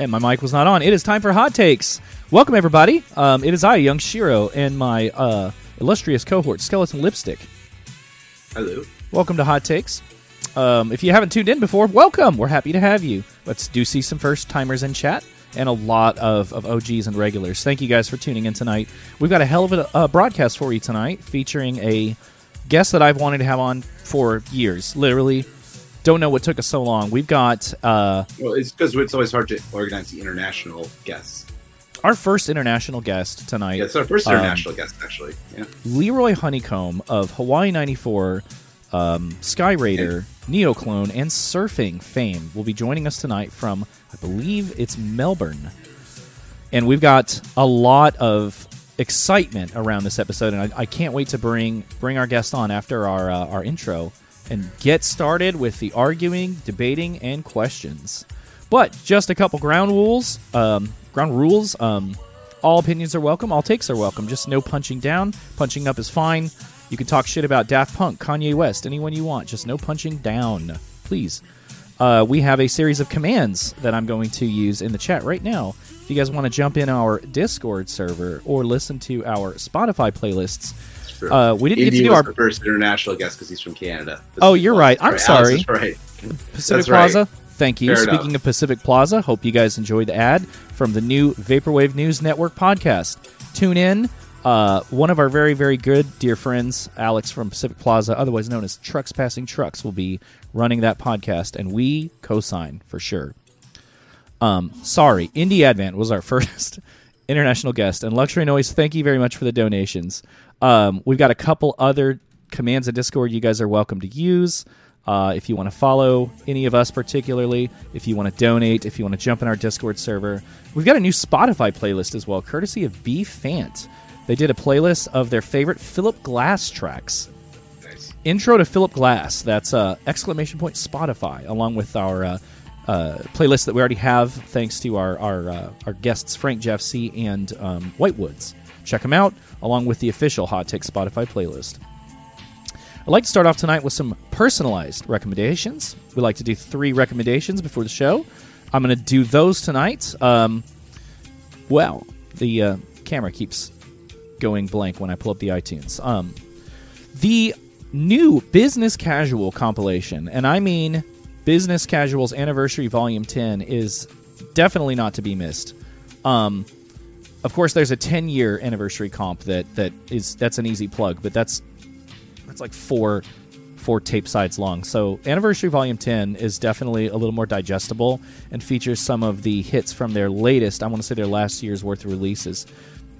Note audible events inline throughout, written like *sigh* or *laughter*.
And my mic was not on. It is time for hot takes. Welcome everybody. Um, it is I, Young Shiro, and my uh, illustrious cohort, Skeleton Lipstick. Hello. Welcome to Hot Takes. Um, if you haven't tuned in before, welcome. We're happy to have you. Let's do see some first timers in chat and a lot of, of OGs and regulars. Thank you guys for tuning in tonight. We've got a hell of a uh, broadcast for you tonight featuring a guest that I've wanted to have on for years. Literally, don't know what took us so long. We've got uh, Well, it's because it's always hard to organize the international guests. our first international guest tonight. Yeah, it's our first Um, international guest, actually. Yeah. Leroy Honeycomb of Hawaii 94, um, Skyraider, Neoclone, and surfing fame will be joining us tonight from, I believe it's Melbourne. And we've got a lot of excitement around this episode, and I, I can't wait to bring bring our guest on after our uh, our intro and get started with the arguing, debating, and questions. But just a couple ground rules. Um, ground rules. Um, all opinions are welcome. All takes are welcome. Just no punching down. Punching up is fine. You can talk shit about Daft Punk, Kanye West, anyone you want. Just no punching down, please. Uh, we have a series of commands that I'm going to use in the chat right now. If you guys want to jump in our Discord server or listen to our Spotify playlists, True. uh, we didn't Indy get to do our first international guest because he's from Canada. Oh, you're right. I'm sorry. right. Pacific That's right. Plaza. Thank you. Fair Speaking enough. of Pacific Plaza, hope you guys enjoyed the ad from the new Vaporwave News Network podcast. Tune in. Uh, one of our very, very good dear friends, Alex from Pacific Plaza, otherwise known as Trucks Passing Trucks, will be running that podcast, and we co-sign for sure. Um, sorry, Indie Advent was our *laughs* first international guest, and Luxury Noise. Thank you very much for the donations. Um, we've got a couple other commands in Discord you guys are welcome to use. Uh, if you want to follow any of us particularly, if you want to donate, if you want to jump in our Discord server, we've got a new Spotify playlist as well, courtesy of B Fant. They did a playlist of their favorite Philip Glass tracks Nice. intro to Philip Glass. That's uh, exclamation point Spotify, along with our uh, uh, playlist that we already have, thanks to our our, uh, our guests Frank Jeff C and um, Whitewoods. Check them out, along with the official Hot Take Spotify playlist. I'd like to start off tonight with some personalized recommendations. We like to do three recommendations before the show. I'm going to do those tonight. Um, well, the uh, camera keeps going blank when I pull up the iTunes. Um, the new Business Casual compilation, and I mean Business Casual's Anniversary Volume 10, is definitely not to be missed. Um, of course, there's a 10 year anniversary comp that that is that's an easy plug, but that's that's like four four tape sides long. So Anniversary Volume 10 is definitely a little more digestible and features some of the hits from their latest, I want to say their last year's worth of releases.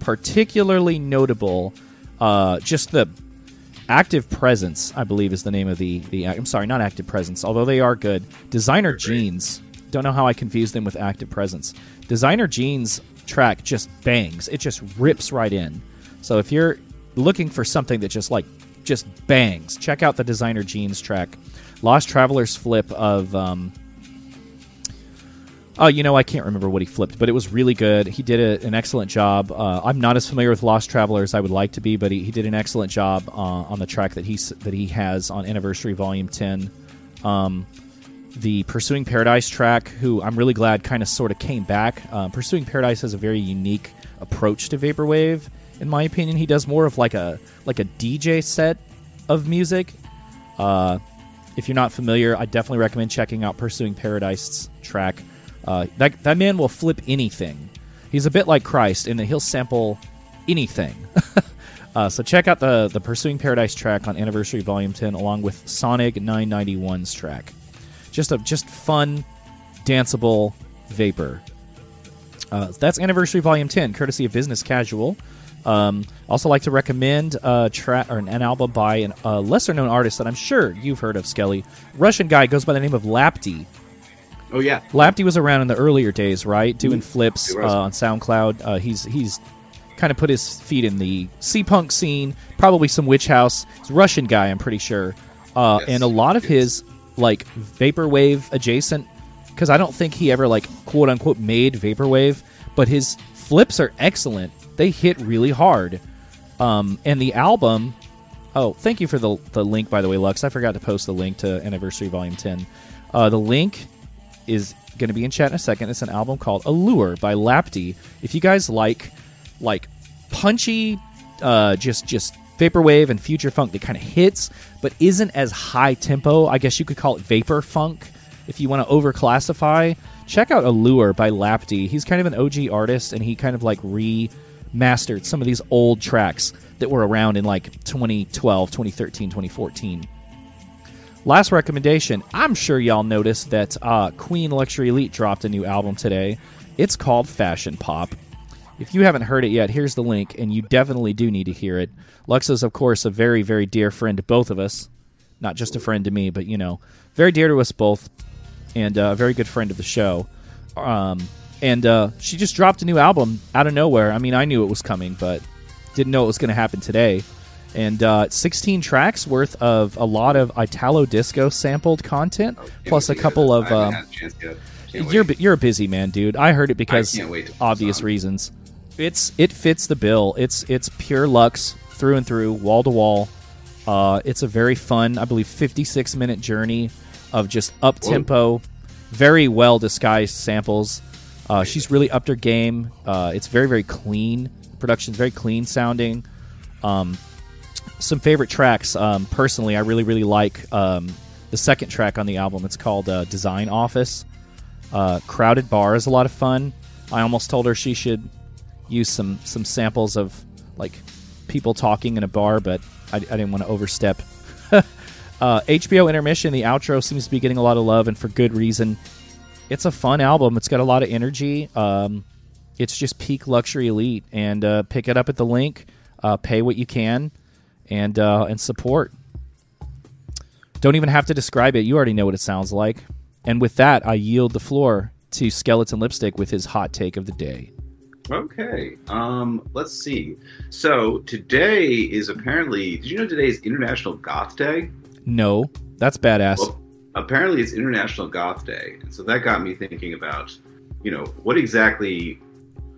Particularly notable, uh, just the Active Presence, I believe, is the name of the the. I'm sorry, not Active Presence, although they are good. Designer Jeans. Don't know how I confused them with Active Presence. Designer Jeans track just bangs. It just rips right in. So if you're looking for something that just like just bangs, check out the Designer Jeans track. Lost Traveler's flip of um, Oh, you know, I can't remember what he flipped, but it was really good. He did a, an excellent job. Uh, I'm not as familiar with Lost Traveler as I would like to be, but he, he did an excellent job uh, on the track that he that he has on Anniversary Volume 10. Um, the Pursuing Paradise track, who I'm really glad kind of sort of came back. Uh, Pursuing Paradise has a very unique approach to vaporwave, in my opinion. He does more of like a like a DJ set of music. Uh, if you're not familiar, I definitely recommend checking out Pursuing Paradise's track. Uh, that that man will flip anything. He's a bit like Christ in that he'll sample anything. *laughs* uh, so check out the the Pursuing Paradise track on Anniversary Volume 10, along with Sonic 991's track. Just a just fun, danceable vapor. Uh, that's Anniversary Volume 10, courtesy of Business Casual. Um, also, like to recommend uh, tra- or an, an album by a uh, lesser known artist that I'm sure you've heard of, Skelly. Russian guy goes by the name of Lapti. Oh yeah. Lapti was around in the earlier days, right? Doing flips uh, on SoundCloud. Uh, he's he's kind of put his feet in the sea punk scene, probably some witch house. He's a Russian guy, I'm pretty sure. Uh, Yes, and a lot of his like vaporwave adjacent, because I don't think he ever like quote unquote made vaporwave, but his flips are excellent. They hit really hard. Um, and the album. Oh, thank you for the the link by the way, Lux. I forgot to post the link to Anniversary Volume 10. Uh, the link is going to be in chat in a second. It's an album called Allure by Lapti. If you guys like like punchy, uh, just just vaporwave and future funk that kind of hits, but isn't as high tempo. I guess you could call it vapor funk if you want to overclassify. Check out Allure by Lapti. He's kind of an OG artist, and he kind of like remastered some of these old tracks that were around in like 2012, 2013, 2014. Last recommendation. I'm sure y'all noticed that uh, Queen Luxury Elite dropped a new album today. It's called Fashion Pop. If you haven't heard it yet, here's the link, and you definitely do need to hear it. Lux is, of course, a very, very dear friend to both of us. Not just a friend to me, but, you know, very dear to us both, and uh, a very good friend of the show. Um, and uh, she just dropped a new album out of nowhere. I mean, I knew it was coming, but didn't know it was going to happen today. And uh, 16 tracks worth of a lot of Italo disco sampled content, Oh, plus a couple of. that. I haven't Um, a. You're wait. you're a busy man, dude. I heard it because can't wait to put obvious reasons. It's it fits the bill. It's it's pure Lux through and through, wall to wall. Uh, it's a very fun, I believe, 56 minute journey of just up tempo, very well disguised samples. Uh, she's really upped her game. Uh, it's very very clean. Production's very clean sounding. Um, some favorite tracks. Um, personally, I really really like um, the second track on the album. It's called uh, Design Office. Uh, Crowded Bar is a lot of fun. I almost told her she should use some some samples of like people talking in a bar, but I, I didn't want to overstep. *laughs* uh, HBO intermission, the outro seems to be getting a lot of love, and for good reason. It's a fun album. It's got a lot of energy. Um, it's just peak luxury elite, and uh, pick it up at the link. Uh, pay what you can, and uh, and support. Don't even have to describe it. You already know what it sounds like. And with that, I yield the floor to Skeleton Lipstick with his hot take of the day. Okay. Um, let's see. So today is apparently. Did you know today is International Goth Day? No, that's badass. Well, apparently it's International Goth Day, and so that got me thinking about, you know, what exactly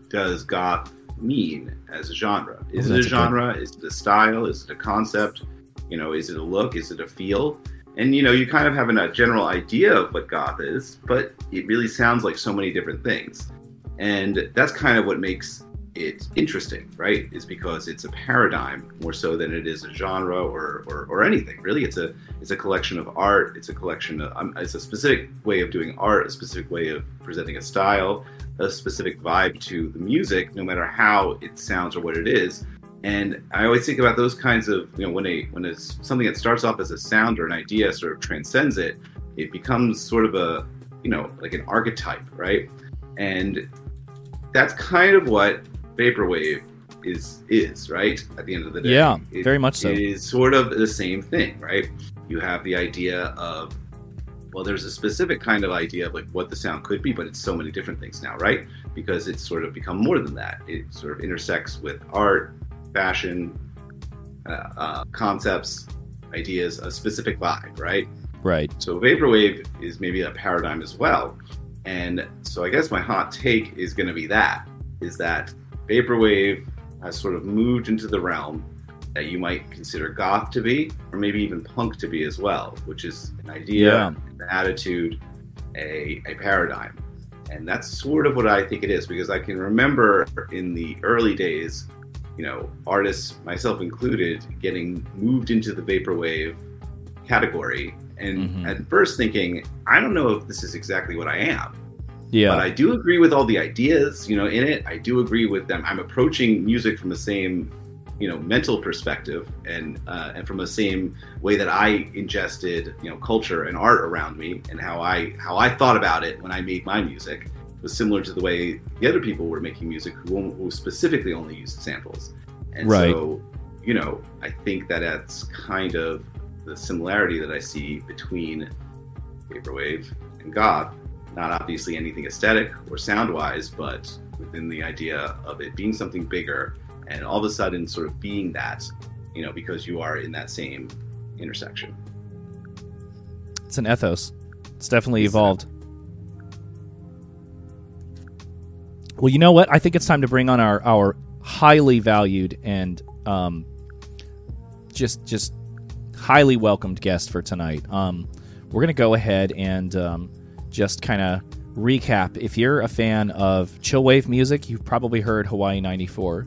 does goth mean as a genre? Is Oh, it a a good- genre? Is it a style? Is it a concept? You know, is it a look? Is it a feel? And you know, you kind of have a general idea of what goth is, but it really sounds like so many different things. And that's kind of what makes it interesting, right? Is because it's a paradigm more so than it is a genre or, or, or anything. Really, it's a it's a collection of art. It's a collection of um, it's a specific way of doing art, a specific way of presenting a style, a specific vibe to the music, no matter how it sounds or what it is. And I always think about those kinds of you know when a when it's something that starts off as a sound or an idea sort of transcends it, it becomes sort of a you know like an archetype, right? And that's kind of what vaporwave is is right at the end of the day. Yeah, It- very much so. It is sort of the same thing, right? You have the idea of well, there's a specific kind of idea of like what the sound could be, but it's so many different things now, right? Because it's sort of become more than that. It sort of intersects with art, fashion, uh, uh, concepts, ideas, a specific vibe, right? Right. So vaporwave is maybe a paradigm as well. And so I guess my hot take is going to be that is that vaporwave has sort of moved into the realm that you might consider goth to be, or maybe even punk to be as well, which is an idea, Yeah. an attitude, a, a paradigm. And that's sort of what I think it is because I can remember in the early days, you know, artists, myself included, getting moved into the vaporwave category and Mhm. at first thinking, I don't know if this is exactly what I am. Yeah. But I do agree with all the ideas, you know, in it. I do agree with them. I'm approaching music from the same, you know, mental perspective and uh, and from the same way that I ingested, you know, culture and art around me, and how I how I thought about it when I made my music was similar to the way the other people were making music who, who specifically only used samples. And Right. so, you know, I think that that's kind of the similarity that I see between vaporwave and goth not obviously anything aesthetic or sound wise, but within the idea of it being something bigger and all of a sudden sort of being that, you know, because you are in that same intersection. It's an ethos. It's definitely It's evolved. Well, you know what? I think it's time to bring on our our highly valued and um, just just highly welcomed guest for tonight. Um, we're gonna go ahead and um, just kind of recap. If you're a fan of chillwave music, you've probably heard Hawaii 94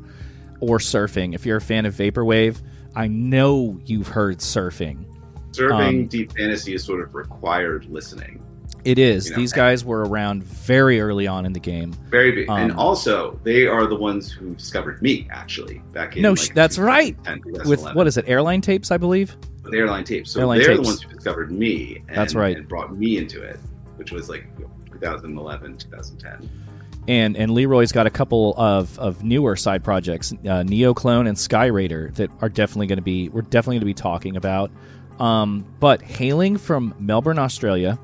or surfing. If you're a fan of vaporwave, I know you've heard surfing. Surfing Um, deep fantasy is sort of required listening. It is. You know, These guys were around very early on in the game. Very big. and Um, also, they are the ones who discovered me, actually, back in. No, like, that's right. 2010, With what is it? Airline tapes, I believe. airline tapes. So Airline they're tapes. the ones who discovered me. And, That's right. And brought me into it, which was like 2011, 2010. and and Leroy's got a couple of, of newer side projects, uh, Neoclone and Skyraider, that are definitely going to be we're definitely going to be talking about. Um, but hailing from Melbourne, Australia,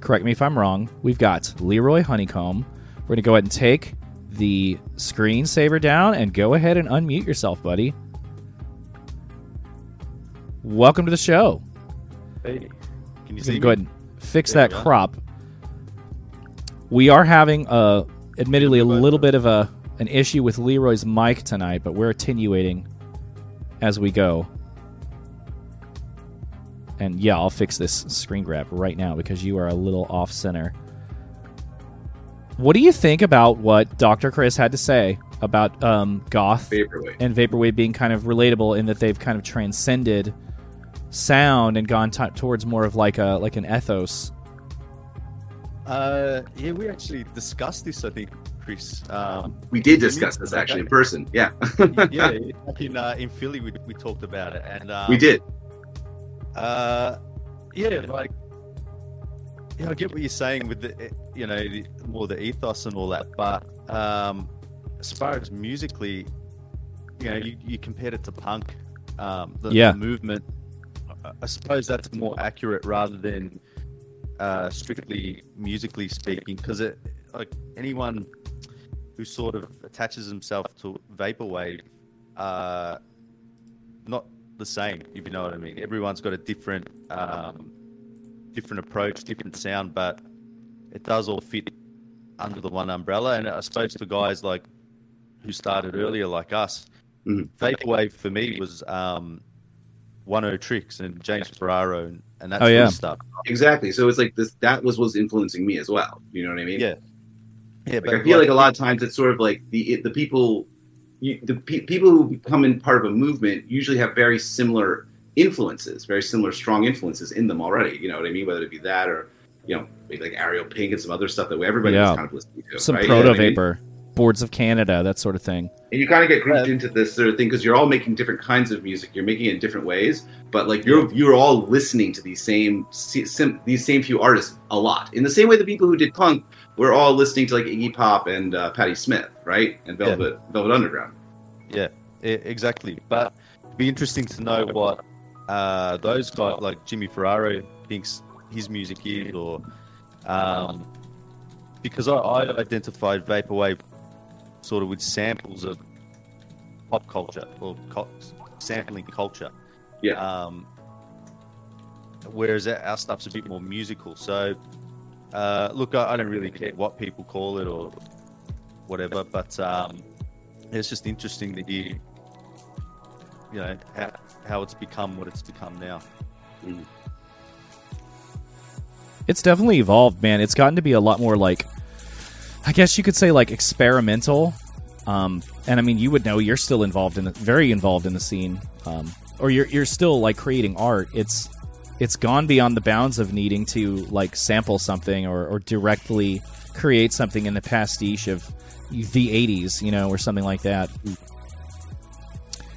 correct me if I'm wrong. We've got Leroy Honeycomb. We're going to go ahead and take the screensaver down and go ahead and unmute yourself, buddy. Welcome to the show. Hey, can you You see can go me? ahead and fix There that crop. We are having, uh, admittedly, a little bit of a an issue with Leroy's mic tonight, but we're attenuating as we go. And yeah, I'll fix this screen grab right now because you are a little off center. What do you think about what Dr. Chris had to say about um, goth Vaporwave. and vaporwave being kind of relatable in that they've kind of transcended sound and gone t- towards more of like a like an ethos. Uh, yeah, we actually discussed this. I think, Chris. Um, We did discuss this actually in person. Yeah, *laughs* yeah, *laughs* in uh, in Philly, we, we talked about it, and um, we did. Uh, yeah, like, yeah, I get what you're saying with the, you know, the, more the ethos and all that, but um, as far as musically, you know, you, you compared it to punk, um, the, Yeah. the movement. I- I suppose that's more accurate rather than uh, strictly musically speaking, because it like anyone who sort of attaches himself to vaporwave, uh, not the same, if you know what I mean. Everyone's got a different, um, different approach, different sound, but it does all fit under the one umbrella. And I suppose for guys like who started earlier, like us, Mhm. vaporwave for me was um, Oneohtrix and James Ferraro and, and that Oh, yeah. stuff. Exactly. So it's like this. That was what's influencing me as well. You know what I mean? Yeah. Yeah, Like, I feel like a lot of times it's sort of like the the people, you, the pe- people who become in part of a movement usually have very similar influences, very similar strong influences in them already. You know what I mean? Whether it be that or you know maybe like Ariel Pink and some other stuff that everybody Yeah. was kind of listening to. Some right? You know proto what I mean? vapor, boards of Canada, that sort of thing. and you kind of get grouped Yeah. into this sort of thing because you're all making different kinds of music. You're making it in different ways, but like you're you're all listening to these same sim, these same few artists a lot. In the same way, the people who did punk were all listening to like Iggy Pop and uh, Patti Smith, right? And Yeah. Velvet Velvet Underground. Yeah, exactly. But it'd be interesting to know what uh, those guys, like Jimmy Ferraro, thinks his music is, or um, because I, I identified vaporwave sort of with samples of pop culture or co- sampling culture. Yeah. Um, whereas our our stuff's a bit more musical. So, uh, look, I, I don't really care what people call it or whatever, but um, it's just interesting to hear, you know, how, how it's become what it's become now. It's definitely evolved, man. It's gotten to be a lot more like, I guess you could say like experimental. Um, and I mean, you would know you're still involved in the, very involved in the scene, um, or you're you're still like creating art. It's it's gone beyond the bounds of needing to like sample something or, or directly create something in the pastiche of the 80s, you know, or something like that.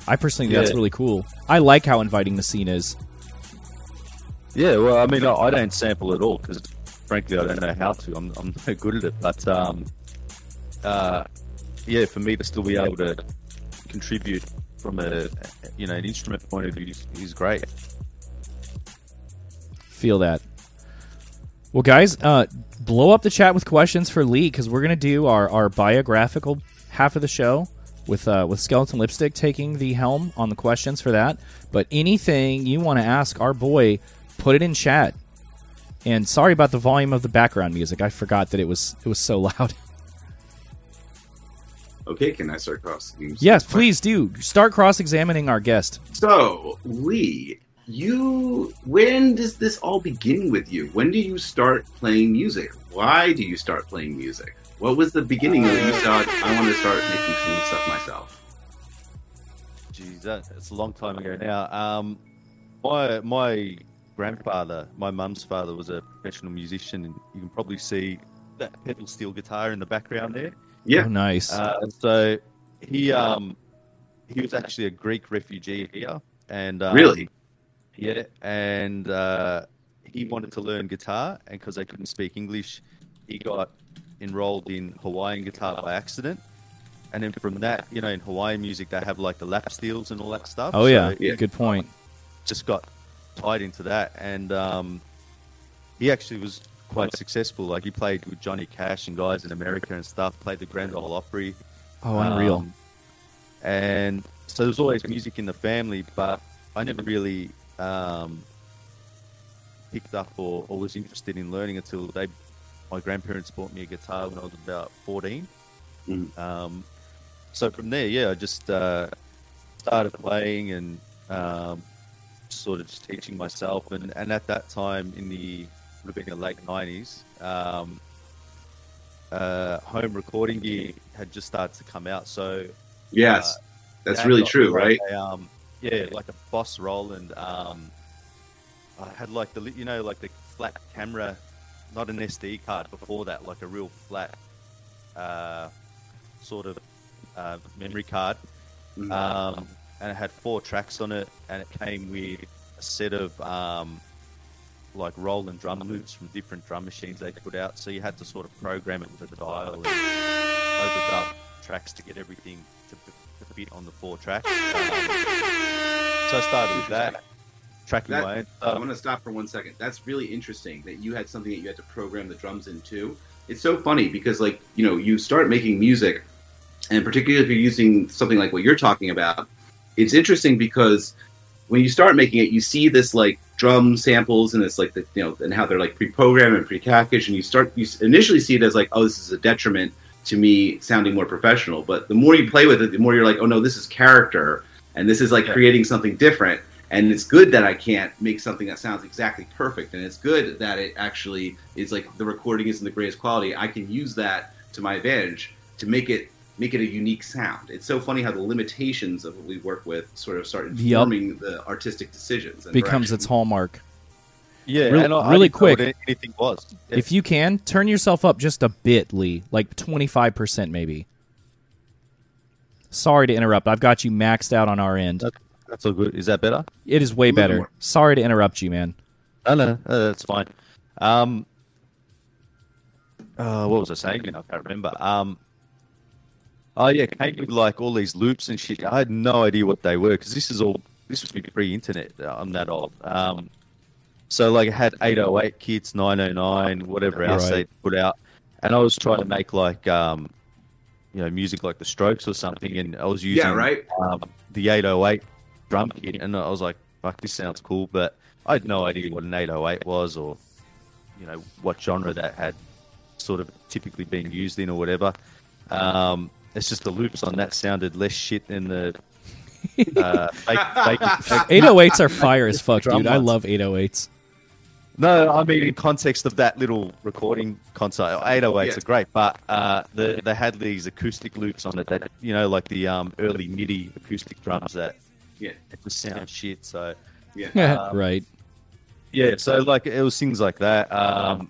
I personally think that's really cool. I like how inviting the scene is. Yeah, well, I mean, I, I don't sample at all because, frankly, I don't know how to. I'm, I'm *laughs* no good at it. But, um, uh, yeah, for me to still be able to contribute from a, you know, an instrument point of view is, is great. feel that. Well, guys, uh, blow up the chat with questions for Lee because we're gonna do our, our biographical half of the show with uh, with Skeleton Lipstick taking the helm on the questions for that. But anything you want to ask our boy, put it in chat. And sorry about the volume of the background music. I forgot that it was it was so loud. *laughs* Okay, can I start cross? yes, please do start cross examining our guest. So Lee, you when does this all begin with you? When do you start playing music? Why do you start playing music? What was the beginning of you thought I want to start making some stuff myself? Geez, that, that's a long time ago now. Um, my my grandfather, my mum's father, was a professional musician, and you can probably see that pedal steel guitar in the background there. Yeah. Oh, nice. Uh, so he um he was actually a Greek refugee here, and um, Really? yeah, and uh, he wanted to learn guitar, and because they couldn't speak English, he got enrolled in Hawaiian guitar by accident. And then from that, you know, in Hawaiian music, they have like the lap steels and all that stuff. oh yeah. So yeah. Good point. just got tied into that, and um, he actually was quite successful. Like he played with Johnny Cash and guys in America and stuff. Played the Grand Ole Opry. Oh, unreal. Um, and so there's always music in the family, but I never really um, picked up or, or was interested in learning until they, my grandparents bought me a guitar when I was about 14. Mhm. Um, so from there, yeah, I just uh, started playing and um, sort of just teaching myself. And, and at that time, in the would have been the late 90s, um, uh, home recording gear had just started to come out. So Yes. Uh, That's really true, like right? a, um, yeah, like a Boss Roland. Um, I had like the you know like the flat camera, not an SD card. Before that, like a real flat uh, sort of uh, memory card, Mhm. Um, and it had four tracks on it, and it came with a set of um, like Roland drum loops from different drum machines they put out. So you had to sort of program it with the dial and overdub tracks to get everything to, to fit on the four tracks. Um, so I started with that, tracking That- own I'm stuff. going to stop for one second. That's really interesting that you had something that you had to program the drums into. It's so funny because, like, you know, you start making music, and particularly if you're using something like what you're talking about, it's interesting because when you start making it, you see this like drum samples and it's like the you know and how they're like pre-programmed and pre-packaged, and you start you initially see it as like, oh, this is a detriment to me sounding more professional. But the more you play with it, the more you're like, oh no, this is character, and this is like Yeah. creating something different and it's good that I can't make something that sounds exactly perfect, and it's good that it actually is like the recording isn't the greatest quality. I can use that to my advantage to make it make it a unique sound. It's so funny how the limitations of what we work with sort of start Yup. informing the artistic decisions. And Becomes direction. its hallmark. Yeah, Real- and really I didn't know what quick. anything was. Yeah. If you can, turn yourself up just a bit, Lee, like 25% maybe. Sorry to interrupt. I've got you maxed out on our end. That- That's all good. Is that better? It is way better. more. Sorry to interrupt you, man. No, no, no, that's fine. Um, uh, what was I saying? I can't remember. Um, oh yeah, came with like all these loops and shit. I had no idea what they were because this is all this was pre-internet. I'm that old. Um, so like I had 808 kits, 909, whatever else Right. they put out, and I was trying to make like um, you know, music like the Strokes or something, and I was using yeah, right. um, the 808 drum kit, and I was like, "Fuck, this sounds cool," but I had no idea what an 808 was, or you know, what genre that had sort of typically been used in, or whatever. Um, it's just the loops on that sounded less shit than the *laughs* uh, fake, fake, fake. *laughs* 808s are *laughs* fire as fuck, Drum dude. I love 808s. No, I mean in context of that little recording console, 808s Yeah. are great, but uh, the, they had these acoustic loops on it that you know, like the um, early MIDI acoustic drums that Yeah, it just sound shit. So yeah. Um, right. yeah, so like it was things like that, um,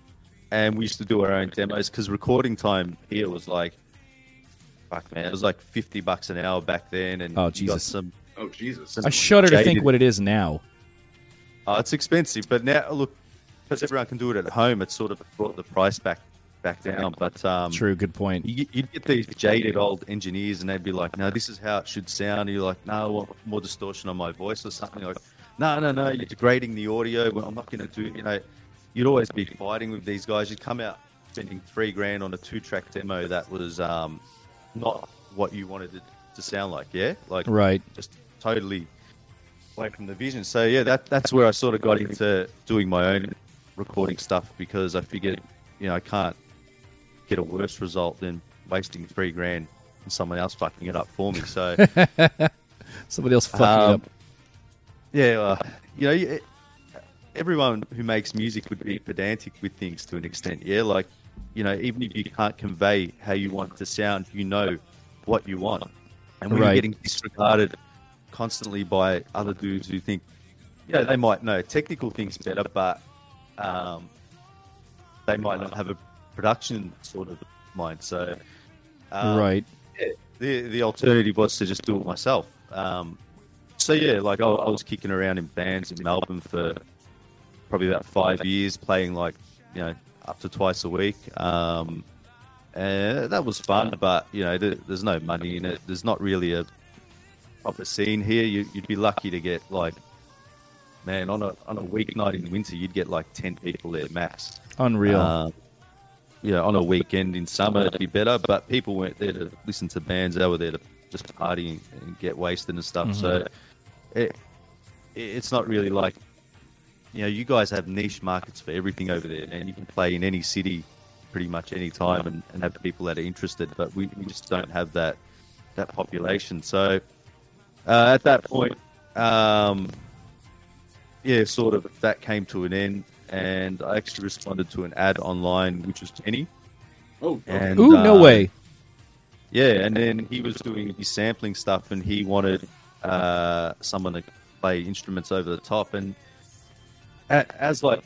and we used to do our own demos because recording time here was like, fuck man, it was like fifty bucks an hour back then, and Oh, got Jesus. some. Oh Jesus. I shudder to think what it is now. Oh, it's expensive, but now look, because everyone can do it at home, it's sort of brought the price back back down. But um, True, good point. You, you'd get these jaded old engineers, and they'd be like, "No, this is how it should sound." And you're like, "No, I want more distortion on my voice or something." Like, "No, no, no, you're degrading the audio. Well, I'm not going to do." You know, you'd always be fighting with these guys. You'd come out spending three grand on a two-track demo that was um, not what you wanted it to sound like. Yeah, like Right. just totally away from the vision. So yeah, that that's where I sort of got into doing my own recording stuff because I figured, you know, I can't get a worse result than wasting three grand and someone else fucking it up for me. So *laughs* Somebody else fucking Um, up. yeah, well, you know, it, everyone who makes music would be pedantic with things to an extent. Yeah, like you know, even if you can't convey how you want to sound, you know what you want, and when Right. you're getting disregarded constantly by other dudes who think, yeah, they might know technical things better, but um, they might not have a production sort of mind. So, um, right. the the alternative was to just do it myself. Um, so yeah, like I, I was kicking around in bands in Melbourne for probably about five years, playing like you know up to twice a week. Um, and that was fun, but you know there, there's no money in it. There's not really a proper scene here. You, you'd be lucky to get like man on a on a weeknight in winter, you'd get like ten people there max. Unreal. You know, on a weekend in summer it'd be better, but people weren't there to listen to bands. They were there to just party and, and get wasted and stuff. So it, it's not really like you know, you guys have niche markets for everything over there, and you can play in any city pretty much any time and, and have people that are interested. But we, we just don't have that that population. So uh, at that point, um, yeah, sort of that came to an end, and I actually responded to an ad online, which was Penny. Oh, okay. And, Ooh, no uh, way. Yeah, and then he was doing his sampling stuff, and he wanted uh, someone to play instruments over the top. And a- as like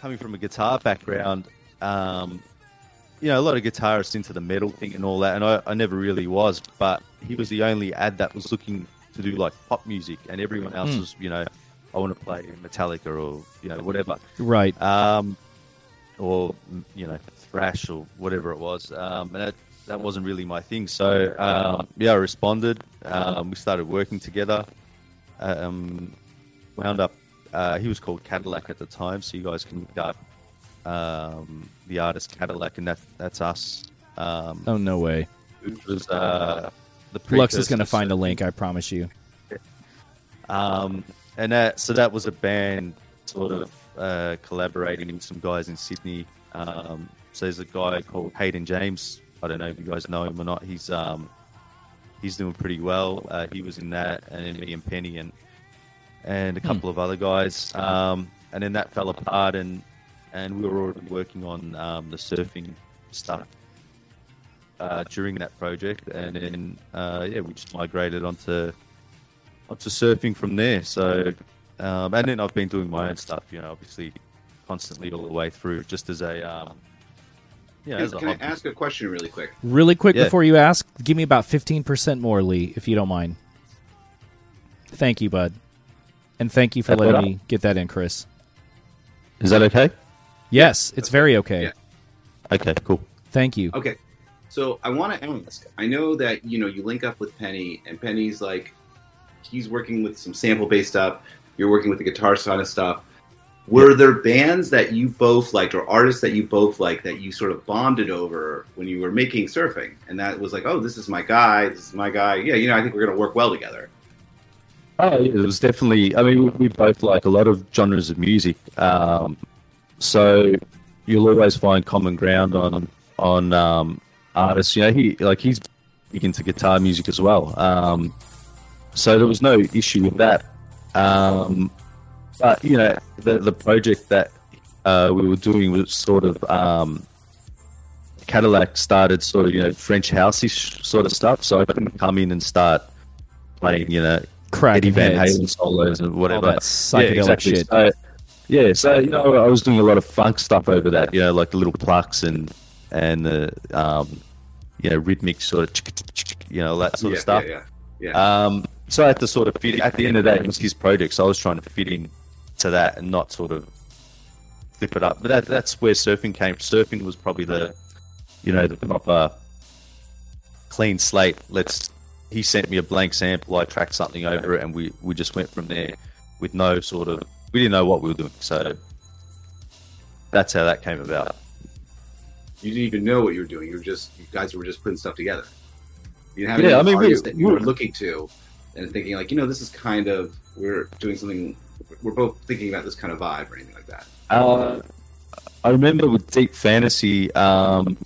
coming from a guitar background, um, you know, a lot of guitarists into the metal thing and all that, and I, I never really was. But he was the only ad that was looking to do like pop music, and everyone else Hmm. was, you know, I want to play Metallica or you know whatever Right. um, or you know thrash or whatever it was. Um, and that, that wasn't really my thing. So um, yeah, I responded. Um, we started working together. Um, wound up. Uh, he was called Cadillac at the time, so you guys can look up um, the artist Cadillac, and that that's us. Um, Oh, no way. was uh, the Lux is going to find a link, I promise you. Um, and that so that was a band sort of uh, collaborating with some guys in Sydney. Um, so there's a guy called Hayden James. I don't know if you guys know him or not. He's um, he's doing pretty well. Uh, he was in that, and then me and Penny and and a couple of other guys. Um, and then that fell apart, and and we were already working on um, the surfing stuff uh, during that project, and then uh, yeah, we just migrated onto onto surfing from there. So, um, and then I've been doing my own stuff, you know, obviously, constantly all the way through, just as a um, yeah, as a Can I ask a question really quick? Really quick Yeah. before you ask, give me about 15% more, Lee, if you don't mind. Thank you, bud. And thank you for That's letting me get that in, Chris. Is that okay? Yes, it's very okay. Yeah. Okay, cool. Thank you. Okay. So I want to ask. I know that you know you link up with Penny, and Penny's like, he's working with some sample-based stuff. You're working with the guitar side of stuff. Were there bands that you both liked, or artists that you both liked, that you sort of bonded over when you were making surfing, and that was like, oh, this is my guy, this is my guy. Yeah, you know, I think we're gonna work well together. Oh, yeah, it was definitely. I mean, we, both like a lot of genres of music, um, so you'll always find common ground on on um, artists. You know, he like he's big into guitar music as well, um, so there was no issue with that. Um, but you know, the the project that uh, we were doing was sort of um, Cadillac started sort of you know French housey sort of stuff, so I couldn't come in and start playing you know Cracking Eddie Van. Halen solos and whatever. All that psychedelic shit. So, yeah, so you know, I was doing a lot of funk stuff over that. You know, like the little plucks and and the um, you know rhythmic sort of you know that sort yeah, of stuff. Yeah, yeah, yeah. Um, so I had to sort of fit. At the end of the day, it was his project, so I was trying to fit in to that and not sort of flip it up. But that, that's where surfing came. Surfing was probably the you know the proper clean slate. Let's. He sent me a blank sample. I tracked something over it, and we we just went from there with no sort of. We didn't know what we were doing, so that's how that came about. you didn't even know what you were doing. You were just you guys were just putting stuff together. You didn't have Yeah, any I mean, we- that you were looking to and thinking like, you know, this is kind of we're doing something. We're both thinking about this kind of vibe or anything like that. Uh, I remember with Deep Fantasy, um,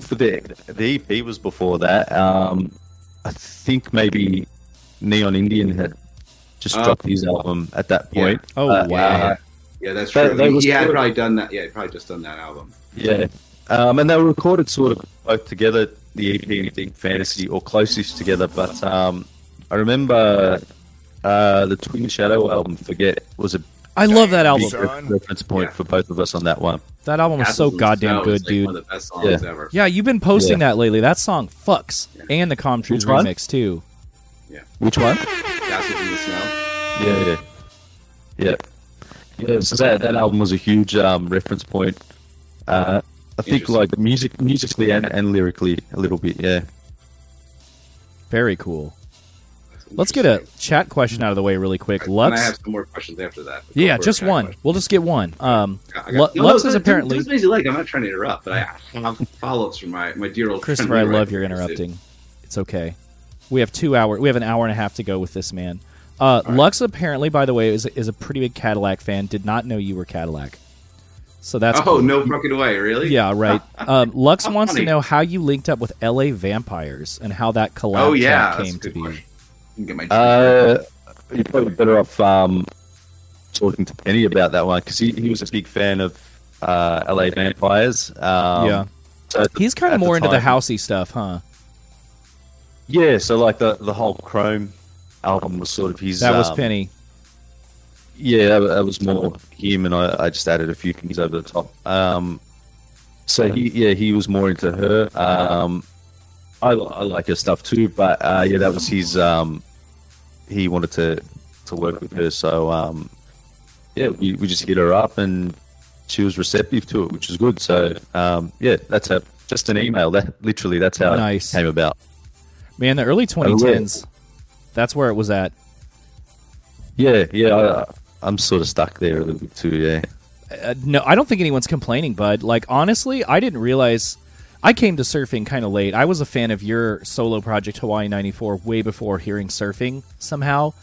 for the the EP was before that. Um, I think maybe Neon Indian had just Oh. dropped his album at that Yeah. point. Oh Uh, wow. Yeah, yeah, that's They- true. they he, was he had probably done that. Yeah, he probably just done that album. Yeah. Um, and they were recorded sort of both together, the EP and Deep Fantasy, or closest together. But um, I remember uh, the Twin Shadow album, Forget, was a I love that album. big Son. reference point Yeah. for both of us on that one. That album was so goddamn Snow good, is, like, dude. One of the best songs ever. Yeah, you've been posting Yeah. that lately. That song fucks, and the Com Truise Which one? remix too. Yeah. Which one? Castles in the Snow. Yeah, yeah. Yeah. Yeah, so that, that album was a huge um, reference point. Uh, I think like music, musically and, and lyrically a little bit. Yeah. Very cool. Let's get a chat question out of the way really quick. And Lux, I have some more questions after that. yeah, just one. question. We'll just get one. Um, I got- Lux no, is do- apparently do as busy like. I'm not trying to interrupt, but I have follow-ups from my, my dear old Christopher. I love your interrupting. It's okay. We have two hour. We have an hour and a half to go with this man. Uh, right. Lux apparently, by the way, is is a pretty big Cadillac fan. Did not know you were Cadillac. So that's Oh cool. no fucking way! Really? Yeah, *laughs* right. Um, Lux wants to know how you linked up with L.A. Vampires and how that collab Oh yeah, came to be. question. Can Get my Uh, you're probably better off um, talking to Penny about that one because he, he was a big fan of uh, LA Vampires. Um, Yeah. so the- He's kind at of the more into the housey stuff, huh? Yeah, so like the the whole Chrome album was sort of his. That was um, Penny. Yeah, that, that was more him, and I, I just added a few things over the top. Um, so he, yeah, he was more into her. Um, I, I like her stuff too, but uh, yeah, that was his. Um, he wanted to to work with her, so um, yeah, we, we just hit her up, and she was receptive to it, which is good. So um, yeah, that's a just an email. That literally, that's how Nice. it came about. Man, the early 2010s, that's where it was at. Yeah, yeah, I, I'm sort of stuck there a little bit too. Yeah. Uh, no, I don't think anyone's complaining, bud. Like, honestly, I didn't realize. I came to surfing kind of late. I was a fan of your solo project, Hawaii 94, way before hearing surfing somehow.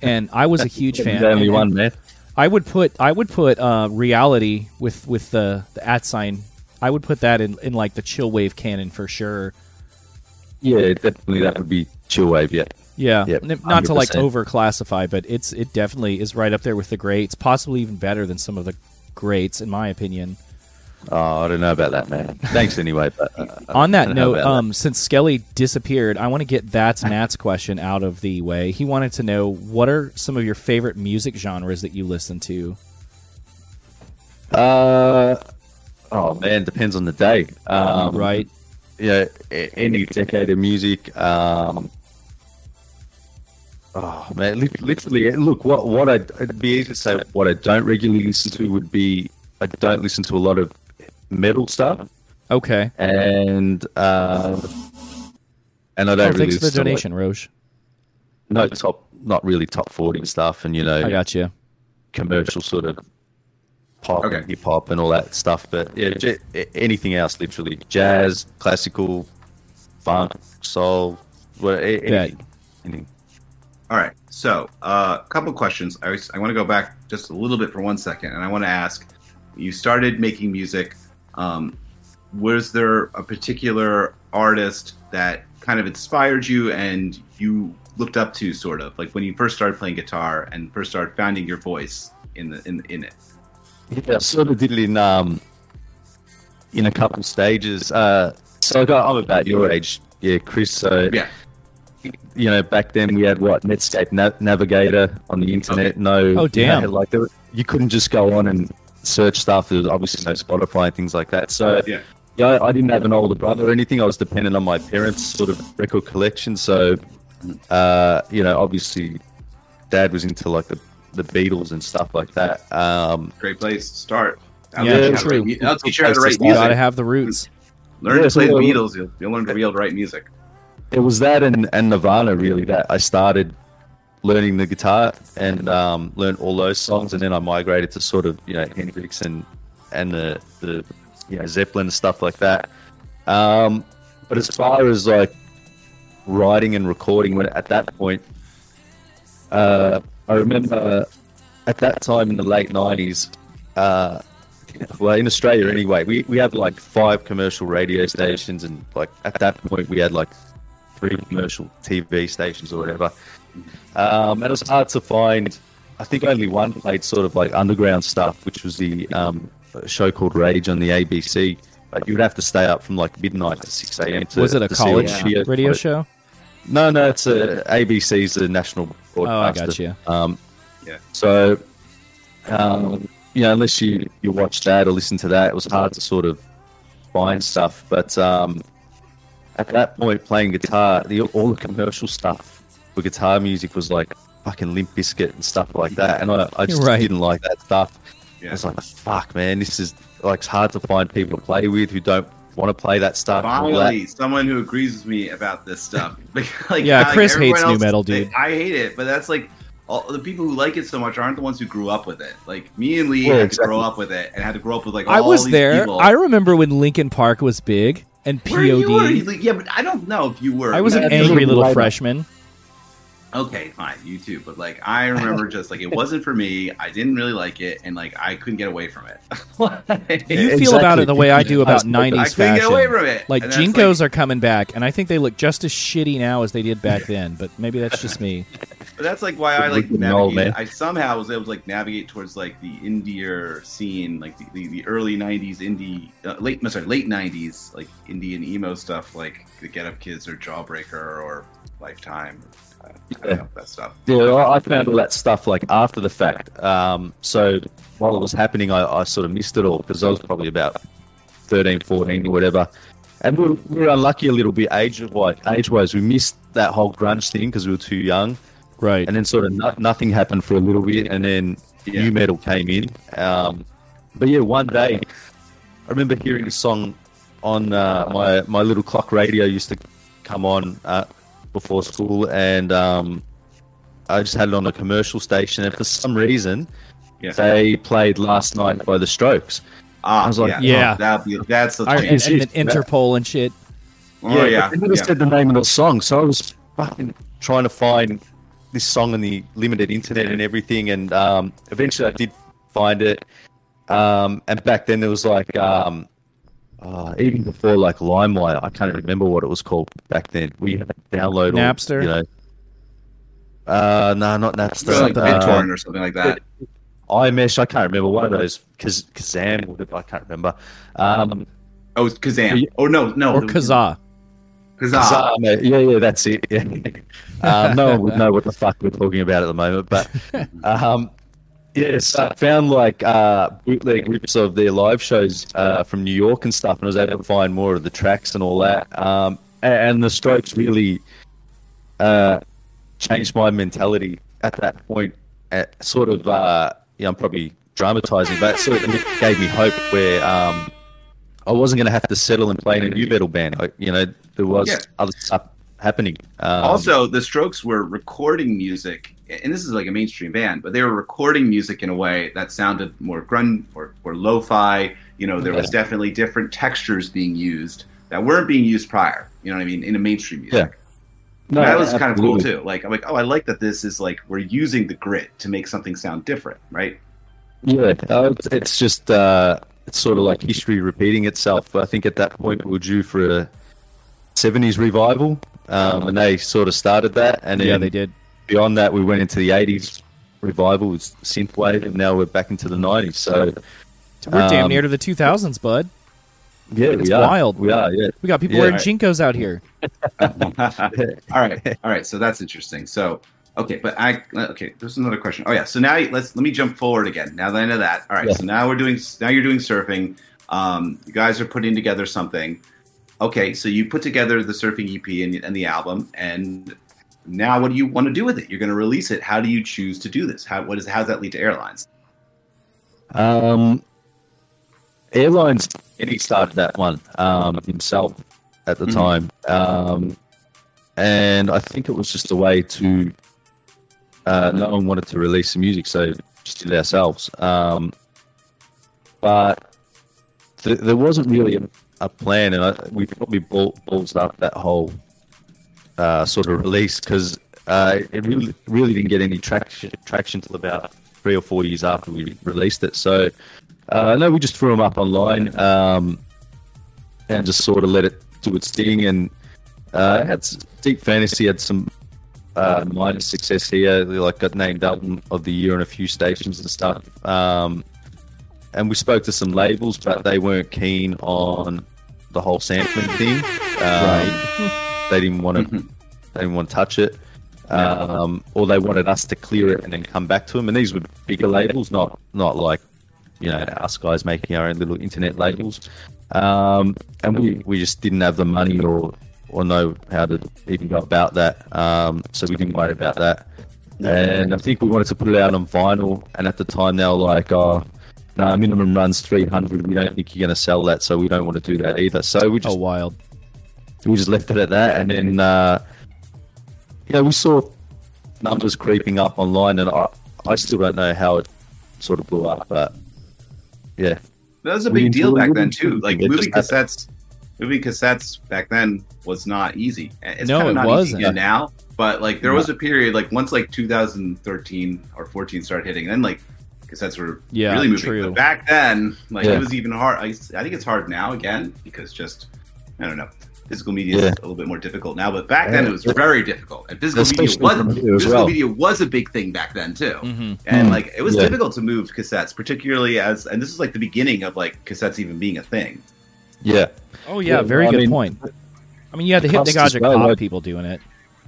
And I was a *laughs* huge fan. The only one, man. I would put I would put uh, reality with with the, the at sign. I would put that in, in like the chill wave canon for sure. Yeah, definitely that would be chill wave. Yeah. Yeah, Yep, not to like over classify, but it's it definitely is right up there with the greats, possibly even better than some of the greats in my opinion. Oh, I don't know about that, man. Thanks anyway. But uh, On that note, um, since Skelly disappeared, I want to get that's Matt's question out of the way. He wanted to know what are some of your favorite music genres that you listen to. uh, oh man, depends on the day. Um, right? Yeah, any decade of music. Um, oh man, literally. Look, what what I it'd be easy to say. What I don't regularly listen to would be I don't listen to a lot of metal stuff, Okay. and uh, and I don't Oh, really thanks for the listen like, donation, Roche. no top, not really top forty stuff, and you know, I got you. commercial sort of pop Okay. hip hop and all that stuff. But yeah, j- anything else, literally jazz, classical, funk, soul, what, a- Bet. anything. anything. All right. So, a uh, couple questions. I, was, I want to go back just a little bit for one second, and I want to ask: You started making music. Um, was there a particular artist that kind of inspired you and you looked up to, sort of like when you first started playing guitar and first started finding your voice in the in in it? Yeah, I sort of did it in um in a couple stages. Uh, so I got, I'm about your age, yeah, Chris. So Yeah. you know, back then we had what Netscape Na- Navigator on the internet. No, Oh, you know, damn. like there, you couldn't just go on and search stuff. There was obviously no Spotify and things like that. So Yeah. yeah, I, I didn't have an older brother or anything. I was dependent on my parents' sort of record collection. So uh, you know, obviously, Dad was into like the the Beatles and stuff like that. Um, Great place to start. That'll Yeah, teach you how to true. write mu- that'll teach you how to write start. You gotta have the roots. Learn Yeah, to play so, the Beatles. You'll, you'll learn to be able to write music. it was that and, and Nirvana really that I started learning the guitar and um, learned all those songs, and then I migrated to sort of you know Hendrix and and the the you know Zeppelin stuff like that. Um, but as far as like writing and recording, when at that point, uh, I remember at that time in the late nineties. Uh, well, in Australia anyway, we, we had like five commercial radio stations, and like at that point, we had like pre-commercial TV stations or whatever. Um, and it was hard to find. I think only one played sort of like underground stuff, which was the um, show called Rage on the ABC. But you would have to stay up from like midnight to six a.m. to Was it a to college all the radio but- show? No, no, it's a ABC's the national broadcaster. Oh, I got you. Um, Yeah. So, um, you know, unless you, you watch that or listen to that, it was hard to sort of find stuff. But um, at that point, playing guitar, the, all the commercial stuff for guitar music was like fucking Limp Bizkit and stuff like that. And I, I just Right. didn't like that stuff. I was like, fuck, man, this is like it's hard to find people to play with who don't want to play that stuff. and all that. Finally, someone who agrees with me about this stuff. *laughs* Like, like, Yeah, like Chris everyone hates nu else, metal, they- dude. I hate it, but that's like all the people who like it so much aren't the ones who grew up with it. Like me and Lee Yeah, had exactly. to grow up with it and had to grow up with like. I was these there. People. I remember when Linkin Park was big and Where you were, POD. like, yeah, but I don't know if you were. I was an angry little freshman. Okay, fine, you too. But like, I remember just like it wasn't for me. I didn't really like it, and like I couldn't get away from it. *laughs* You Yeah, feel about it the way I do about was like, '90s I couldn't get away from it. Like And that's, JNCOs are coming back, and I think they look just as shitty now as they did back then. But maybe that's just me. *laughs* But that's like why I like Looking old, navigate. man. I somehow was able to like navigate towards like the indie scene, like the, the, the early '90s indie, uh, late no, sorry, late '90s like indie and emo stuff, like the Get Up Kids or Jawbreaker or Lifetime, I Yeah. that stuff. Yeah, I I found all that stuff like after the fact. Um, so while it was happening, I, I sort of missed it all because I was probably about 13, 14 or whatever. And we were, we were unlucky a little bit age-wise. Age-wise, we missed that whole grunge thing because we were too young. Right. And then sort of no, nothing happened for a little bit, and then Yeah. nu metal came in. Um, but yeah, one day I remember hearing a song on uh, my my little clock radio used to come on uh, before school, and um, I just had it on a commercial station, and for some reason Yeah. they played "Last Night" by the Strokes. Ah, I was like, yeah, Yeah. that'd be that's the thing. and, It's and just- then Interpol and shit. oh yeah, but they never yeah. said the name of the song, so I was fucking trying to find this song on the limited internet and everything, and um, eventually I did find it. Um, and back then there was like um, uh, even before like LimeWire, I can't remember what it was called back then. We had to download all, Napster? you know. Uh, no, not Napster. Or like uh, or something like that. iMesh. I can't remember one of those. Kaz- Kazam. whatever, I can't remember. Um, Oh, it's Kazam. Yeah. Oh no, no, Or Kazaa. Kazaa. Kazaa, yeah, yeah, that's it. Yeah. *laughs* um, no one would know what the fuck we're talking about at the moment, but *laughs* um, yes, I found like uh, bootleg rips of their live shows uh, from New York and stuff, and I was able to find more of the tracks and all that. Um, and, the Strokes really uh, changed my mentality at that point. At sort of, uh, yeah, I'm probably dramatizing, but it sort of gave me hope where. Um, I wasn't going to have to settle and play in a nu metal band. I, you know, there was Yeah. other stuff happening. Um, also, the Strokes were recording music, and this is like a mainstream band, but they were recording music in a way that sounded more grunge or, or lo-fi. You know, there was definitely different textures being used that weren't being used prior. You know what I mean? In a mainstream music. no, that was kind of cool too. Like I'm like, oh, I like that this is like we're using the grit to make something sound different, right? Yeah, uh, it's- it's just uh, it's sort of like history repeating itself. I think at that point we were due for a '70s revival, um, and they sort of started that. And then Yeah, they did. Beyond that, we went into the '80s revival with synthwave, and now we're back into the '90s. So We're damn Um, near to the 2000s, bud. yeah, It's we are. wild. We are. Yeah. We got people Yeah. wearing JNCOs out here. *laughs* all right, all right. So that's interesting. So okay, but I okay. There's another question. Oh yeah. So now let's let me jump forward again. Now that I know that. All right. Yeah. So now we're doing. Now you're doing surfing. Um, you guys are putting together something. Okay, so you put together the surfing EP and, and the album, and now what do you want to do with it? You're going to release it. How do you choose to do this? How what is how does that lead to airlines? Um, Airlines, and he started that one um, himself at the Mhm. time, um, and I think it was just a way to. Uh, no one wanted to release the music, so just did it ourselves. Um, but th- there wasn't really a, a plan, and I, we probably ball- balls up that whole uh, sort of release because uh, it really really didn't get any traction traction till about three or four years after we released it. So uh, no, we just threw them up online um, and just sort of let it do its thing. And Uh, had Deep Fantasy had some uh, minor success here. They like got named album of the year on a few stations and stuff. Um, and we spoke to some labels, but they weren't keen on the whole sampling thing. Um, *laughs* They didn't want to. Mhm. They didn't want to touch it. Um, or they wanted us to clear it and then come back to them. And these were bigger labels, not not like you know us guys making our own little internet labels. Um, and we, we just didn't have the money or or know how to even go about that. Um, so we didn't worry about that. And I think we wanted to put it out on vinyl. And at the time, they were like, "Oh, no, minimum runs 300. We don't think you're going to sell that, so we don't want to do that either." So we just Oh, wild. We just left it at that, and then uh, you know we saw numbers creeping up online, and I, I still don't know how it sort of blew up, but yeah, That was a We big deal back then too. Like it. movie Just cassettes, movie cassettes back then was not easy. It's No, kind it of not wasn't. now. But like there was a period like once like 2013 or 14 started hitting, then like cassettes were Yeah, really moving. true. But back then, like Yeah. it was even hard. I, I think it's hard now again because just I don't know. Physical media is a little bit more difficult now, but back then it was very difficult. And physical media was for me as physical well. media was a big thing back then too hmm and Mm. like it was Yeah. difficult to move cassettes particularly as and this is like the beginning of like cassettes even being a thing yeah, Oh, yeah, Yeah, very well, I good mean, point. I mean, you had the cost as hypnagogic well, pop like- people doing it.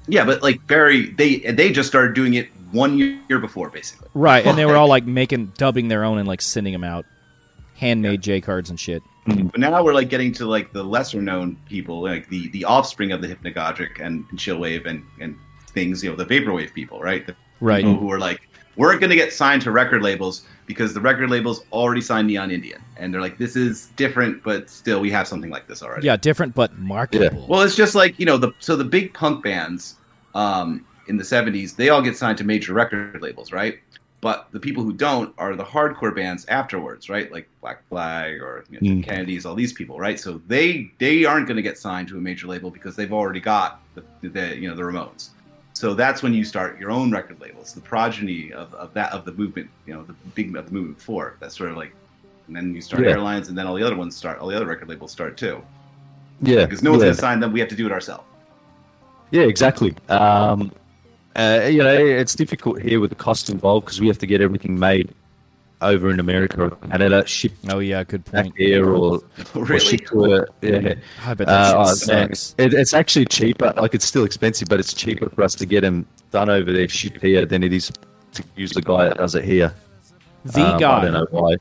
yeah but like very they they just started doing it one year before basically Right, and they were *laughs* all like making, dubbing their own and like sending them out. Handmade J cards and shit. but now we're like getting to like the lesser known people like the the offspring of the hypnagogic and chillwave and and things you know the vaporwave people right the Right. people who are like we're going to get signed to record labels because the record labels already signed Neon Indian and they're like this is different but still we have something like this already Yeah, different but marketable. Well, it's just like you know the so the big punk bands um, in the '70s they all get signed to major record labels, right? But the people who don't are the hardcore bands afterwards, right? Like Black Flag or you know, Mm. Kennedys, all these people, right? So they they aren't going to get signed to a major label because they've already got the, the you know the Ramones. So that's when you start your own record labels, the progeny of, of that of the movement, you know, the big of the movement before. That's sort of like, and then you start Yeah. airlines, and then all the other ones start, all the other record labels start too, yeah, because no one's yeah. going to sign them. We have to do it ourselves. Yeah, exactly. Um, uh, you know, it's difficult here with the cost involved because we have to get everything made over in America or Canada, shipped oh, yeah, good point. there, or, or *laughs* really? shipped to a yeah. I bet that Uh, shit oh, man, sucks. it, it's actually cheaper. Like it's still expensive, but it's cheaper for us to get them done over there, shipped here, than it is to use the guy that does it here. The Um, I guy. don't know why.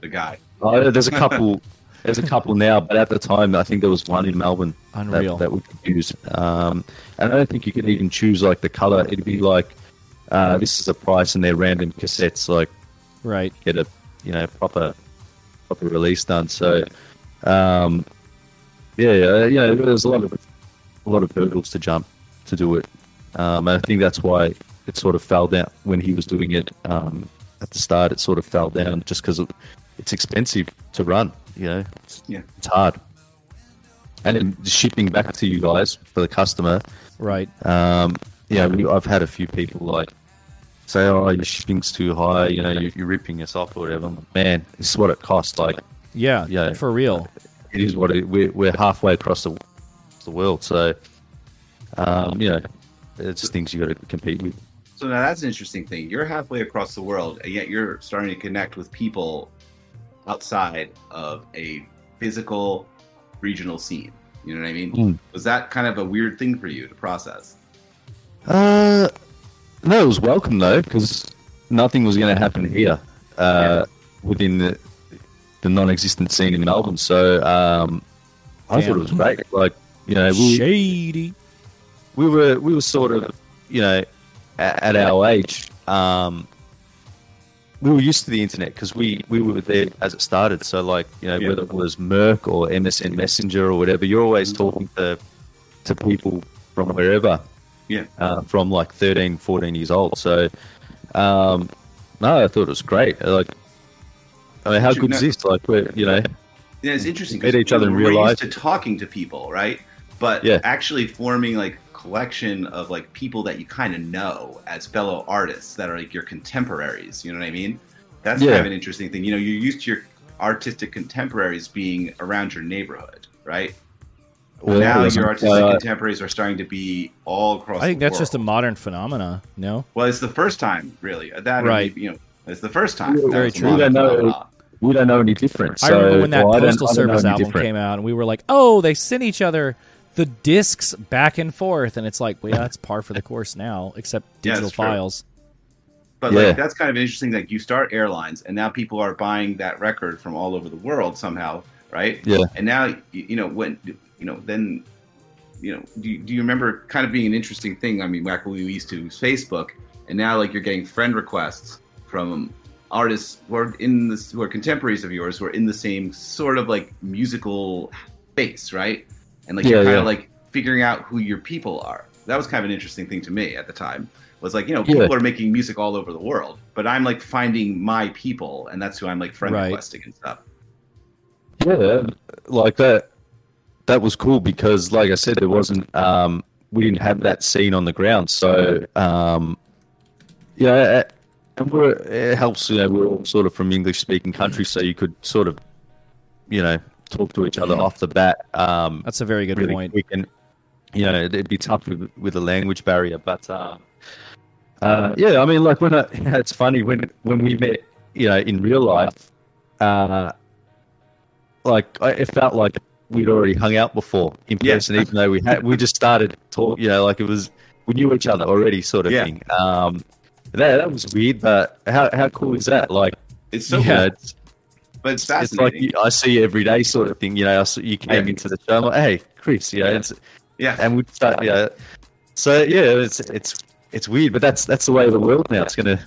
the guy. Oh, there's a couple. *laughs* There's a couple now, but at the time, I think there was one in Melbourne Unreal. that, that we could use. Um, and I don't think you could even choose like the color. It'd be like uh, this is the price, and they're random cassettes. Like right. get a you know proper proper release done. So um, yeah, yeah, you know, there's a lot of a lot of hurdles to jump to do it. Um, and I think that's why it sort of fell down when he was doing it um, at the start. It sort of fell down just because it's expensive to run. You know, it's, Yeah. it's hard. And then shipping back to you guys for the customer. Right. Um, yeah, we, I've had a few people like say, "Oh, your shipping's too high. You know, you're, you're ripping us off or whatever." Like, Man, this is what it costs. Like, Yeah, Yeah. for real. it is what it, we're we're halfway across the the world. So, um, you know, it's just things you got to compete with. So now that's an interesting thing. You're halfway across the world, and yet you're starting to connect with people outside of a physical regional scene. You know what I mean? Mm. Was that kind of a weird thing for you to process? Uh, no, it was welcome though because nothing was going to happen here uh, within the the non-existent scene in Melbourne. So um, I Damn. thought it was great. Like you know, we, Shady. we were we were sort of you know at, at our age um we were used to the internet because we we were there as it started so like you know Yeah. whether it was mIRC or msn messenger or whatever you're always talking to to people from wherever Yeah. uh, from like 13 14 years old so um no i thought it was great like i mean how good is this like we're you know Yeah, it's interesting. 'cause, each other in real used to talking to people, right? But Yeah. actually forming like collection of like people that you kind of know as fellow artists that are like your contemporaries. You know what I mean? That's kind of an interesting thing. You know, you're used to your artistic contemporaries being around your neighborhood, right? Well, now your artistic uh, contemporaries are starting to be all across. I think the that's just a modern phenomena. No, Well, it's the first time, really. That Right. maybe, you know, it's the first time. Yeah, very true. We don't know. phenomenon. we don't know any different. I remember so- when that well, Postal I don't know Service album different. came out, and we were like, "Oh, they sent each other the discs back and forth," and it's like, well, yeah, that's par for the course now, except Yeah, digital true. files. But Yeah. like that's kind of interesting. Like you start airlines, and now people are buying that record from all over the world somehow, right? Yeah. And now you, you know when you know then you know do you, do you remember kind of being an interesting thing? I mean, back when we used to use Facebook, and now like you're getting friend requests from artists who are in this who are contemporaries of yours who are in the same sort of like musical space, right? And like Yeah, you're kind yeah. of like figuring out who your people are. That was kind of an interesting thing to me at the time. Was like you know Yeah. people are making music all over the world, but I'm like finding my people, and that's who I'm like friend Right. requesting and stuff. Yeah, like that. That was cool because, like I said, there wasn't. Um, we didn't have that scene on the ground, so um, yeah, it- and we're, it helps. You know, we're all sort of from English-speaking countries, so you could sort of, you know, talk to each other off the bat. Um, That's a very good really point. quick, and you know, it'd be tough with, with a language barrier, but. Uh, uh, yeah, I mean, like when I, *laughs* it's funny when when we met, you know, in real life, uh, like I, it felt like we'd already hung out before in Yeah. person, even though we had we just started talk, you know, like it was we knew each other already, sort of Yeah. thing. Um, that that was weird, but how how cool is that? Like, It's so you Yeah. cool, it's, but it's it's like I see you every day, sort of thing. You know, I saw, you came Yeah. into the show, I'm like, hey, Chris, you know, Yeah. it's, yeah, and we start, you know, so yeah, it's it's it's weird, but that's that's the way of the world now. It's gonna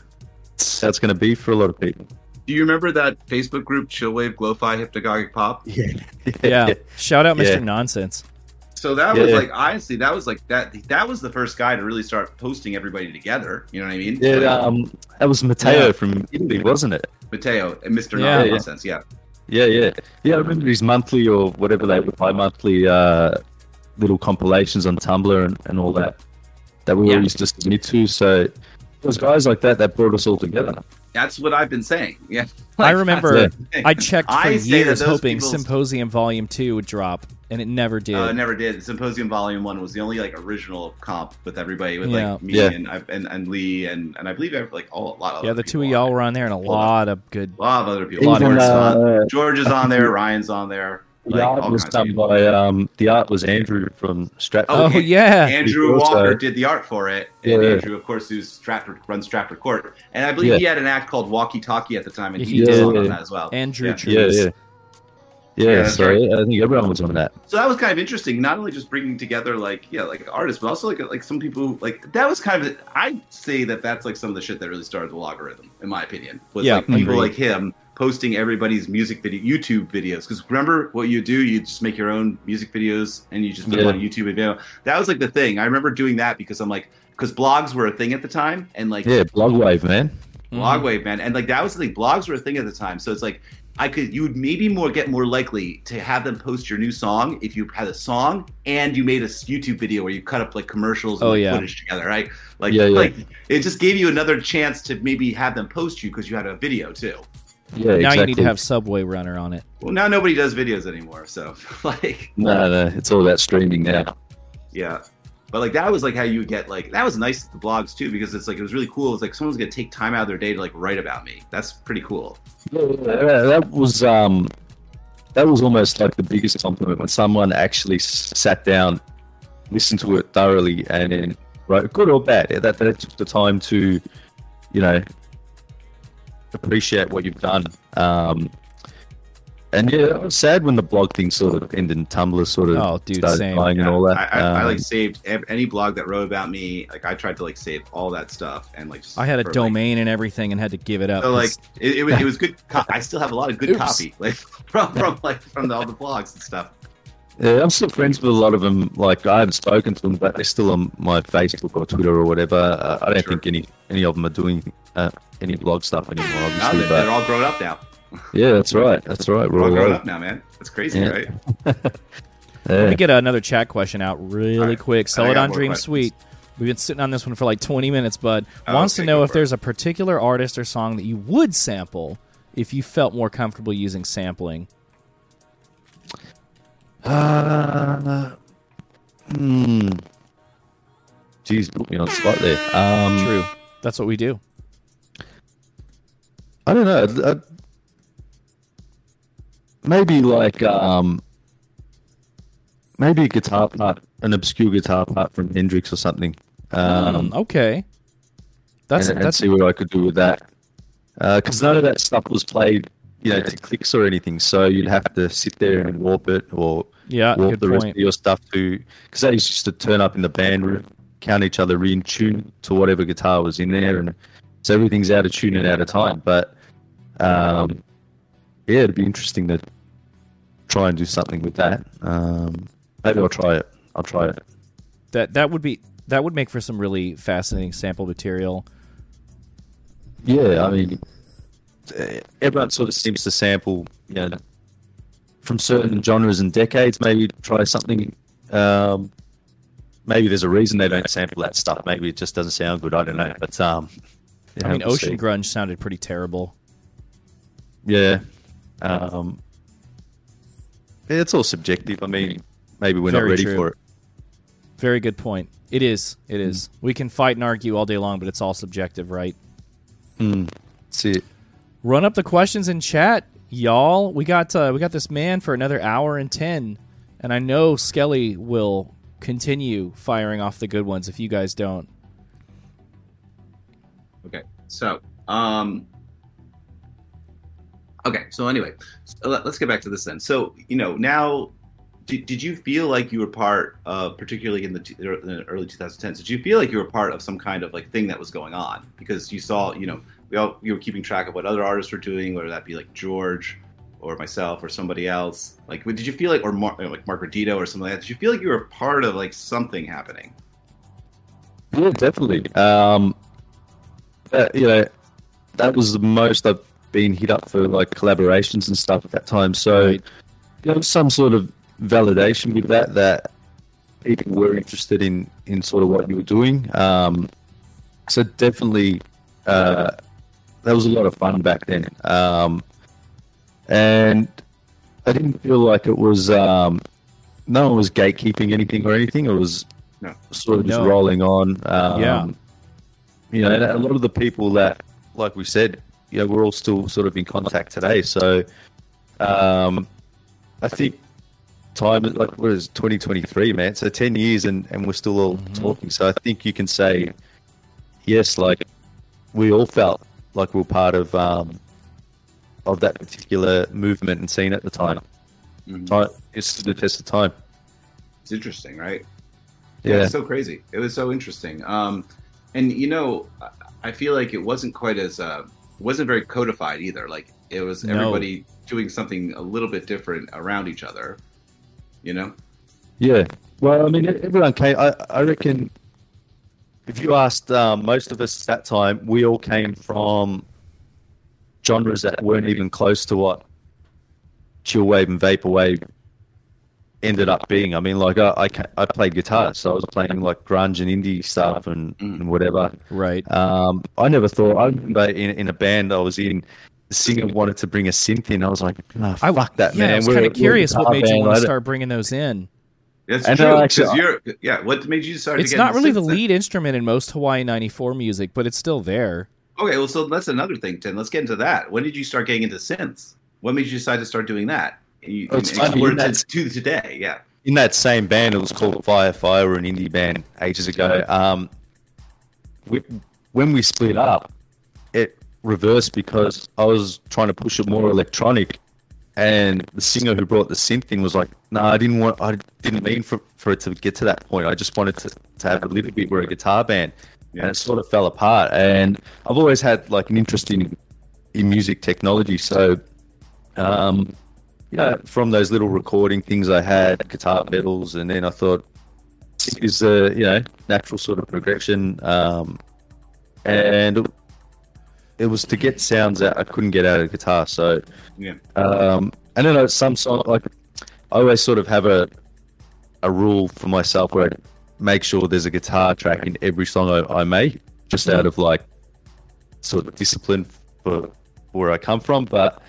that's gonna be for a lot of people. Do you remember that Facebook group Chillwave Glowfi Hypnagogic Pop? *laughs* Yeah, Yeah. *laughs* Shout out, Mr. Yeah. Nonsense. So that was Yeah. like honestly, that was like that. That was the first guy to really start posting everybody together. You know what I mean? Yeah, Like, um, that was Matteo Yeah. from Italy, wasn't it? Mateo and Mr. Yeah. Yeah, Nonsense. Yeah. Yeah, yeah, yeah. I remember his monthly or whatever they were, bi-monthly uh, little compilations on Tumblr and, and all that that we Yeah. all used to submit to. So it was guys like that that brought us all together. That's what I've been saying. *laughs* Yeah. I remember that's the thing. I checked for I years hoping people's- Symposium Volume 2 would drop, and it never did. Uh, never did. Symposium Volume One was the only like original comp with everybody with Yeah. like me Yeah. and, and and Lee and and I believe like all a lot of yeah, other the two of y'all were on there, and a lot of good. a lot of other people. lot of George, uh, George is on there. Ryan's on there. The Like, art was done by um, the art was Andrew from Stratford. Oh, Okay. yeah. Andrew Also- Walker did the art for it, and Yeah, yeah. Andrew, of course, who's Stratford runs Stratford Court, and I believe Yeah. he had an act called Walkie Talkie at the time, and he, He did did. on Yeah. that as well. Andrew Yeah. Yeah, yeah, yeah. Yeah, so right. I think everyone was on that. So that was kind of interesting. Not only just bringing together like yeah, like artists, but also like like some people who, like that was kind of I'd say that that's like some of the shit that really started the logarithm, in my opinion. Was Yeah, like people like him posting everybody's music video YouTube videos. Because remember what you do? You just make your own music videos and you just put them on YouTube video. That was like the thing. I remember doing that because I'm like because blogs were a thing at the time, and like Yeah, Blogwave, man. Mhm. Blogwave, man, and like that was the thing. Blogs were a thing at the time, so it's like I could you would maybe more get more likely to have them post your new song if you had a song and you made a YouTube video where you cut up like commercials and Oh, like, yeah. footage together, right? Like, Yeah, yeah. like it just gave you another chance to maybe have them post you because you had a video too. Yeah, Now exactly. you need to have Subway Runner on it. Well, now nobody does videos anymore, so *laughs* like, No, no, it's all about streaming now. yeah. But like that was like how you get like that was nice the blogs too because it's like it was really cool. It's like someone's gonna take time out of their day to like write about me. That's pretty cool. Yeah, yeah, that was um, that was almost like the biggest compliment when someone actually sat down, listened to it thoroughly, and then wrote good or bad. yeah, That that took the time to, you know, appreciate what you've done. Um, and yeah, I was sad when the blog thing sort of ended and Tumblr sort of Oh, dude, started same. dying and all that. I, I, I Um, like saved any blog that wrote about me. Like I tried to like save all that stuff and like just I had a for, like- domain and everything and had to give it up. so like it, it, was, it was *laughs* good. Co- I still have a lot of good Oops. copy like *laughs* from from like from the, all the blogs and stuff. Yeah, I'm still friends with a lot of them. Like I haven't spoken to them, but they're still on my Facebook or Twitter or whatever. Uh, I don't Sure. think any any of them are doing uh, any blog stuff anymore. Obviously, that they're but all grown up now. yeah, that's right. That's right. We're We're all all grown up now, man. That's crazy, Yeah. right? *laughs* Let me get another chat question out really All right. quick. I Sell it on Dream questions. Suite. We've been sitting on this one for like 20 minutes, but Oh, Wants to know if for it. there's a particular artist or song that you would sample if you felt more comfortable using sampling. Uh, hmm. Jeez, put me on the spot there. Um, True. That's what we do. I don't know. I, I, maybe like um, maybe a guitar part, an obscure guitar part from Hendrix or something. Um, hmm, okay. That's and, that's and see what I could do with that because uh, none of that stuff was played you know, to clicks or anything. So you'd have to sit there and warp it or yeah. warp the rest of your stuff to. Because they used to turn up in the band room, count each other in tune to whatever guitar was in there, and so everything's out of tune and out of time. But um, yeah, it'd be interesting to try and do something with that. Um, maybe I'll try it. I'll try it. That that would be that would make for some really fascinating sample material. Yeah, I mean, everyone sort of seems to sample, you know, from certain genres and decades. Maybe try something. Um, maybe there's a reason they don't sample that stuff. Maybe it just doesn't sound good. I don't know. But um, yeah, I mean, we'll Ocean see. Grunge sounded pretty terrible. Yeah, um, yeah, it's all subjective. I mean, maybe we're Very not ready true. for it. Very good point. It is. It is. We can fight and argue all day long, but it's all subjective, right? Mm, that's it. Run up the questions in chat, y'all. We got uh, we got this man for another hour and ten, and I know Skelly will continue firing off the good ones if you guys don't. Okay, so um, okay, so anyway, so let, us get back to this then. So you know now, did, did you feel like you were part, uh, particularly in the, in the early 2010s? Did you feel like you were part of some kind of like thing that was going on because you saw, you know, we all you were keeping track of what other artists were doing, whether that be like George or myself or somebody else. Like, did you feel like, or Mar- like Mark Redito or something like that? Did you feel like you were part of like something happening? Yeah, definitely. Um, uh, you know, that was the most I've been hit up for like collaborations and stuff at that time. So, you know, some sort of validation with that that people were interested in in sort of what you were doing. Um, so definitely, uh, that was a lot of fun back then. Um, and I didn't feel like it was um, no one was gatekeeping anything or anything. It was No. sort of just No. rolling on. Um, Yeah. You know, and a lot of the people that, like we said, you know, we're all still sort of in contact today. So, um, I think time like what is 2023 man so 10 years and and we're still all Mhm. talking so i think you can say yes like we all felt like we were part of um of that particular movement and scene at the time Mhm. time it's the test of time It's interesting, right? yeah it's so crazy. It was so interesting. Um, and you know, I- feel like it wasn't quite as uh, wasn't very codified either. Like it was No. everybody doing something a little bit different around each other. You know? Yeah. Well, I mean, everyone came. I, I reckon if you asked um, most of us at that time, we all came from genres that weren't even close to what chillwave and vaporwave ended up being. I mean, like I, I, I played guitar, so I was playing like grunge and indie stuff and, Mm. and whatever. Right. Um, I never thought. I remember in, in a band I was in. The singer wanted to bring a synth in. I was like, "Nah, I fuck that, yeah, man." I was We're- kind of curious what guitar made you want to start bringing those in. That's And true. actually- you're yeah. What made you start? It's to get not really the synths? lead instrument in most Hawaii 94 music, but it's still there. Okay, well, so that's another thing, Tim. Let's get into that. When did you start getting into synths? What made you decide to start doing that? And you, Oh, it's and funny, explore it that's- to, to today. Yeah. in that same band, it was called Fire Fire, an indie band ages ago. Um, we, when we split up, it reversed because I was trying to push it more electronic, and the singer who brought the synth in was like, "No, I didn't want. I didn't mean for, for it to get to that point. I just wanted to, to have a little bit. We're a guitar band." And it sort of fell apart. And I've always had like an interest in in music technology, so um, yeah, from those little recording things I had, guitar pedals, and then I thought is a you know natural sort of progression, um, and it was to get sounds that I couldn't get out of guitar. So Yeah. um, and then some song like I always sort of have a a rule for myself where I make sure there's a guitar track in every song I, I make, just out of like sort of discipline for where I come from. But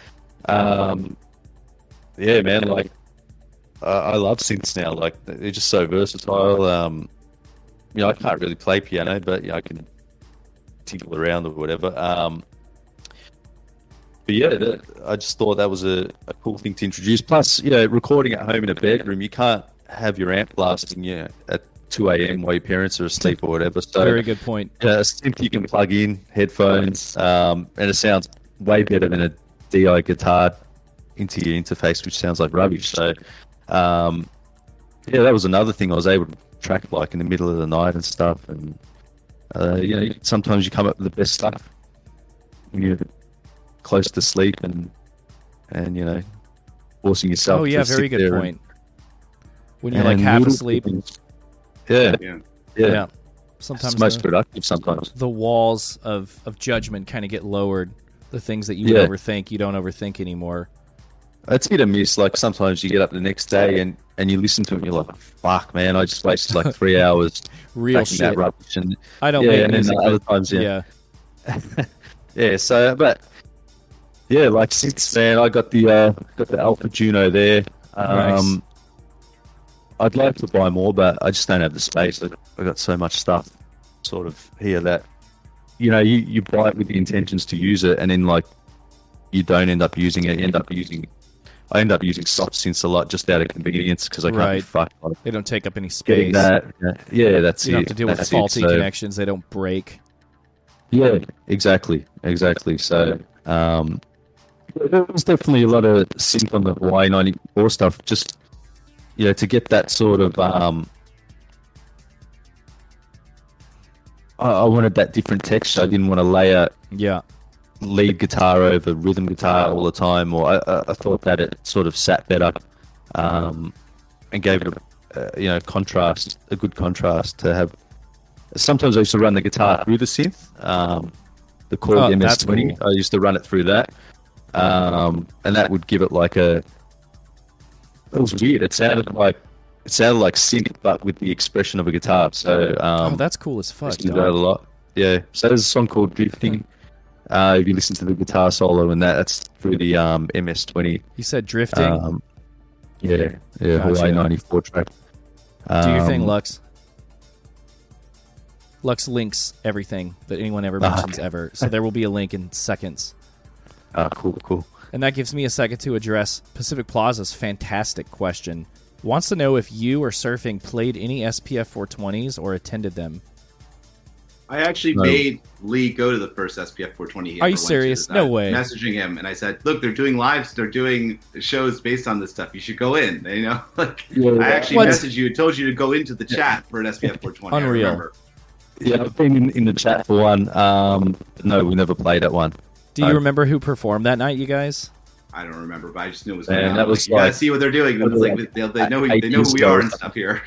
um, yeah, man, like I, I love synths now. Like they're just so versatile. Um, you know, I can't really play piano, but you know, I can tinkle around or whatever. Um, but yeah, that, I just thought that was a, a cool thing to introduce. Plus, you know, recording at home in a bedroom, you can't have your amp blasting you know, at 2 a.m. while your parents are asleep or whatever. So, Very good point. uh, simply you can plug in headphones, um, and it sounds way better than a DI guitar into your interface, which sounds like rubbish. So, um, yeah, that was another thing I was able to track like in the middle of the night and stuff. And uh, you know, sometimes you come up with the best stuff when you're close to sleep and and you know forcing yourself. Oh to yeah, sit very good there and- point. When you're like half asleep, things. Yeah, Yeah. yeah. yeah. Sometimes it's most the, productive sometimes. the walls of, of judgment kind of get lowered. The things that you Yeah. overthink, you don't overthink anymore. It's hit and miss. Like sometimes you get up the next day and, and you listen to it and you're like, fuck, man, I just wasted like three *laughs* hours Real making shit. that rubbish. And I don't yeah, make and then music, the other times, yeah. yeah. *laughs* yeah. So, but yeah, like since man, I got the uh, got the Alpha Juno there. Um, Nice. I'd like to buy more, but I just don't have the space. I I got so much stuff, sort of here that you know you, you buy it with the intentions to use it, and then like you don't end up using it. You end up using. I end up using soft synths a lot just out of convenience because I can't Right. be fucked They don't take up any space. that. Yeah, that's you don't have to deal with That's it. faulty So- connections. They don't break. Yeah, exactly, exactly. So, um, there was definitely a lot of synth on the Hawaii '94 stuff. Just you know, to get that sort of, um, I, I wanted that different texture. I didn't want to layer Yeah. Lead guitar over rhythm guitar all the time, or I, I, thought that it sort of sat better, um, and gave it a, uh, you know contrast, a good contrast to have. Sometimes I used to run the guitar through the synth, um, the Korg Oh, MS20. cool. I used to run it through that, um, and that would give it like a. It was weird. It sounded like it sounded like synth, but with the expression of a guitar. So um, oh, that's cool as fuck. to that a lot. Yeah. So there's a song called Drifting. Uh, if you listen to the guitar solo and that, that's through the um, MS20. You said drifting. Um, yeah, yeah, Gotcha. Hawaii 94 track. Do your thing, Um, Lux. Lux links everything that anyone ever Ah, mentions okay. ever. So there will be a link in seconds. Ah, cool, cool. And that gives me a second to address Pacific Plaza's fantastic question. Wants to know if you or surfing played any SPF 420s or attended them. I actually No. made Lee go to the first SPF 420. Are you ever went serious? I No way. Messaging him, and I said, "Look, they're doing lives. They're doing shows based on this stuff. You should go in." *laughs* You know, like Yeah, I actually What? messaged you and told you to go into the chat for an SPF 420. I *laughs* Unreal. remember. Yeah, I've been in, in the chat for one. Um, no, we never played at one. Do you I- remember who performed that night, you guys? I don't remember, but I just knew it was. Man, going on. that was you gotta like- see what they're doing. It was like they, they know who, they know who we are and stuff here.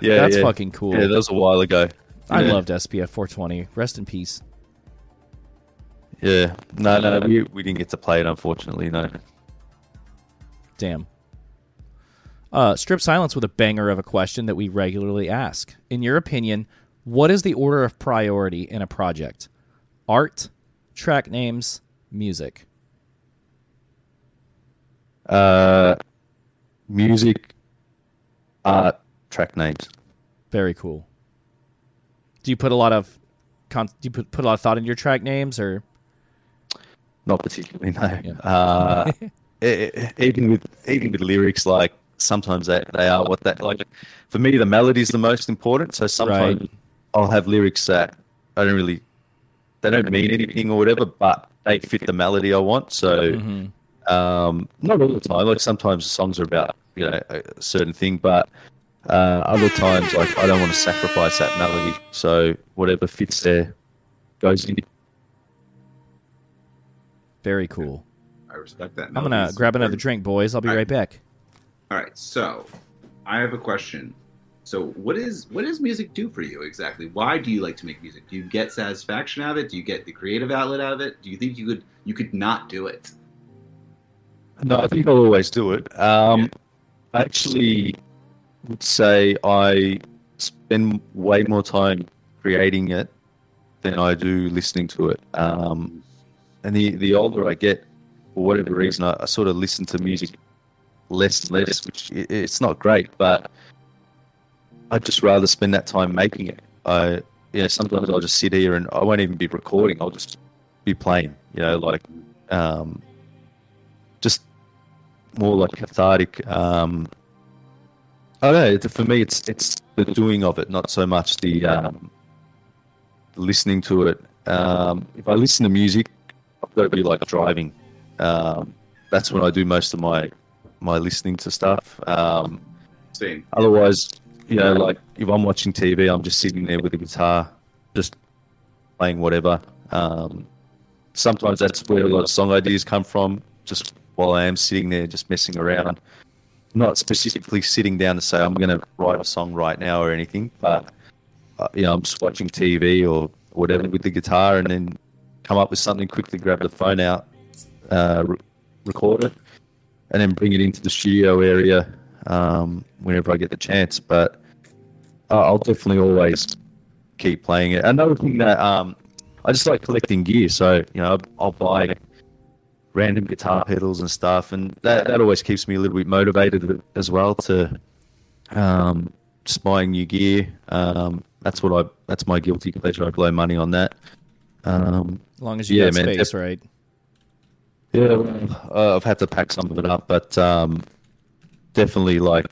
Yeah, That's yeah. fucking cool. Yeah, that was a while ago. I Yeah. loved SPF 420. Rest in peace. Yeah, no, no, we, we didn't get to play it, unfortunately. No. Damn. Uh, strip silence with a banger of a question that we regularly ask. In your opinion, what is the order of priority in a project? Art, track names, music. Uh, music, art, track names. Very cool. Do you put a lot of con- do you put, put a lot of thought into your track names or Not particularly, no. Yeah. *laughs* Uh, even with even with lyrics, like sometimes they, they are what that like. For me, the melody is the most important. So sometimes Right. I'll have lyrics that I don't really, they don't mean anything or whatever, but they fit the melody I want. So Mhm. um, not all the time. Like sometimes the songs are about you know a certain thing, but uh, other times like I don't want to sacrifice that melody. So whatever fits there goes in. very cool. I respect that. I'm gonna grab another drink, boys. I'll be All right right. back. All right, so I have a question. So, what is what does music do for you exactly? Why do you like to make music? Do you get satisfaction out of it? Do you get the creative outlet out of it? Do you think you could you could not do it? No, I think I'll always do it. Um, I actually would say I spend way more time creating it than I do listening to it. Um, and the, the older I get, for whatever reason, I, I sort of listen to music less and less, which i it's not great, but I'd just rather spend that time making it. I yeah, sometimes I'll just sit here and I won't even be recording. I'll just be playing. You know, like um, just more like cathartic. Um, I don't know. For me, it's it's the doing of it, not so much the um, listening to it. Um, if I listen to music, I've got to be like driving. Um, that's when I do most of my my listening to stuff. Um, Same. otherwise, you know, like if I'm watching TV, I'm just sitting there with a guitar, just playing whatever. Um, sometimes that's where a lot of song ideas come from. Just while I am sitting there, just messing around, not specifically sitting down to say I'm going to write a song right now or anything, but uh, you know, I'm just watching TV or whatever with the guitar, and then come up with something quickly, grab the phone out, uh, re- record it, and then bring it into the studio area um, whenever I get the chance. But uh, I'll definitely always keep playing it. Another thing that um, I just like collecting gear, so you know I'll buy random guitar pedals and stuff, and that that always keeps me a little bit motivated as well to um, just buying new gear. Um, that's what I that's my guilty pleasure. I blow money on that. Um, As long as you Yeah, got man, space, right? yeah, uh, I've had to pack some of it up, but um, definitely like,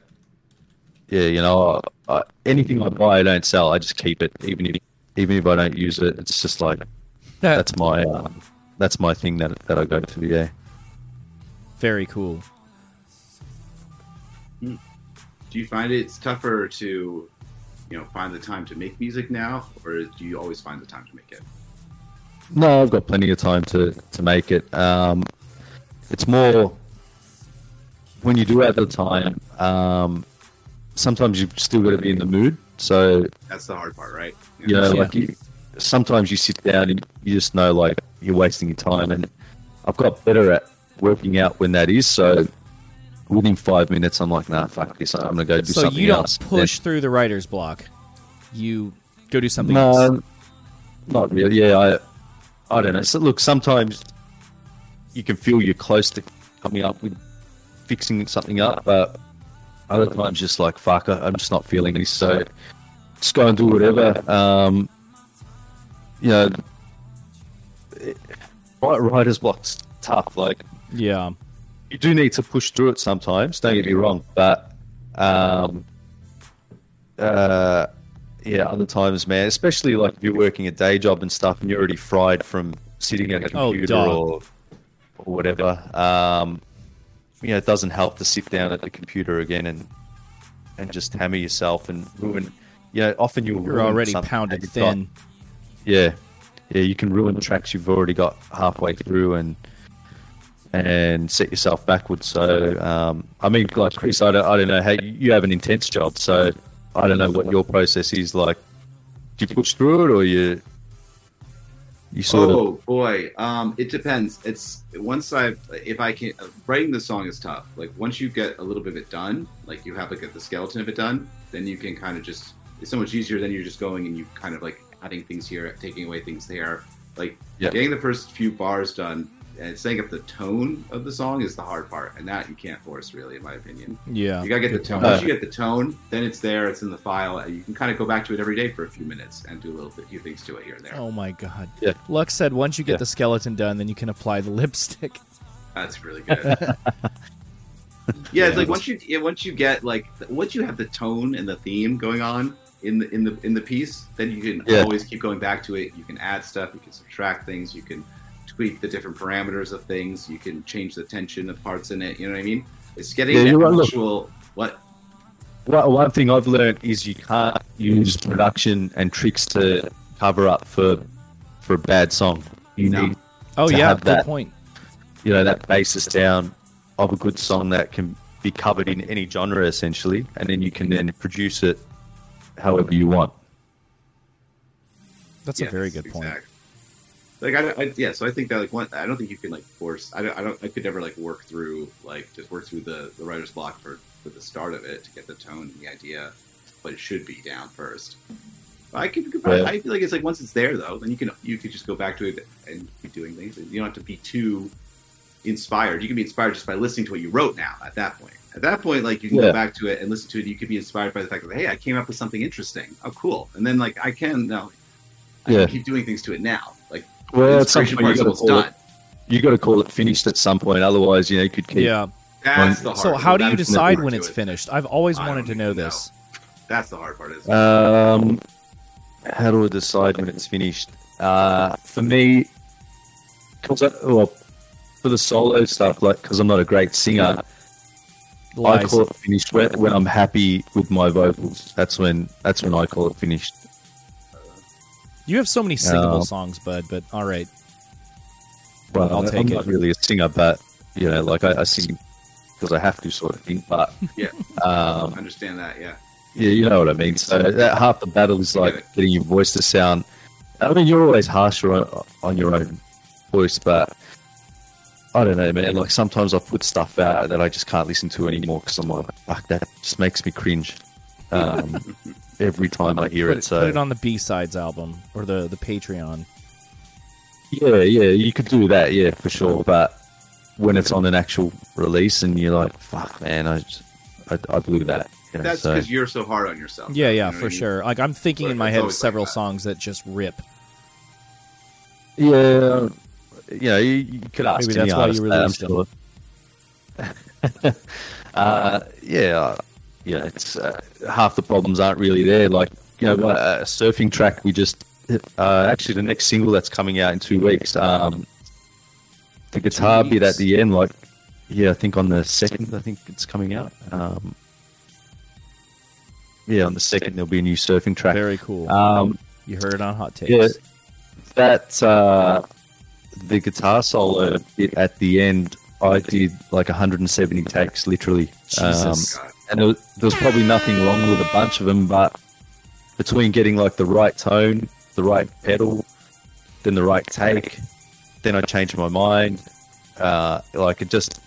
yeah, you know, I, I, anything I buy, I don't sell. I just keep it, even if even if I don't use it. It's just like that's my uh, that's my thing that that I go to. Yeah. very cool. Do you find it's tougher to, you know, find the time to make music now, or do you always find the time to make it? No, I've got plenty of time to to make it. Um, it's more when you do have the time. Um, sometimes you've still got to be in the mood. So That's the hard part, right? you know, Yeah. like you, sometimes you sit down and you just know like you're wasting your time. And I've got better at working out when that is. So within five minutes, I'm like, nah, fuck this. I'm gonna go do So something else. So you don't else. push through the writer's block. You go do something No, else. not really. Yeah, I, I don't know. So look, sometimes you can feel you're close to coming up with fixing something up, but other times just like fuck, I- I'm just not feeling this. So just go and do whatever. Um, you know, writer's block's tough. Like Yeah. you do need to push through it sometimes. Don't get me wrong, but um, uh, yeah, other times, man, especially like if you're working a day job and stuff, and you're already fried from sitting at a Oh, computer dog. or or whatever. Um, you know, it doesn't help to sit down at the computer again and and just hammer yourself and ruin. You know, often you'll You're already pounded you've got. thin. Yeah, yeah, you can ruin tracks you've already got halfway through and and set yourself backwards. So, um, I mean, like Chris, I don't, I don't know how you have an intense job, so I don't know what your process is like. Do you push through it, or you you sort oh of boy, um, it depends. It's once I, if I can, writing the song is tough. Like once you get a little bit of it done, like you have like the skeleton of it done, then you can kind of just. It's so much easier than you're just going and you kind of like adding things here, taking away things there. Like Yeah. getting the first few bars done and setting up the tone of the song is the hard part, and that you can't force really, in my opinion. Yeah. You gotta get the tone. Uh, Once you get the tone, then it's there. It's in the file. and You can kind of go back to it every day for a few minutes and do a little bit, few things to it here and there. Oh my god. Yeah. Lux said once you get Yeah. the skeleton done, then you can apply the *laughs* lipstick. That's really good. *laughs* yeah, it's like once you yeah, once you get like once you have the tone and the theme going on in the in the in the piece, then you can Yeah. always keep going back to it. You can add stuff. You can subtract things. You can tweak the different parameters of things. You can change the tension of parts in it. You know what I mean? It's getting Yeah, the you're look. actual what Well, one thing I've learned is you can't use production and tricks to cover up for for a bad song. You No. need Oh To yeah, have good that- point. you know that basis down of a good song that can be covered in any genre essentially, and then you can then produce it however you want. That's a very that's good point. exact. Like I, I, yeah, so I think that like one, I don't think you can like force. I don't, I don't, I could never like work through like just work through the the writer's block for for the start of it to get the tone and the idea, but it should be down first. I could, could probably, Yeah. I feel like it's like once it's there though, then you can you could just go back to it and keep doing things. You don't have to be too inspired. You can be inspired just by listening to what you wrote. Now, at that point, at that point, like you can Yeah. go back to it and listen to it. You could be inspired by the fact that hey, I came up with something interesting. Oh, cool! And then like I can now, I Yeah. can keep doing things to it now. Like Well, the at some inspiration point part's you got almost call done. it. You got to call it finished at some point. Otherwise, you know, you could keep. Yeah. That's the hard. So part. how do you decide when it's it. finished? I've always I wanted to don't know this. That's the hard part. Is Um, how do I decide when it's finished? Uh, for me, cause well, for the solo stuff, like because I'm not a great singer, I call it finished when, when I'm happy with my vocals. That's when that's when I call it finished. You have so many singable Um, songs, bud. But all right, Well, I'll take I'm take not really a singer, but you know, like I, I sing because I have to, sort of thing. But *laughs* Yeah. um, I understand that. Yeah. Yeah, you know what I mean. So that half the battle is like getting your voice to sound. I mean, you're always harsher on, on your own voice, but I don't know, man. Like sometimes I put stuff out that I just can't listen to anymore because I'm like, fuck, that just makes me cringe um, *laughs* every time I hear put it. it, So put it on the B sides album or the the Patreon. yeah, yeah, you could do that, yeah, for sure. But when it's on an actual release and you're like, fuck, man, I just, I, I blew that. You know, That's so- because you're so hard on yourself. Yeah, You yeah, know for I mean? sure. Like I'm thinking But in my head of always like several that. songs that just rip. Yeah, you know, you, you could ask Maybe that's why artist you released them. sure. uh, yeah, uh, yeah. It's uh, half the problems aren't really there. Like you know, a surfing track. We just uh, actually the next single that's coming out in two weeks. Um, the guitar bit at the end, like yeah, I think on the second, I think it's coming out. Um, yeah, on the second there'll be a new surfing track. Very cool. Um, you heard it on Hot Takes. yeah, that uh, the guitar solo bit at the end, I did like 170 takes, literally. God. and there was, there was probably nothing wrong with a bunch of them, but between getting like the right tone, the right pedal, then the right take, then I changed my mind. Uh, like it just,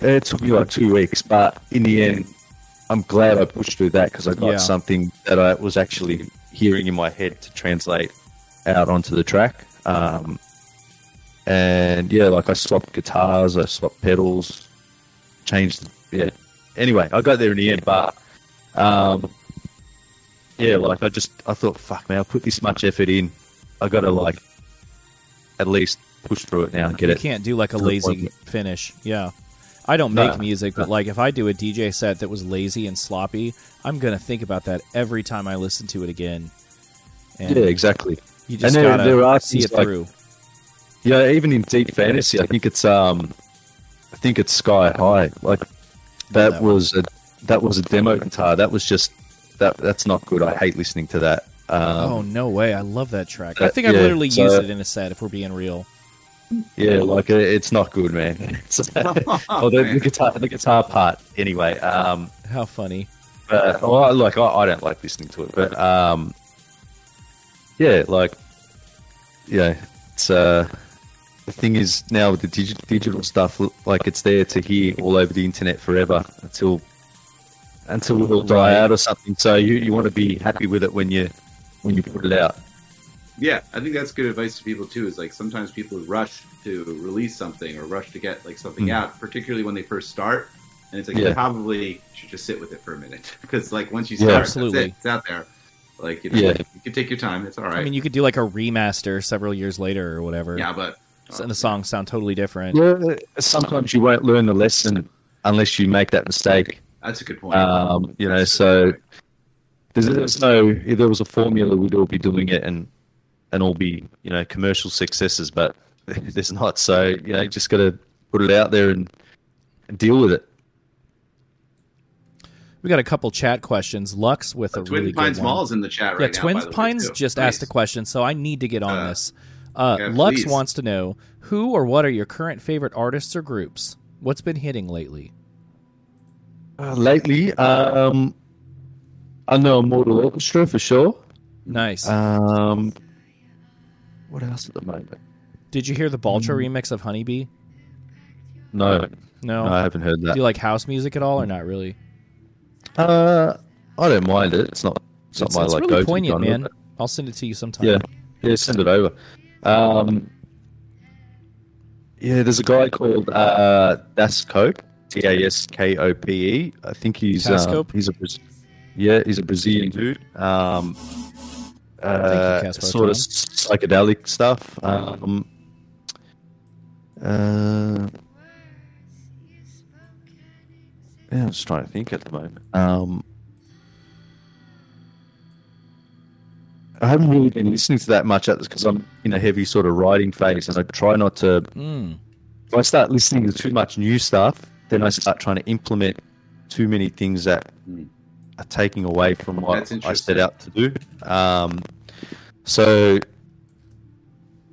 it took me like two weeks, but in the end, I'm glad I pushed through that because I got Yeah. something that I was actually hearing in my head to translate out onto the track. Um, and yeah, like I swapped guitars, I swapped pedals, changed. Yeah. Anyway, I got there in the end, but um, yeah, like I just I thought, fuck man, I put this much effort in, I got to like at least push through it now and get you it. You can't do like a lazy finish. Yeah. I don't No, make music, but like if I do a DJ set that was lazy and sloppy, I'm gonna think about that every time I listen to it again. And Yeah, exactly. you just And there- gotta there are see it like- through. Yeah, even in deep fantasy, I think it's um, I think it's sky high. Like that, that one. was a that was a demo guitar. That was just that. That's not good. I hate listening to that. Um, oh no way! I love that track. I uh, think I've yeah, literally so- used it in a set. If we're being real, Yeah, like it's not good, man. *laughs* It's, *laughs* *laughs* oh, the, the guitar, the guitar part, anyway. Um, how funny. but well, I- like I, I don't like listening to it, but um, yeah, like yeah, it's uh, the thing is now with the digi- digital stuff, like it's there to hear all over the internet forever until until we all die out or something. So you, you want to be happy with it when you when you put it out. Yeah, I think that's good advice to people too. Is like sometimes people rush to release something or rush to get like something Mm. out, particularly when they first start. And it's like Yeah. you probably should just sit with it for a minute *laughs* because like once you Yeah. start, Absolutely. that's it. It's out there. Like you know, Yeah. you can take your time. It's all right. I mean, you could do like a remaster several years later or whatever. yeah, but and the songs sound totally different. Yeah, sometimes you won't learn the lesson unless you make that mistake. that's a good point. Um, you know, so there's, there's no if there was a formula, we'd all be doing it and and all be you know commercial successes, but *laughs* there's not. So you know, you just got to put it out there and, and deal with it. We got a couple chat questions. Lux with a Twin really Pines good one. Mall is in the chat yeah, right now. Twin by the way, Pines too. just Nice. asked a question, so I need to get on Uh, this. Uh, yeah, Lux please. wants to know who or what are your current favorite artists or groups? What's been hitting lately? Uh, lately, um, I know Immortal Orchestra for sure. Nice. Um, what else at the moment? Did you hear the Baltra mm. remix of Honeybee? No, No. no, I haven't heard that. Do you like house music at all, or not really? Uh, I don't mind it. It's not. It's, It's, not my it's like really go-to poignant, genre, man. but- I'll send it to you sometime. Yeah, yeah, send it over. Um, Yeah, there's a guy called uh, Taskope, T A S K O P E. I think he's um, he's a yeah, he's a Brazilian dude. Um, uh, Casper sort of psychedelic stuff. Um, uh, yeah, I'm just trying to think at the moment. Um, I haven't really been listening to that much at this because I'm in a heavy sort of writing phase, and I try not to Mm. if I start listening to too much new stuff, then I start trying to implement too many things that Hmm. are taking away from what I set out to do. Um, so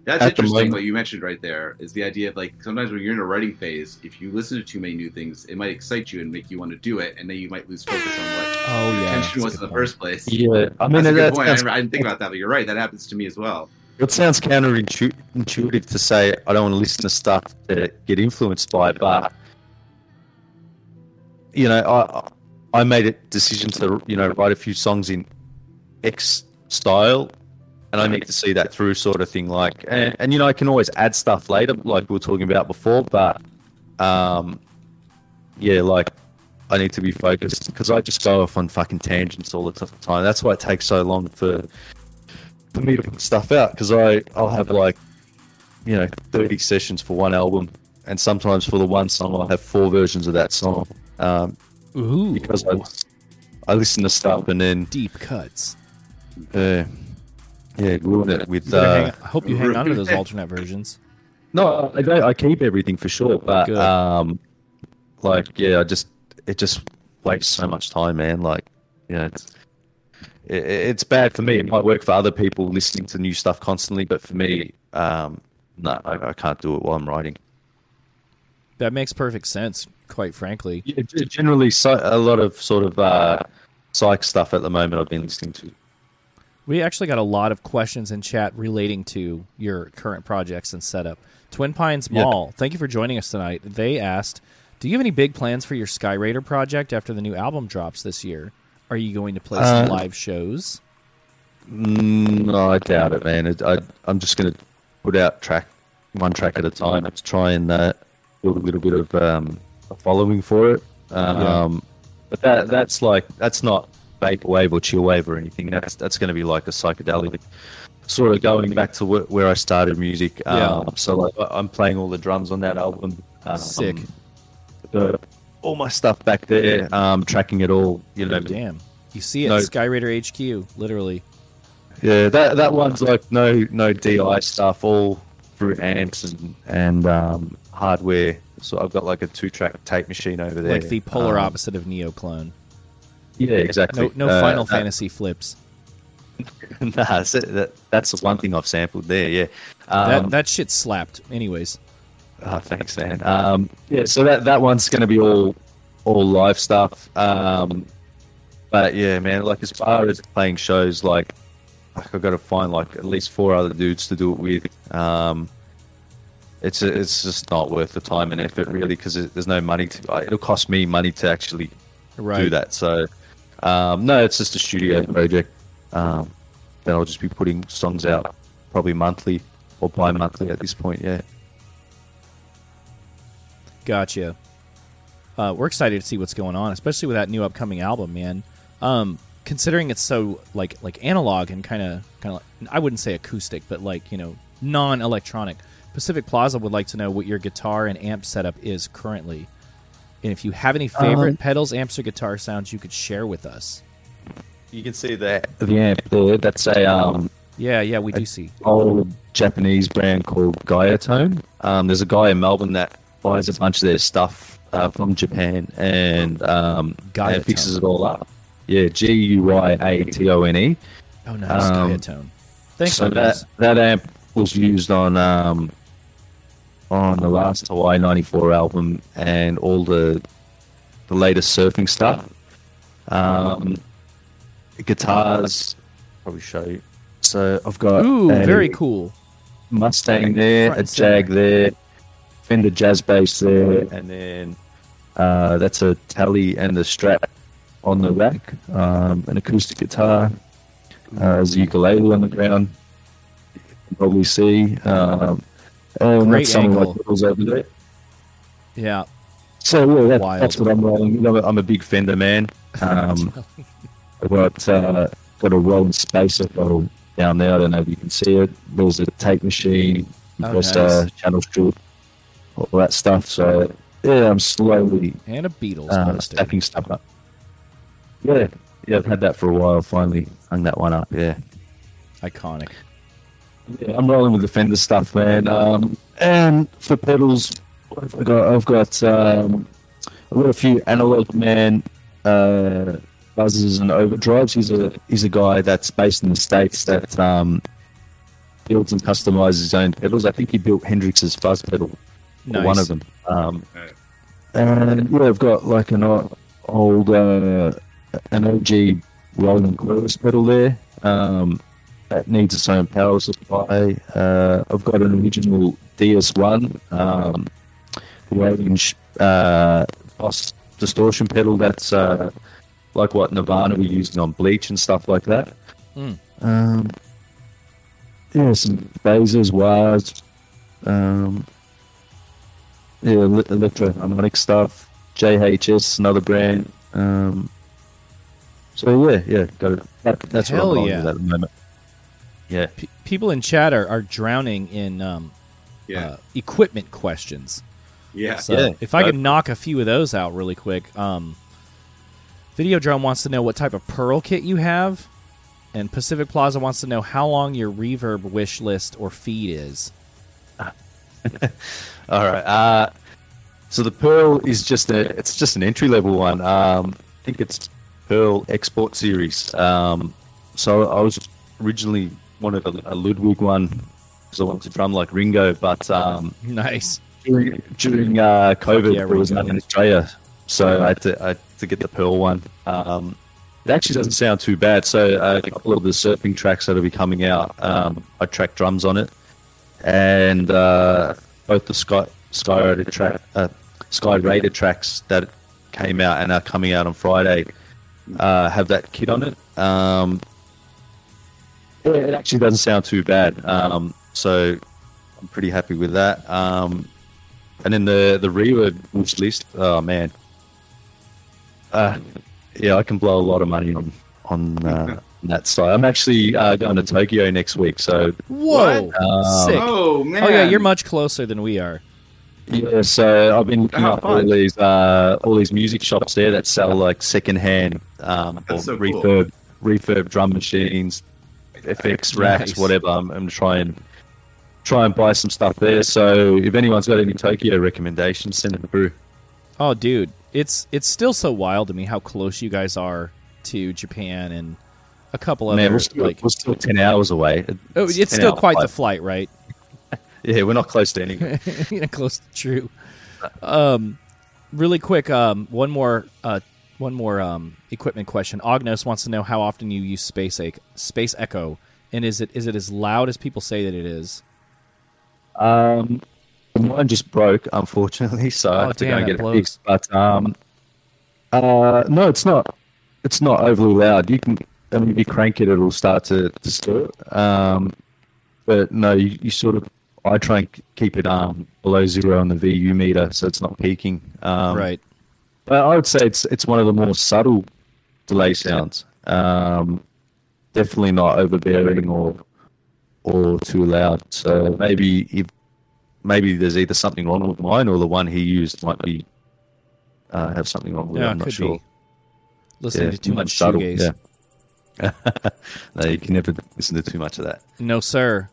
That's At interesting. What you mentioned right there is the idea of like sometimes when you're in a writing phase, if you listen to too many new things, it might excite you and make you want to do it, and then you might lose focus on what Oh your yeah. attention was in the point. first place. yeah, I mean That's a good that point. I, I didn't think about that, but you're right. That happens to me as well. it sounds counterintuitive to say I don't want to listen to stuff to get influenced by, but you know, I I made a decision to you know write a few songs in X style, and I need to see that through, sort of thing. Like, and, and you know, I can always add stuff later, like we were talking about before, but um, yeah, like I need to be focused because I just go off on fucking tangents all the time. That's why it takes so long for for me to put stuff out because I I'll have like you know thirty sessions for one album, and sometimes for the one song I'll have four versions of that song. Um, Ooh. because I, I listen to stuff and then deep cuts. uh, yeah, with. Uh, hang- I hope you hang on to those *laughs* alternate versions. no, I, I keep everything for sure, but Good. um, like yeah, I just it just wastes so much time, man. Like, yeah, it's it, it's bad for me. It might work for other people listening to new stuff constantly, but for me, um, no, I, I can't do it while I'm writing. That makes perfect sense, quite frankly. Yeah, generally, so, a lot of sort of uh, psych stuff at the moment. I've been listening to. We actually got a lot of questions in chat relating to your current projects and setup. Twin Pines Yeah. Mall, thank you for joining us tonight. They asked, "Do you have any big plans for your Skyraider project after the new album drops this year? Are you going to play some Uh, live shows?" Mm, no, I doubt it, man. It, I, I'm just going to put out track one track at a time to try and uh, build a little bit of um, a following for it. Um, But that that's like that's not vaporwave or chillwave or anything. That's that's going to be like a psychedelic sort of going back to wh- where I started music. Yeah. Um, so like I'm playing all the drums on that album. Um, Sick. the- all my stuff back there, um, tracking it all. You know, Damn, you see it, No. Skyraider HQ, literally. Yeah, that that one's like no no DI stuff, all through amps and and um, hardware. So I've got like a two track tape machine over there. Like the polar Um, opposite of Neoclone. Yeah, exactly. No, no Uh, Final that- Fantasy flips. *laughs* nah, so that, that's one thing I've sampled there. Yeah. That Um, that shit slapped. Anyways, Oh, thanks, man. Um, yeah, so that that one's going to be all all live stuff. Um, but yeah, man, like as far as playing shows, like, like I've got to find like at least four other dudes to do it with. Um, it's it's just not worth the time and effort really because there's no money to. It'll cost me money to actually right? do that. So um, no, it's just a studio project. Um, that I'll just be putting songs out probably monthly or bi-monthly at this point. Yeah. Gotcha. Uh, we're excited to see what's going on, especially with that new upcoming album, man. Um, considering it's so like like analog and kind of kind of like, I wouldn't say acoustic, but like you know non-electronic. Pacific Plaza would like to know what your guitar and amp setup is currently, and if you have any favorite Um, pedals, amps, or guitar sounds you could share with us. You can see that. the amp there. That's a um, Yeah, yeah, we do see. old Japanese brand called Guyatone. Um, there's a guy in Melbourne that buys a bunch of their stuff uh, from Japan and um, and fixes it all up. Yeah, G U Y A T O N E. Oh, nice, Um, Diatone. Thanks, so guys. that that amp was used on um, on the last Hawaii '94 album and all the the latest surfing stuff. Um, guitars, probably show you. So I've got Ooh, a very cool. Mustang there, a. Jag there, Fender Jazz Bass there, and then uh, that's a Tally and the Strat on the rack, um, an acoustic guitar, uh, there's a ukulele on the ground. You can probably see. Um, And Great that's angle. like pedals over there. Yeah. So yeah, that, that's what I'm rolling. with. I'm a big Fender man. Um, *laughs* I've got uh, got a Rod Spacer bottle down there. I don't know if you can see it. There's a tape machine, Oh, compressor, nice. channel strip, all that stuff. So yeah, I'm slowly and a Beatles uh, poster. stacking stuff up. Yeah, yeah, I've had that for a while. Finally hung that one up. Yeah. Iconic. Yeah, I'm rolling with the Fender stuff, man. Um, and for pedals, I've got I've got, um, I've got a few analog man uh, buzzers and overdrives. He's a he's a guy that's based in the states that um, builds and customizes his own pedals. I think he built Hendrix's fuzz pedal, Nice. one of them. Um, and yeah, I've got like an old uh, an OG Roland Chorus pedal there. Um, that needs its own power supply. Uh, I've got an original DS1, um, range uh, Boss distortion pedal that's uh, like what Nirvana were using on Bleach and stuff like that. Mm. Um, yeah, some phasers, wires, um, yeah, ele- Electro-Harmonix stuff. JHS, another brand. Um, so yeah, yeah, go. That, that's Hell what I'm yeah. at the moment. Yeah. P- people in chat are, are drowning in um, Yeah. uh, equipment questions. yeah. So Yeah, if I right. could knock a few of those out really quick, um, Videodrome wants to know what type of Pearl kit you have, and Pacific Plaza wants to know how long your reverb wish list or feed is. *laughs* All right. Uh, so the Pearl is just a it's just an entry level one. Um, I think it's Pearl Export Series. Um, so I was originally wanted a, a Ludwig one because I wanted to drum like Ringo, but um, Nice. during during uh, COVID yeah, there was none in Australia, so I had to I had to get the Pearl one. Um, it actually doesn't sound too bad. So uh, a couple of the surfing tracks that'll be coming out, um, I track drums on it, and uh, both the Sky Skyraider track uh, Skyraider tracks that came out and are coming out on Friday uh, have that kit on it. Um, yeah, it actually doesn't sound too bad. Um, so I'm pretty happy with that. Um, and then the the reverb wish list. Oh man, uh, yeah, I can blow a lot of money on on uh, *laughs* that side. I'm actually uh, going to Tokyo next week, so Whoa. um, Sick. Oh man. Oh yeah, you're much closer than we are. yeah. So I've been looking How up all these uh, all these music shops there that sell like secondhand um, or That's so cool. refurb refurb drum machines, FX racks, Nice. whatever. I'm, I'm trying try and buy some stuff there. So if anyone's got any Tokyo recommendations, send them through. Oh, dude, it's it's still so wild to me how close you guys are to Japan and a couple other Man, we're still, like. we're still ten hours away. Oh, it's still quite the flight. flight, right? *laughs* Yeah, we're not close to anything. *laughs* you know, close to true. Um, really quick, um, one more, uh, one more um, equipment question. Ognos wants to know how often you use Space Space Echo, and is it is it as loud as people say that it is? Um, mine just broke, unfortunately, *laughs* so I Oh, have to go and get blows. it fixed. But um, uh, no, it's not. It's not overly loud. You can, I mean, if you crank it, it'll start to stir. Um, but no, you, you sort of. I try and keep it um below zero on the VU meter, so it's not peaking. Um, right. I would say it's it's one of the more subtle delay sounds. Um, definitely not overbearing or or too loud. So maybe if maybe there's either something wrong with mine or the one he used might be uh, have something wrong with it. Yeah, I'm not sure. be. Listening Yeah, to too much subtle, shoegaze. Yeah. *laughs* no, you can never listen to too much of that. No, sir.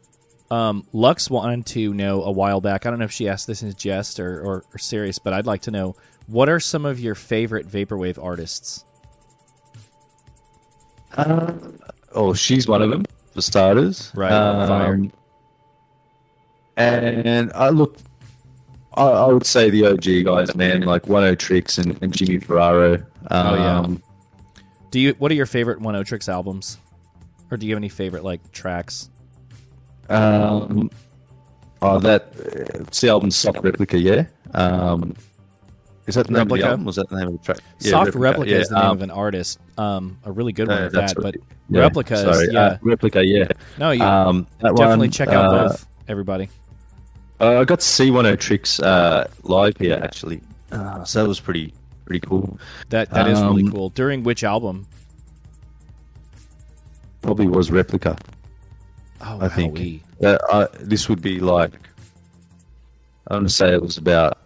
Um, Lux wanted to know a while back. I don't know if she asked this in jest or, or, or serious, but I'd like to know what are some of your favorite vaporwave artists? Oh, she's one of them for starters. Right, fire. Um, and I look, I, I would say the OG guys, man, like Oneohtrix and, and Jimmy Ferraro. Um, Oh, yeah. Do you? What are your favorite Oneohtrix albums, or do you have any favorite like tracks? Um, oh, that uh, it's the album Soft Replica, yeah. Um, is that the name of Replica? the album? Was that the name of the track? Yeah, Soft Replica, yeah, is the name um, of an artist. Um, a really good one uh, at that. But yeah, Replica is- yeah. uh, Replica, yeah. no, you Um, definitely one, check out uh, both. Everybody. Uh, I got to see Oneohtrix uh, live here actually, uh, so that was pretty pretty cool. That that is really Um, cool. During which album? Probably was replica. Oh, I think. Uh, uh, this would be like I want to say it was about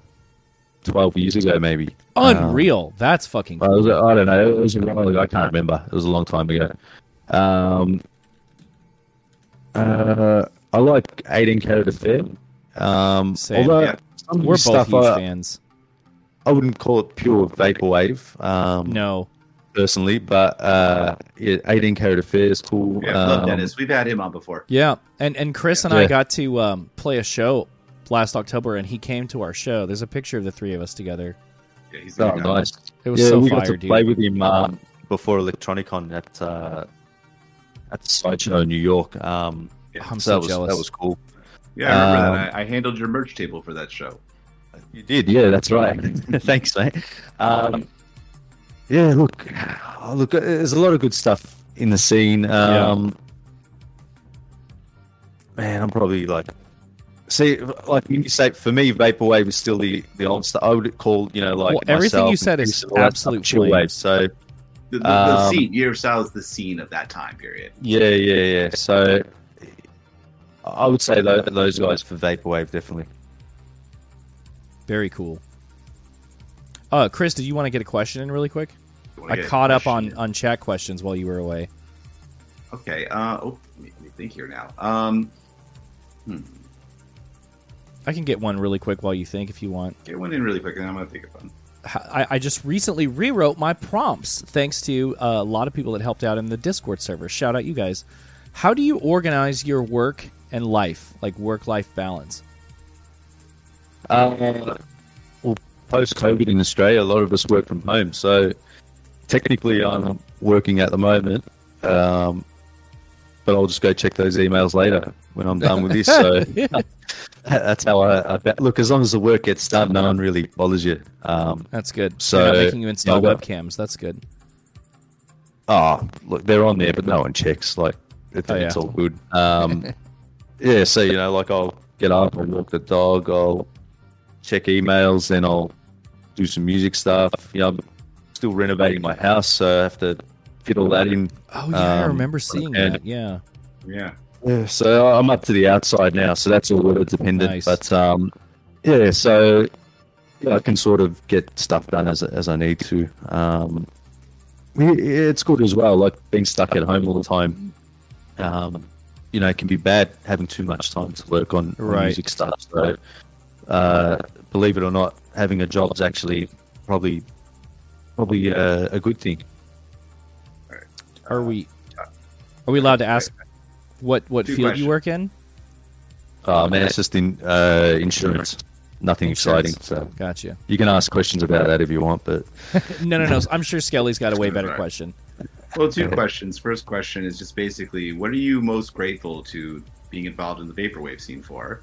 twelve years ago, maybe. Unreal. That's fucking Um, I, cool. was, I don't know. It was a while ago. I can't remember. It was a long time ago. Um, uh, I like 18 Carat Affair. Um, Same. although Yeah. some We're the both stuff huge I, fans. I wouldn't call it pure vaporwave. Um, No. personally, but uh, yeah, 18 Carat Affair is cool. Yeah, love Um, Dennis. We've had him on before. Yeah, and and Chris and I Yeah. got to um, play a show last October, and he came to our show. There's a picture of the three of us together. Yeah, he's a Oh, nice. It was yeah, so we fire, got to dude. play with him um, before Electronicon at uh, at the sideshow in New York. Um, I'm so so that was jealous. that was cool. Yeah, I remember Um, that. I, I handled your merch table for that show. You did, yeah, that's right. *laughs* Thanks, mate. Um, yeah, look, oh, look, there's a lot of good stuff in the scene. Um, Man, I'm probably like, see, like when you say, for me, vaporwave is still the the old stuff. I would call, you know, like Well, everything you said is Chris and all that stuff absolute chill wave. So The, the, the Um, scene, your style is the scene of that time period. yeah, yeah, yeah. So I would say tho- those guys for vaporwave definitely. Very cool. Uh, Chris, did you want to get a question in really quick? You I caught up on question? on chat questions while you were away. Okay. Uh, oh, let me, let me think here now. Um, hmm. I can get one really quick while you think if you want. Get one in really quick, and I'm gonna think of one. I, I just recently rewrote my prompts thanks to uh, a lot of people that helped out in the Discord server. Shout out you guys. How do you organize your work and life, like work life balance? Uh, well, post COVID in Australia, a lot of us work from home. So technically, I'm working at the moment, um, but I'll just go check those emails later when I'm done with this. So *laughs* yeah. that's how I, I look. As long as the work gets done, no one really bothers you. Um, That's good. So, making you install yeah, webcams. That's good. oh, look, they're on there, but no one checks. Like it, Oh, yeah. it's all good. Um, *laughs* yeah, so you know, like I'll get up, I'll walk the dog, I'll check emails, then I'll do some music stuff. You know, I'm still renovating my house, so I have to fit all that in. Oh yeah, I Um, remember seeing and- that. Yeah. Yeah. Yeah, so I'm up to the outside now, so that's all weather dependent. Nice. But um, yeah, so yeah, I can sort of get stuff done as as I need to. Um, it's good as well. Like being stuck at home all the time, um, you know, it can be bad having too much time to work on, on Right. music stuff. So, uh, believe it or not, having a job is actually probably probably uh, a good thing. Are we are we allowed to ask what what Two field you work in? Uh, man, it's just in uh, insurance. Nothing Insurance. exciting. So Gotcha. you can ask questions about that if you want, but *laughs* No, no, no. I'm sure Skelly's got a way better question. Well, two questions. First question is just basically, what are you most grateful to being involved in the vaporwave scene for?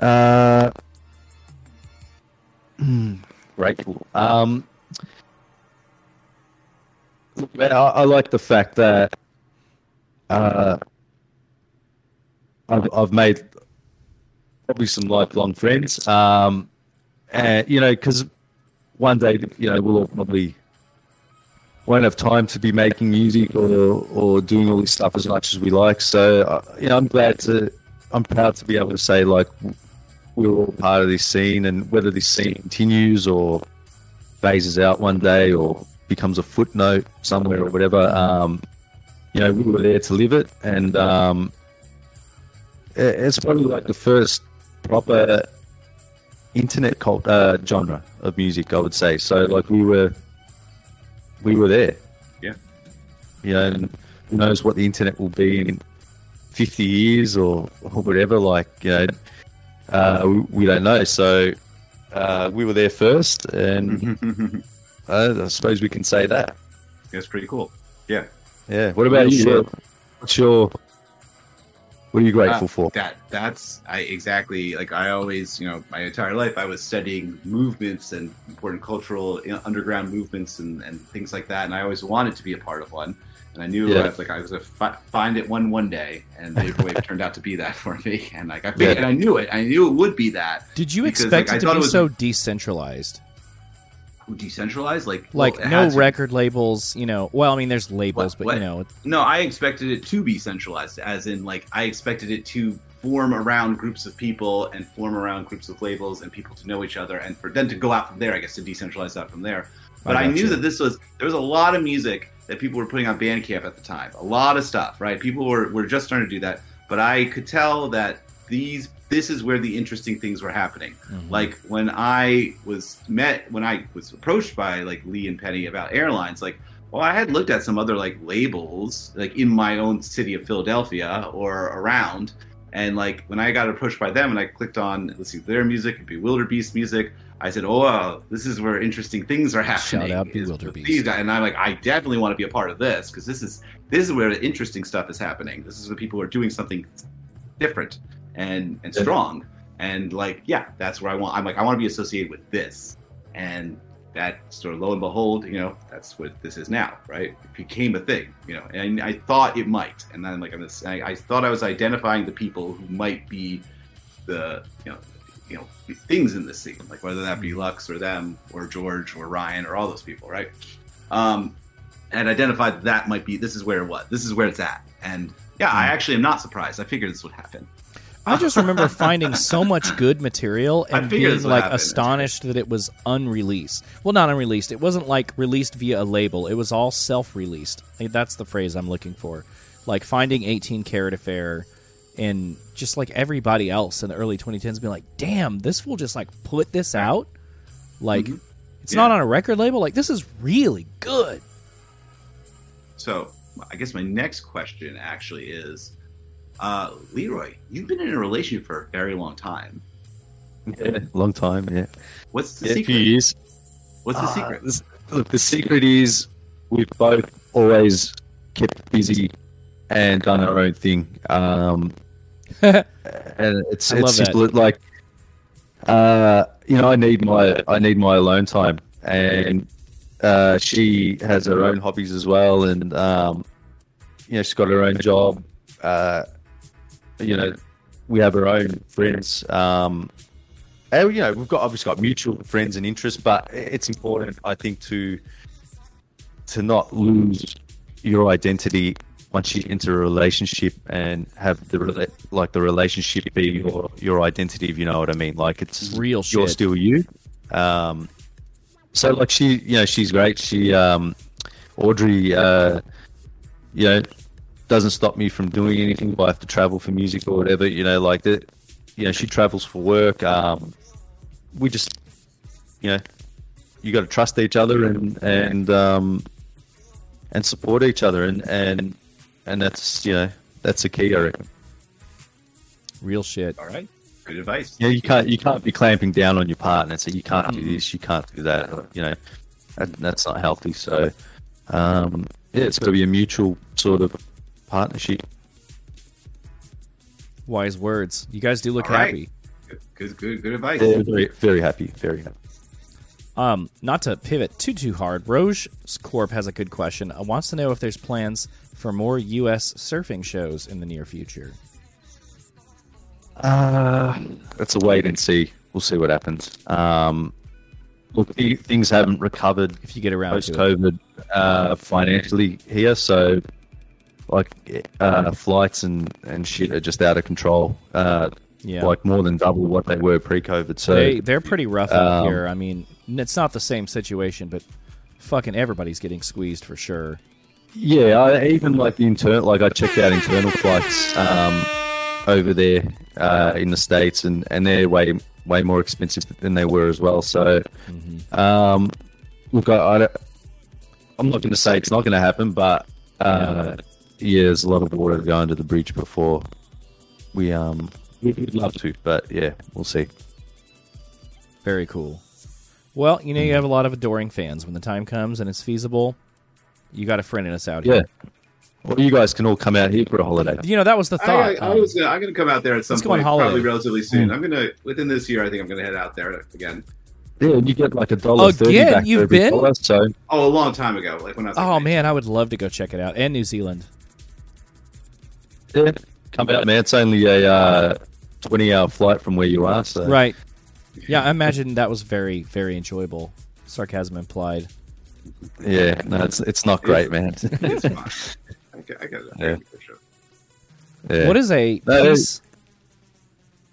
uh, grateful. Um, look, man, I, I like the fact that uh, I've, I've made probably some lifelong friends. Um, and you know, because one day, you know, we'll all probably won't have time to be making music or or doing all this stuff as much as we like. So, uh, you know, I'm glad to, I'm proud to be able to say like we're all part of this scene, and whether this scene continues or phases out one day or becomes a footnote somewhere or whatever, um, you know, we were there to live it, and um, it's probably like the first proper internet cult uh, genre of music, I would say. So, like, we were we were there. Yeah. You know, and who knows what the internet will be in 50 years or, or whatever. Like, you know, uh, we, we don't know. So, uh, we were there first, and *laughs* uh, I suppose we can say that. That's pretty cool. Yeah. Yeah. What about you? short. What's your What are you grateful Uh, for? That that's I exactly like I always you know my entire life I was studying movements and important cultural you know, underground movements and, and things like that, and I always wanted to be a part of one. And I knew Yeah. I was like I was gonna fi- find it one one day, and Vaporwave turned out to be that for me. And like I figured, Yeah. and I knew it. I knew it would be that. Did you Because, expect like, I it to thought be it was- so decentralized? Decentralized, like Like well, no to- record labels, you know. Well, I mean, there's labels, What- but what? you know, No, I expected it to be centralized, as in like I expected it to form around groups of people and form around groups of labels and people to know each other, and for then to go out from there, I guess to decentralize that from there. But I, got knew you. that this was there was a lot of music that people were putting on Bandcamp at the time, a lot of stuff, right? People were were just starting to do that, but I could tell that these this is where the interesting things were happening Mhm. like when I was met when I was approached by like Lee and Penny about airlines, like well, I had looked at some other like labels like in my own city of Philadelphia or around, and like when I got approached by them and I clicked on let's see their music, Bewilder Beast music, I said, oh, wow, this is where interesting things are happening. out is Bewilder Beast. these guys. And I'm like, I definitely want to be a part of this because this is this is where the interesting stuff is happening. This is where people are doing something different and and strong. And like yeah that's where i want i'm like i want to be associated with this. And that sort of lo and behold you know that's what this is now right? It became a thing you know and i thought it might. And then like i'm just, I, I thought i was identifying the people who might be the you know you know things in this scene like whether that be lux or them or george or ryan or all those people right? Um and identified that might be this is where what this is where it's at. And yeah i actually am not surprised. I figured this would happen I just remember finding so much good material and being like happen. astonished that it was unreleased. Well, not unreleased. It wasn't like released via a label. It was all self-released. That's the phrase I'm looking for. Like finding 18 Carat Affair and just like everybody else in the early 2010s being like, "Damn, this fool just like put this out." Like Mhm. it's Yeah. not on a record label. Like this is really good. So I guess my next question actually is, uh, Leroy, you've been in a relationship for a very long time. Yeah, long time. Yeah, What's the yeah a few secret? years. What's the Uh, secret? this- look, the secret is we've both always kept busy and done our own thing. Um, *laughs* and it's I it's love that. simple. Like, uh, you know, I need my I need my alone time, and uh, she has her own hobbies as well, and um, you know, she's got her own job. Uh, you know, we have our own friends. Um, and, you know, we've got obviously got mutual friends and interests, but it's important, I think, to to not lose your identity once you enter a relationship and have the like the relationship be your your identity, if you know what I mean. Like it's Real you're still you. Um, so like she, you know, she's great. She, um, Audrey, uh, you know, doesn't stop me from doing anything. If I have to travel for music or whatever, you know, like that. You know, she travels for work. Um, we just, you know, you got to trust each other and and um, and support each other, and and and that's you know that's the key, I reckon. Real shit. All right, good advice. Yeah, you can't you can't be clamping down on your partner and say you can't do Mm-hmm. this, you can't do that. You know, that, that's not healthy. So, um, yeah, it's got to be a mutual sort of partnership. Wise words. You guys do look All right. happy. Good, good, good, good advice. Yeah, very very happy, very happy. Um, not to pivot too too hard, Roge Corp has a good question. Uh, wants to know if there's plans for more U.S. surfing shows in the near future. Uh, that's a wait and see. We'll see what happens. Um, look, th- things haven't recovered If you get around post COVID uh, financially here, so like uh, flights and and shit are just out of control. Uh, Yeah. like more than double what they were pre-COVID. So they they're pretty rough out um, here. I mean, it's not the same situation, but fucking everybody's getting squeezed for sure. Yeah, I, even like the internal, like I checked out internal flights um, over there uh, in the states, and, and they're way way more expensive than they were as well. So, um, look, I, I don't- I'm not going to say it's not going to happen, but uh, yeah, there's a lot of water going to the bridge before we um we'd love to, but yeah, we'll see. Very cool. Well, you know, you have a lot of adoring fans. When the time comes and it's feasible, you got a friend in us out Yeah. Well, you guys can all come out here for a holiday. You know, that was the thought. I, I um, was gonna, I'm gonna come out there at some let's go on point, holiday. probably relatively soon. Mm. I'm gonna within this year. I think I'm gonna head out there again. Yeah, and you get like a dollar thirty Again, back you've every been? dollar, So Oh, a long time ago, like when I was. like, oh man, I would love to go check it out. And New Zealand. Yeah, come out, man. It's only a uh, twenty-hour flight from where you are. So Right. Yeah, I imagine that was very, very enjoyable. Sarcasm implied. yeah, no, it's it's not great, man. It's fine. *laughs* I got, I got it. Yeah. Sure. yeah. What is a That piece?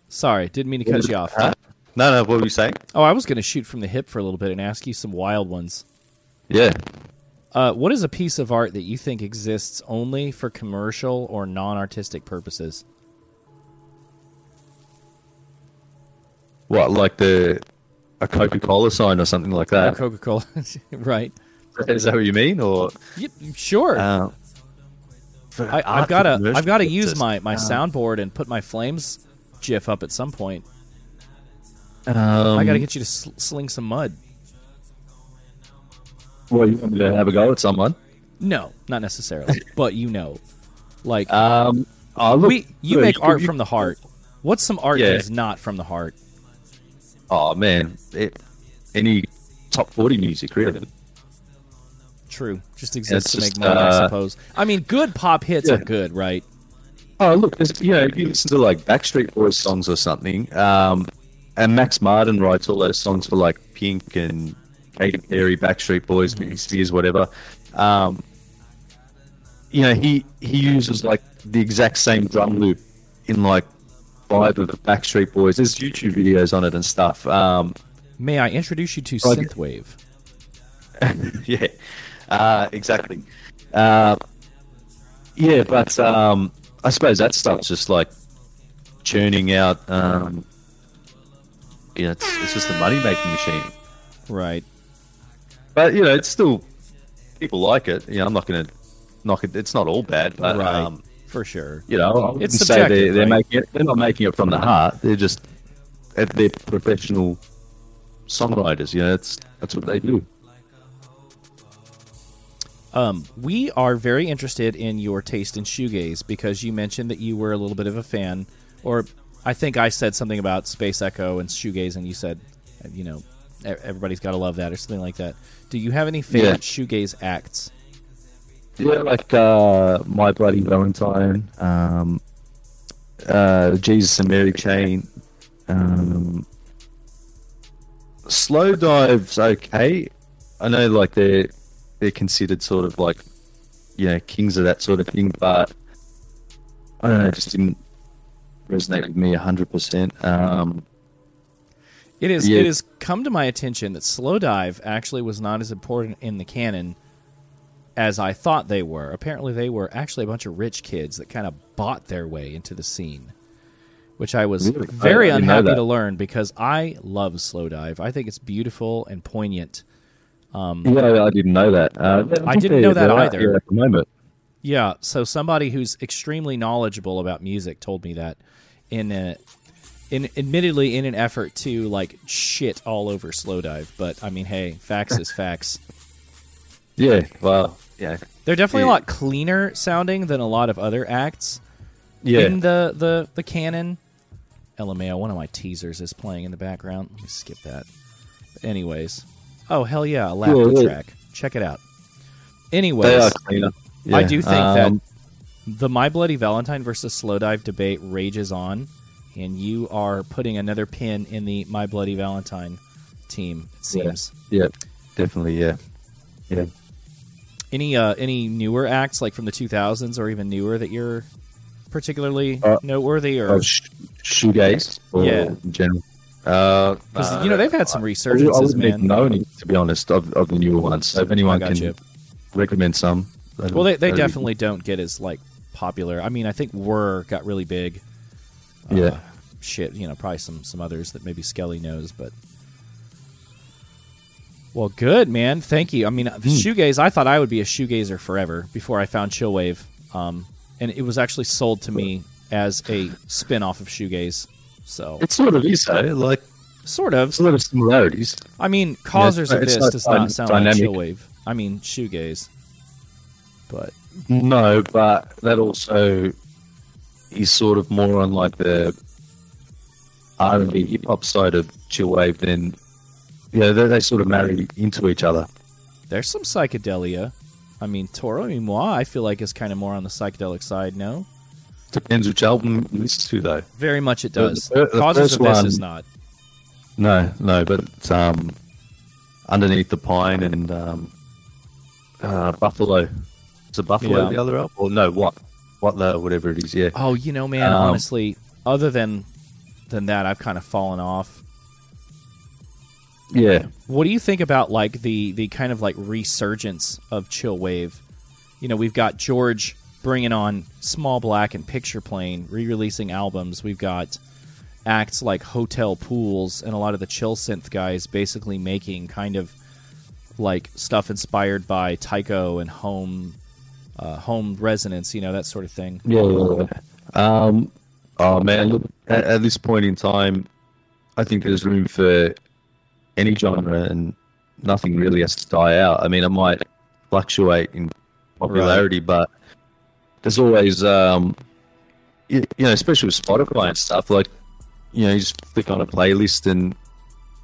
Sorry, didn't mean to cut you off. Huh? No, no. What were you saying? Oh, I was going to shoot from the hip for a little bit and ask you some wild ones. Yeah. Uh, what is a piece of art that you think exists only for commercial or non-artistic purposes? What, like the a Coca-Cola sign or something like that? Coca Cola, *laughs* right? Is that what you mean, or? Yep, sure. Uh, I, I've got to. I've got to use my my Uh, soundboard and put my flames GIF up at some point. Um, I got to get you to sl- sling some mud. Well, you want me to have a go at someone? No, not necessarily, *laughs* but you know, like Um, oh, look, we, you look, make art you- from the heart. What's some art Yeah. that is not from the heart? Oh man, it, any top forty music really? True, just exists to it's make just, money, I uh, suppose. I mean, good pop hits Yeah. are good, right? Oh look, you know, if you listen to like Backstreet Boys songs or something, um, and Max Martin writes all those songs for like Pink and Katy Perry, Backstreet Boys, Britney Spears, whatever. Um, you know, he he uses like the exact same drum loop in like five of the Backstreet Boys. There's YouTube videos on it and stuff. Um, May I introduce you to Like- synthwave? *laughs* yeah, uh, exactly. Uh, yeah, but um, I suppose that stuff's just like churning out. Um, you know, it's, it's just a money making machine. Right. But you know, it's still people like it. You know, I'm not going to knock it. It's not all bad, but right. um, For sure. you know, I It's say they're, they're right? making it. They're not making it from the heart. They're just they're professional songwriters. You know, it's that's what they do. Um, we are very interested in your taste in shoegaze because you mentioned that you were a little bit of a fan, or I think I said something about Space Echo and shoegaze, and you said, you know, everybody's got to love that or something like that. Do you have any favorite Yeah. shoegaze acts? Yeah, like uh, My Bloody Valentine, um, uh, Jesus and Mary Chain. Um, Slowdive's okay. I know, like they're they're considered sort of like you know kings of that sort of thing, but I don't know, it just didn't resonate with me hundred percent. It is. Yeah. It has come to my attention that Slowdive actually was not as important in the canon as I thought they were. Apparently, they were actually a bunch of rich kids that kind of bought their way into the scene, which I was Really? Very I didn't unhappy to learn because I love Slowdive. I think it's beautiful and poignant. Um, yeah, I didn't know that. Uh, I didn't know that either. At the moment, Yeah, so somebody who's extremely knowledgeable about music told me that in a, in admittedly in an effort to like shit all over Slowdive, but I mean, hey, facts is facts. yeah. Well, yeah, They're definitely a lot cleaner sounding than a lot of other acts yeah. in the the the canon. LMAO, one of my teasers is playing in the background. Let me skip that. But anyways, oh hell yeah, a laughter Yeah, yeah. track. Check it out. Anyways. I do think um, that the My Bloody Valentine versus Slowdive debate rages on, and you are putting another pin in the My Bloody Valentine team. It seems. Yeah, definitely. Yeah, yeah. Any uh, any newer acts like from the 2000s or even newer that you're particularly Uh, noteworthy or Oh, sh- shoegaze. Or Yeah. in general. Uh, because uh, you know they've had some I, I wouldn't man. know any, to be honest, of, of the newer ones. So if anyone can you. recommend some, Well, they, they that'd be- definitely don't get as like popular. I mean, I think Whirr got really big. Uh, Yeah. Shit, you know, probably some some others that maybe Skelly knows, but. Well, good man. Thank you. I mean, the shoegaze. I thought I would be a shoegazer forever before I found Chillwave, um, and it was actually sold to me as a spin off of shoegaze. So, It sort of is, though. Like, sort of. a lot of similarities. I mean, Causers it's Abyss not does not sound dynamic. like Chillwave. I mean, shoegaze. But No, but that also is sort of more on like the R and B hip hop side of chill chillwave than yeah, they, they sort of marry into each other. There's some psychedelia. I mean, Toro y Moi, I feel like is kind of more on the psychedelic side. No, Depends which album you listen to though. very much it does. the- the Causes first of this one- is not. No, no, but um, underneath the pine and um, uh, Buffalo. Is it Buffalo Yeah. the other album? Or no, what? What the whatever it is? Yeah. Oh, you know, man. Um, honestly, other than than that, I've kind of fallen off. Yeah. What do you think about like the the kind of like resurgence of chill wave? You know, we've got George bringing on Small Black and Picture Plane, re-releasing albums. We've got acts like Hotel Pools and a lot of the chill synth guys basically making kind of like stuff inspired by Tycho and home uh, home resonance, you know, that sort of thing. Yeah. Um, oh man, look, at, at this point in time, I think there's room for any genre, and nothing really has to die out. I mean, it might fluctuate in popularity, but there's always, um, you, you know, especially with Spotify and stuff. Like, you know, you just click on a playlist and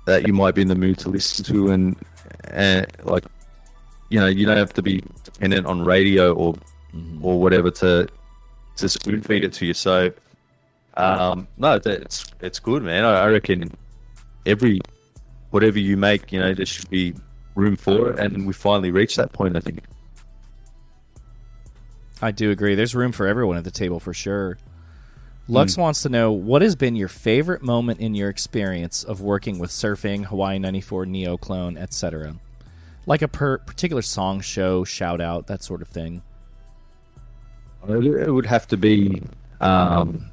that you might be in the mood to listen to, and and like, you know, you don't have to be dependent on radio or or whatever to to spoon feed it to you. So, um, no, it's it's good, man. I, reckon every whatever you make, you know, there should be room for it, and we finally reached that point. I think. I do agree. There's room for everyone at the table for sure. Lux wants to know what has been your favorite moment in your experience of working with surfing, Hawaii 94, Neoclone, etc. Like a per- particular song, show, shout out, that sort of thing. It would have to be um,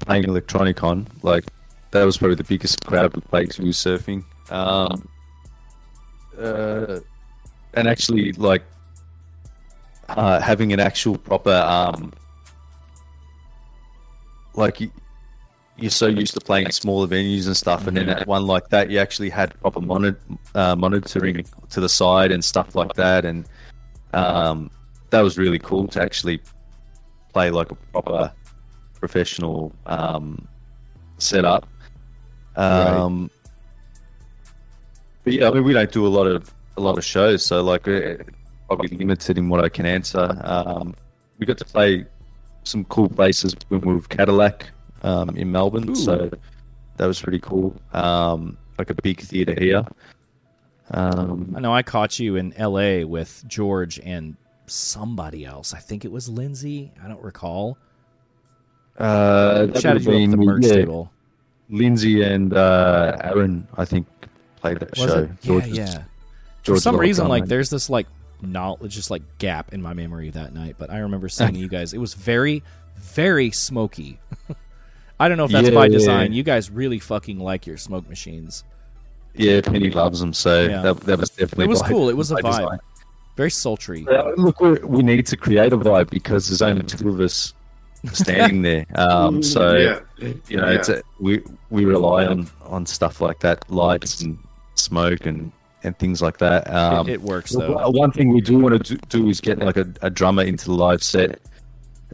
playing Electronicon, Like that was probably the biggest crowd we played to surfing. Um, uh, and actually, like uh, having an actual proper um, like you, you're so used to playing smaller venues and stuff, and then at one like that, you actually had proper moni- uh, monitoring to the side and stuff like that, and um, that was really cool to actually play like a proper professional um, setup. Um, But yeah, I mean, we don't do a lot of a lot of shows, so like probably limited in what I can answer. Um, we got to play some cool places when we were with Cadillac um, in Melbourne, Ooh. so that was pretty cool. Um, like a big theater here. Um, I know I caught you in L.A. with George and somebody else. I think it was Lindsay. I don't recall. Uh, that Shouted you up the merch yeah, table. Lindsay and uh, Aaron, I think, played that Was show. it? Yeah, George's- yeah. For some reason, like there's this like knowledge, just like gap in my memory that night. But I remember seeing *laughs* you guys. It was very, very smoky. *laughs* I don't know if that's Yeah, by yeah. design. You guys really fucking like your smoke machines. yeah, Penny loves them, so Yeah. that, that was definitely. It was by- cool. It *laughs* was a vibe. design. Very sultry. Uh, look, we we need to create a vibe because there's only two of us standing there. Um, *laughs* so yeah, you know, Yeah. it's a, we we rely on on stuff like that, lights and smoke and and things like that. Um, it, it works though. One thing we do want to do, do is get like a, a drummer into the live set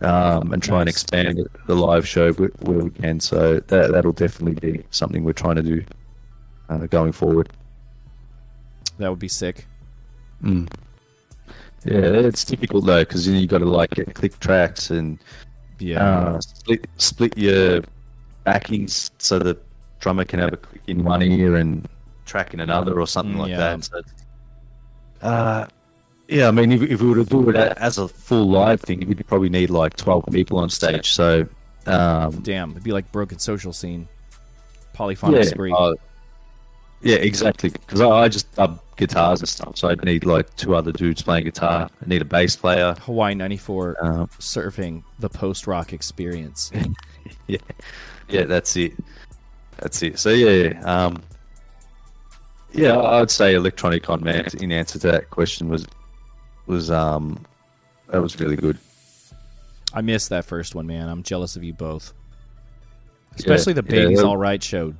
um, and try and expand the live show where, where we can. So that that'll definitely be something we're trying to do uh, going forward. That would be sick. Mm. Yeah, it's difficult though because you got to like get click tracks and Yeah. uh, split split your backings so the drummer can have a click in one ear and track in another or something like yeah. that. So, uh, yeah, I mean, if, if we were to do it as a full live thing, we'd probably need like twelve people on stage. So, um, Damn, it'd be like broken social scene. Polyphonic yeah, spree. uh, yeah, exactly. Because I, I just dub guitars and stuff, so I'd need like two other dudes playing guitar. I need a bass player. Hawaii 94 Um, surfing the post rock experience. *laughs* yeah, yeah, that's it. That's it. So yeah, um, yeah, I'd say Electronicon man. In answer to that question was was um that was really good. I missed that first one, man. I'm jealous of you both. Especially the yeah, Baby's All Right show.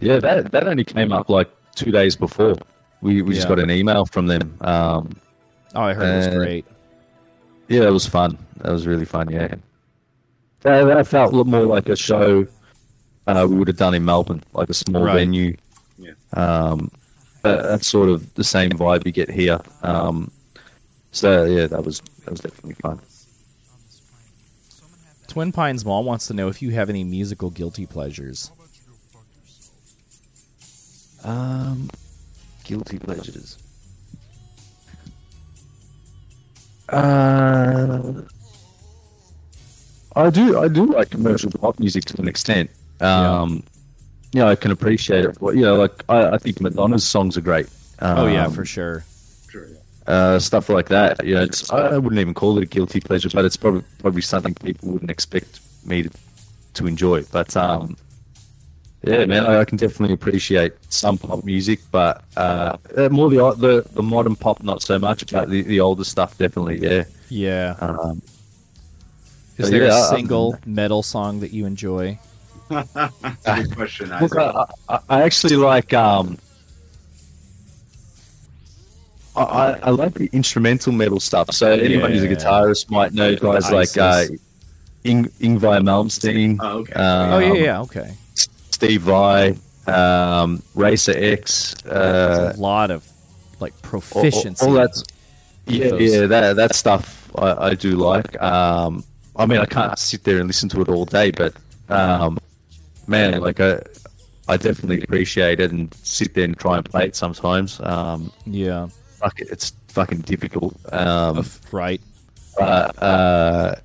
Yeah, that that only came up like two days before. We we just got an email from them. Um, Oh, I heard it was great. Yeah, it was fun. That was really fun. Yeah, that, that felt a lot more like a show uh, we would have done in Melbourne, like a small Right. venue. Yeah. Um, that, that's sort of the same vibe you get here. Um, so yeah, that was that was definitely fun. Twin Pines Mall wants to know if you have any musical guilty pleasures. Um, guilty pleasures. Uh, I do. I do like commercial pop music to an extent. Um, you know, I can appreciate it. But, you know, like I, I think Madonna's songs are great. Um, oh yeah, for sure. Sure. yeah. uh, stuff like that. You know, it's, I I wouldn't even call it a guilty pleasure, but it's probably probably something people wouldn't expect me to, to enjoy. But um, yeah, man, I, I can definitely appreciate some pop music, but uh, uh, more the, the the modern pop, not so much. But the, the older stuff, definitely, yeah. Yeah. Um, Is there yeah, a I- single metal song that you enjoy? *laughs* That's a good question. Look, I, I, I actually like um, I, I I like the instrumental metal stuff. So anyone who's a guitarist might know guys like uh, Ing, Yngwie Malmsteen, Oh, okay. um, oh yeah, yeah, okay. Steve Vai, um, Racer X, uh, a lot of like all, proficiency. all that's Yeah, Ethos. yeah, that that stuff I, I do like. Um, I mean, I can't sit there and listen to it all day, but um, man, like I, I definitely appreciate it and sit there and try and play it sometimes. Um, yeah. fuck it, it's fucking difficult. Um, right. uh,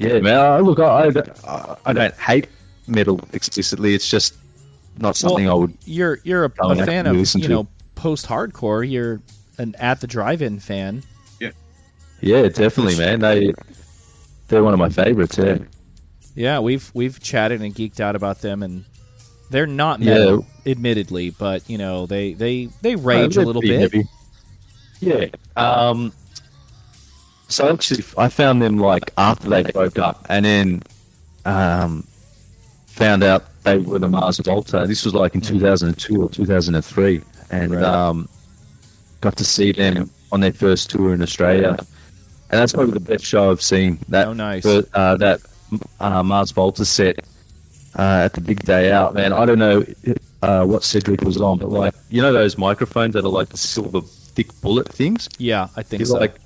yeah, man. I, look, I, I, I don't hate metal explicitly. It's just not something I would. You're you're a, a fan of you to. know post hardcore. You're an at the drive-in fan. Yeah, yeah, definitely, man. They they're one of my favorites. Yeah. Yeah, we've we've chatted and geeked out about them, and they're not Yeah. metal, admittedly, but you know they they they rage Uh, a little bit. heavy. Yeah. Um. So actually, I found them like after they broke up, and then um, found out they were the Mars Volta. This was like in 2002 or 2003, and Right. um, got to see them on their first tour in Australia, and that's probably the best show I've seen. That Oh, nice. uh, that uh, Mars Volta set uh, at the big day out, man. I don't know uh, what Cedric was on, but like you know those microphones that are like the silver thick bullet things. Yeah, I think He so. like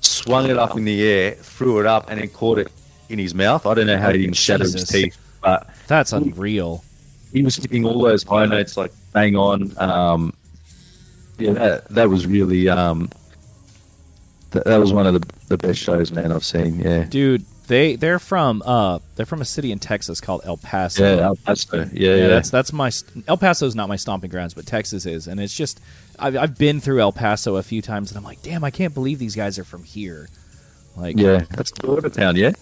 swung it up in the air, threw it up, and then caught it in his mouth. I don't know how he didn't shatter his teeth, but That's unreal. he was hitting all those high notes like bang on. Um, yeah, that that was really um, that, that was one of the, the best shows, man, I've seen. Yeah, Dude, they they're from uh they're from a city in Texas called El Paso. yeah, El Paso. Yeah, Yeah, yeah, that's that's my El Paso is not my stomping grounds, but Texas is, and it's just I've I've been through El Paso a few times, and I'm like, damn, I can't believe these guys are from here. Like, yeah. That's the border town, yeah,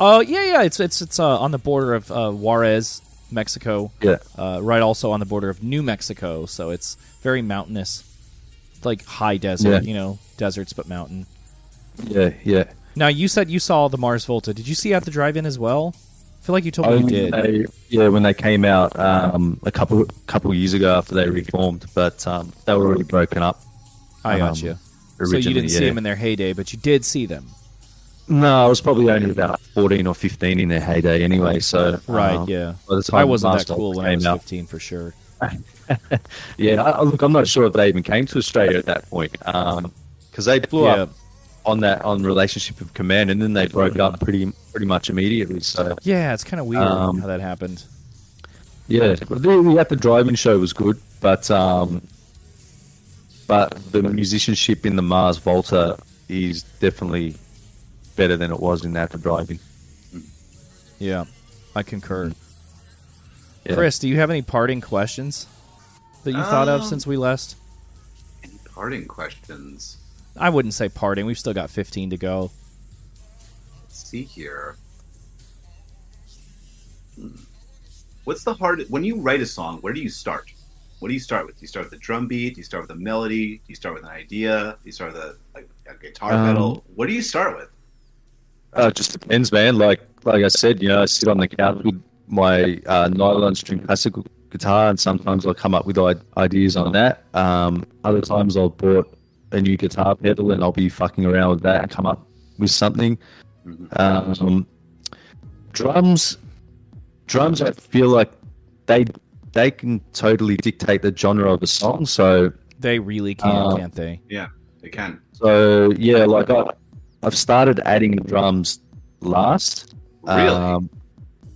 oh yeah, yeah, it's it's it's uh, on the border of uh, Juarez, Mexico, yeah. uh, right also on the border of New Mexico, so it's very mountainous, It's like high desert, Yeah. you know, deserts but mountain. Yeah, yeah. Now you said you saw the Mars Volta. Did you see at the drive-in as well? I feel like you told me you did. They, yeah, when they came out um, a couple couple years ago after they reformed, but um, they were already broken up. I got um, you. So you didn't see them in their heyday, but you did see them. No, I was probably only about fourteen or fifteen in their heyday, anyway. So Right, um, yeah. I wasn't that cool when I was out- 15 for sure. *laughs* Yeah, I, look, I'm not sure if they even came to Australia at that point because they blew Yeah. up on that on relationship of command, and then they broke up pretty pretty much immediately. So Yeah, it's kind of weird Um, how that happened. yeah, the at the Drive-In show was good, but um, but the musicianship in the Mars Volta is definitely better than it was in at the Drive-In. Yeah, I concur. Yeah. Chris, do you have any parting questions that you thought of Um, since we last? Any parting questions? I wouldn't say parting. We've still got 15 to go. Let's see here. Hmm. What's the hard when you write a song? Where do you start? What do you start with? Do you start with the drum beat? Do you start with a melody? Do you start with an idea? Do you start with a, a, a guitar Um, pedal? What do you start with? Uh, it just depends, man. Like like I said, you know, I sit on the couch with my uh, nylon string classical guitar, and sometimes I'll come up with i- ideas on that. Um, other times I'll bought a new guitar pedal, and I'll be fucking around with that and come up with something. Um, drums, drums. I feel like they they can totally dictate the genre of a song. So They really can, Uh, can't they? Yeah, they can. so yeah, like I I've started adding drums last. Really? Um,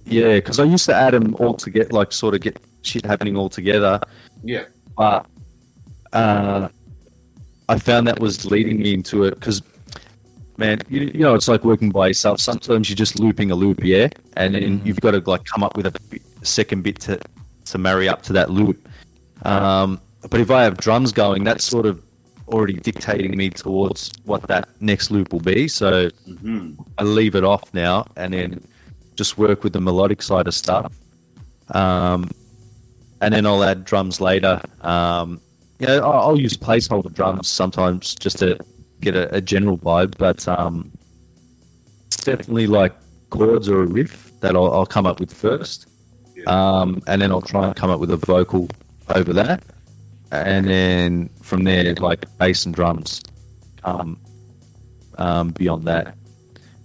yeah, because I used to add them all together, like sort of get shit happening all together. yeah. But uh, I found that was leading me into it because, man, you, you know, it's like working by yourself. Sometimes you're just looping a loop, yeah, and then Mhm. you've got to like come up with a second bit to to marry up to that loop. Um, but if I have drums going, that sort of already dictating me towards what that next loop will be. So hmm I leave it off now and then just work with the melodic side of stuff. Um, and then I'll add drums later. Um, yeah, I'll, I'll use placeholder drums sometimes just to get a, a general vibe, but um, it's definitely like chords or a riff that I'll, I'll come up with first. Yeah. Um, and then I'll try and come up with a vocal over that. And then from there, like bass and drums come um, beyond that.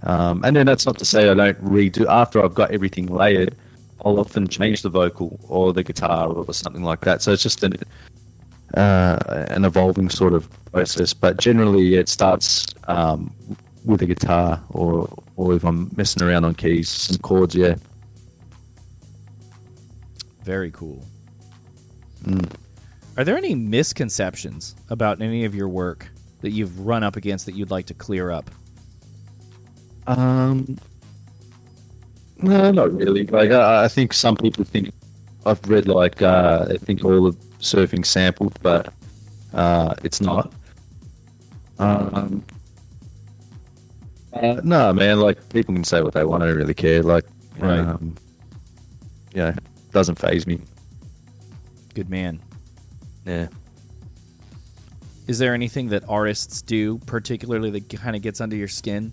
Um, and then that's not to say I don't redo after I've got everything layered. I'll often change the vocal or the guitar or something like that. So it's just an uh, an evolving sort of process. But generally, it starts um, with a guitar or or if I'm messing around on keys, some chords. Yeah. Very cool. Mm. Are there any misconceptions about any of your work that you've run up against that you'd like to clear up? Um, no, not really. Like I, I think some people think I've read like uh, they think all of surfing sampled, but uh, it's not. Um, uh, no, man. Like people can say what they want. I don't really care. Like, Right. um, yeah, doesn't phase me. Good man. Yeah. Is there anything that artists do particularly that kind of gets under your skin?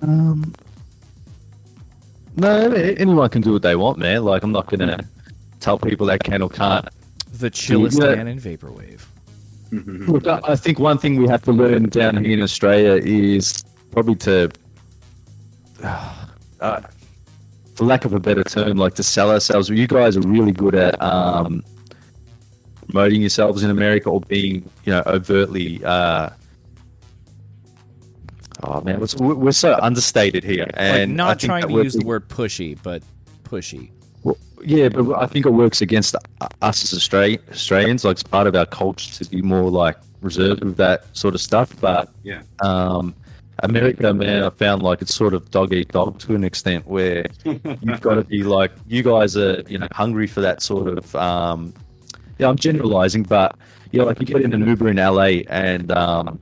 Um, no, anyone can do what they want, man. Like I'm not gonna tell people they can or can't. The chillest yeah. man in vaporwave. Look, I I think one thing we have to learn down here in Australia is probably to, *sighs* uh, for lack of a better term, like to sell ourselves. You guys are really good at um, promoting yourselves in America or being, you know, overtly. Uh, oh man, what's- we're we're so understated here, Like and I not think trying to we're use the word pushy, but pushy. well, yeah, but I think it works against us as Australians. Like it's part of our culture to be more like reserved with that sort of stuff. But Yeah. um, America, man, I found like it's sort of dog eat dog to an extent where you've got to be like you guys are, you know, hungry for that sort of. Um, yeah, I'm generalizing, but you know, like you get in an Uber in LA and um,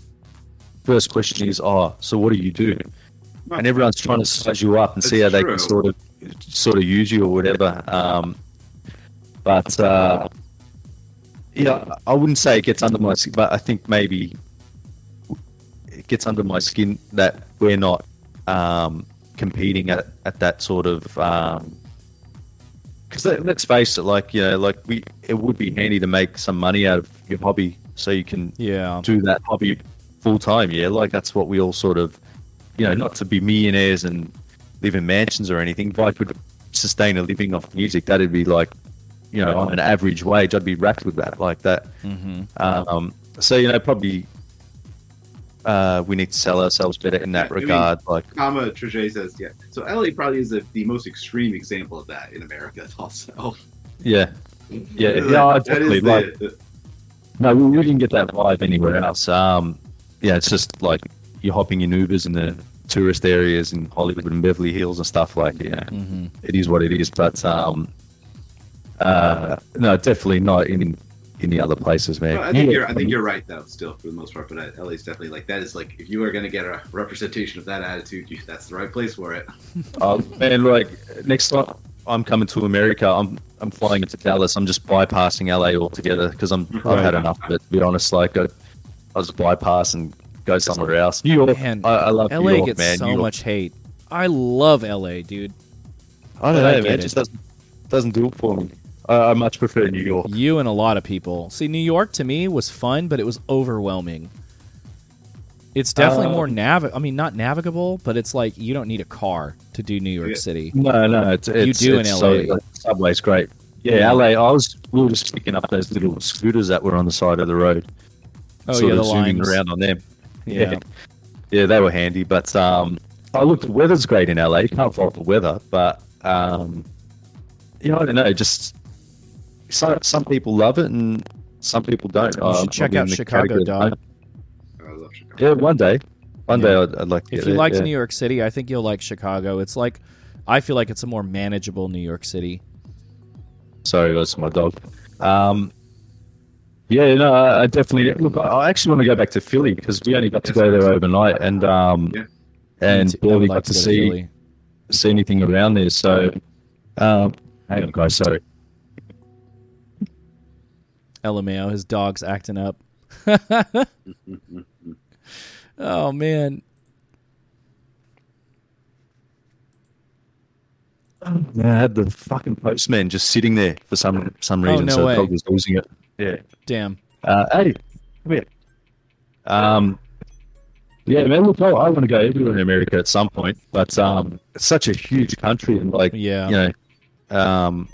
first question is, oh, so what do you do? and everyone's trying to size you up and see how they can sort of sort of use you or whatever. Um, but uh, yeah, I wouldn't say it gets under my skin, but I think maybe gets under my skin that we're not um, competing at, at that sort of. Because let's face it, like you know, like we, it would be handy to make some money out of your hobby, so you can Yeah. do that hobby full time. Yeah, like that's what we all sort of, you know, not to be millionaires and live in mansions or anything. If I could sustain a living off music, that'd be like, you know, on an average wage, I'd be wrapped with that, like that. Mm-hmm. Um, so you know, probably uh, we need to sell ourselves better in that Yeah, I mean- regard. like, Kama Trege says, yeah. So LA probably is the, the most extreme example of that in America, *laughs* also. yeah, Yeah, That- yeah, that definitely, is the- like- the- no, we we didn't get that vibe anywhere else. Um, yeah, it's just like you're hopping in Ubers in the tourist areas in Hollywood and Beverly Hills and stuff like. Yeah, Mm-hmm. it is what it is. But um, uh, no, definitely not in in the other places, man. Well, I think Yeah, you're. I think you're right, though. Still, for the most part, but uh, LA's definitely like that. Is like if you are going to get a representation of that attitude, you, that's the right place for it. Oh *laughs* man, like next time I'm coming to America, I'm I'm flying into Dallas. I'm just bypassing LA altogether because I'm I've had enough of it. To be honest, like I, I'll just bypass and go somewhere else. New York, Man, I, I love LA New York, gets man. so York. much hate. I love LA, dude. I don't but know, get man. it. It just doesn't doesn't do it for me. I, I much prefer New York. You and a lot of people. See, New York to me was fun, but it was overwhelming. It's definitely Uh, more nav. I mean, not navigable, but it's like you don't need a car to do New York Yeah. City. No, no, it's, it's do in LA. So, subway's great. Yeah, LA. I was we were just picking up those little scooters that were on the side of the road. Oh sort yeah, of the zooming lines. around on them. Yeah. Yeah. yeah, they were handy. But um, I looked. The weather's great in LA. You can't fault the weather, but um, yeah, I don't know. Just some some people love it and some people don't. You I'm should check out Chicago, dog. I love Chicago. Yeah, one day, one Yeah. day I'd, I'd like to. If get you there, liked yeah. New York City, I think you'll like Chicago. It's like I feel like it's a more manageable New York City. Sorry, that's my dog. Um, yeah, no, I I definitely look. I I actually want to go back to Philly because we only got to go there overnight, and um, Yeah. and Me too. I would barely like got to, go see Philly. see anything around there. So, um, hang on, guys. Sorry. LMAO, his dog's acting up. *laughs* oh man, Yeah, I had the fucking postman just sitting there for some some reason, Oh, reason. no so way. the dog was losing it. Yeah. damn. Uh, hey, come here. Um, yeah, man. Look, I, I want to go everywhere in America at some point, but um, it's such a huge country, and like, Yeah. you know, um,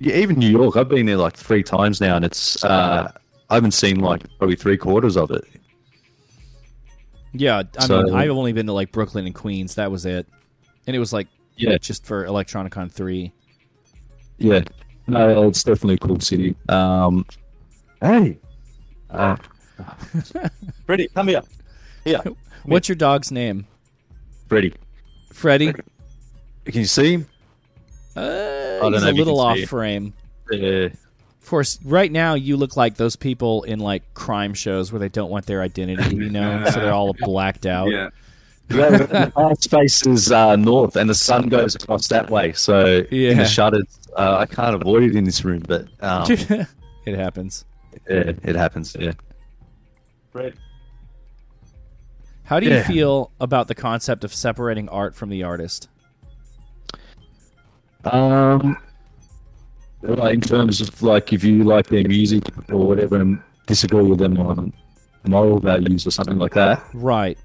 yeah, even New York. I've been there like three times now, and it's uh, I haven't seen like probably three quarters of it. Yeah, I So- mean, I've only been to like Brooklyn and Queens. That was it, and it was like Yeah, just for Electronicon three. yeah. No, it's definitely a cool city. Um, hey, uh, *laughs* Freddie, come here. Here, *laughs* What's your dog's name? Freddie. Freddie. Can you see him? Uh, don't he's know a little off frame. Yeah. Of course, right now you look like those people in like crime shows where they don't want their identity to be known, so they're all blacked out. Yeah. Yeah, our space is uh, north, and the sun goes across that way. So in Yeah. the shutters, uh, I can't avoid it in this room, but um, *laughs* it happens. yeah, it happens. Yeah. Right. How do you Yeah. feel about the concept of separating art from the artist? Um, like, in terms of like if you like their music or whatever, and disagree with them on moral values or something like that. Right.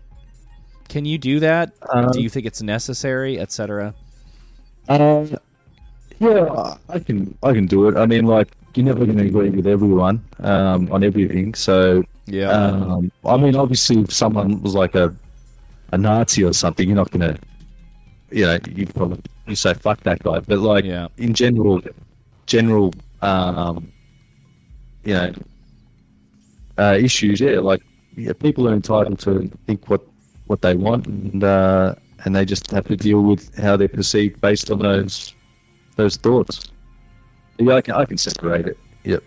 Can you do that? Um, do you think it's necessary, etc.? Um, yeah, I can I can do it. I mean, like you're never going to agree with everyone um, on everything, so Yeah. Um, I mean, obviously, if someone was like a a Nazi or something, you're not gonna, you know, you probably you say fuck that guy. But like Yeah. in general, general, um, you know, uh, issues, yeah, like yeah, people are entitled to think what what they want, and uh, and they just have to deal with how they're perceived based on those those thoughts. Yeah, I can I can separate it. Yep.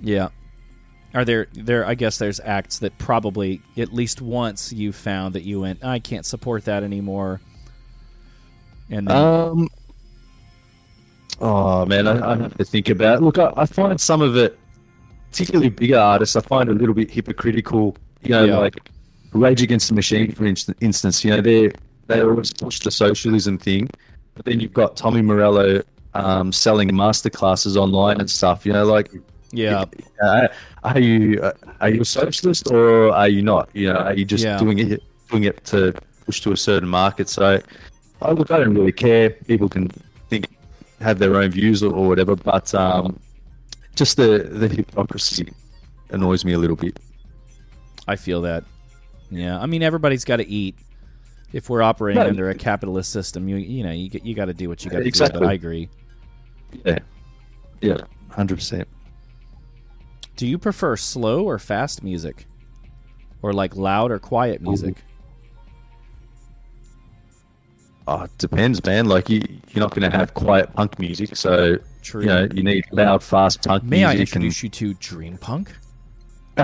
yeah. Are there there? I guess there's acts that probably at least once you found that you went, I can't support that anymore. And then, Um. Oh man, I, I have to think about. It. Look, I, I find some of it, particularly bigger artists, I find a little bit hypocritical. You know, Yeah. like Rage Against the Machine, for inst- instance. You know, they they always push the socialism thing, but then you've got Tommy Morello um, selling masterclasses online and stuff. You know, like yeah, uh, are you uh, are you a socialist or are you not? You know, are you just Yeah. doing it doing it to push to a certain market? So, I look, I don't really care. People can think, have their own views or, or whatever, but um, just the the hypocrisy annoys me a little bit. I feel that. Yeah, I mean everybody's got to eat. If we're operating No. under a capitalist system, you you know you you got to do what you got to do. Exactly. But I agree. Yeah, yeah, hundred percent. Do you prefer slow or fast music, or like loud or quiet music? Oh, it depends, man. Like you, you're not going to have quiet punk music, so True. you know you need loud, fast punk May I music. and- introduce you to Dream Punk? *laughs*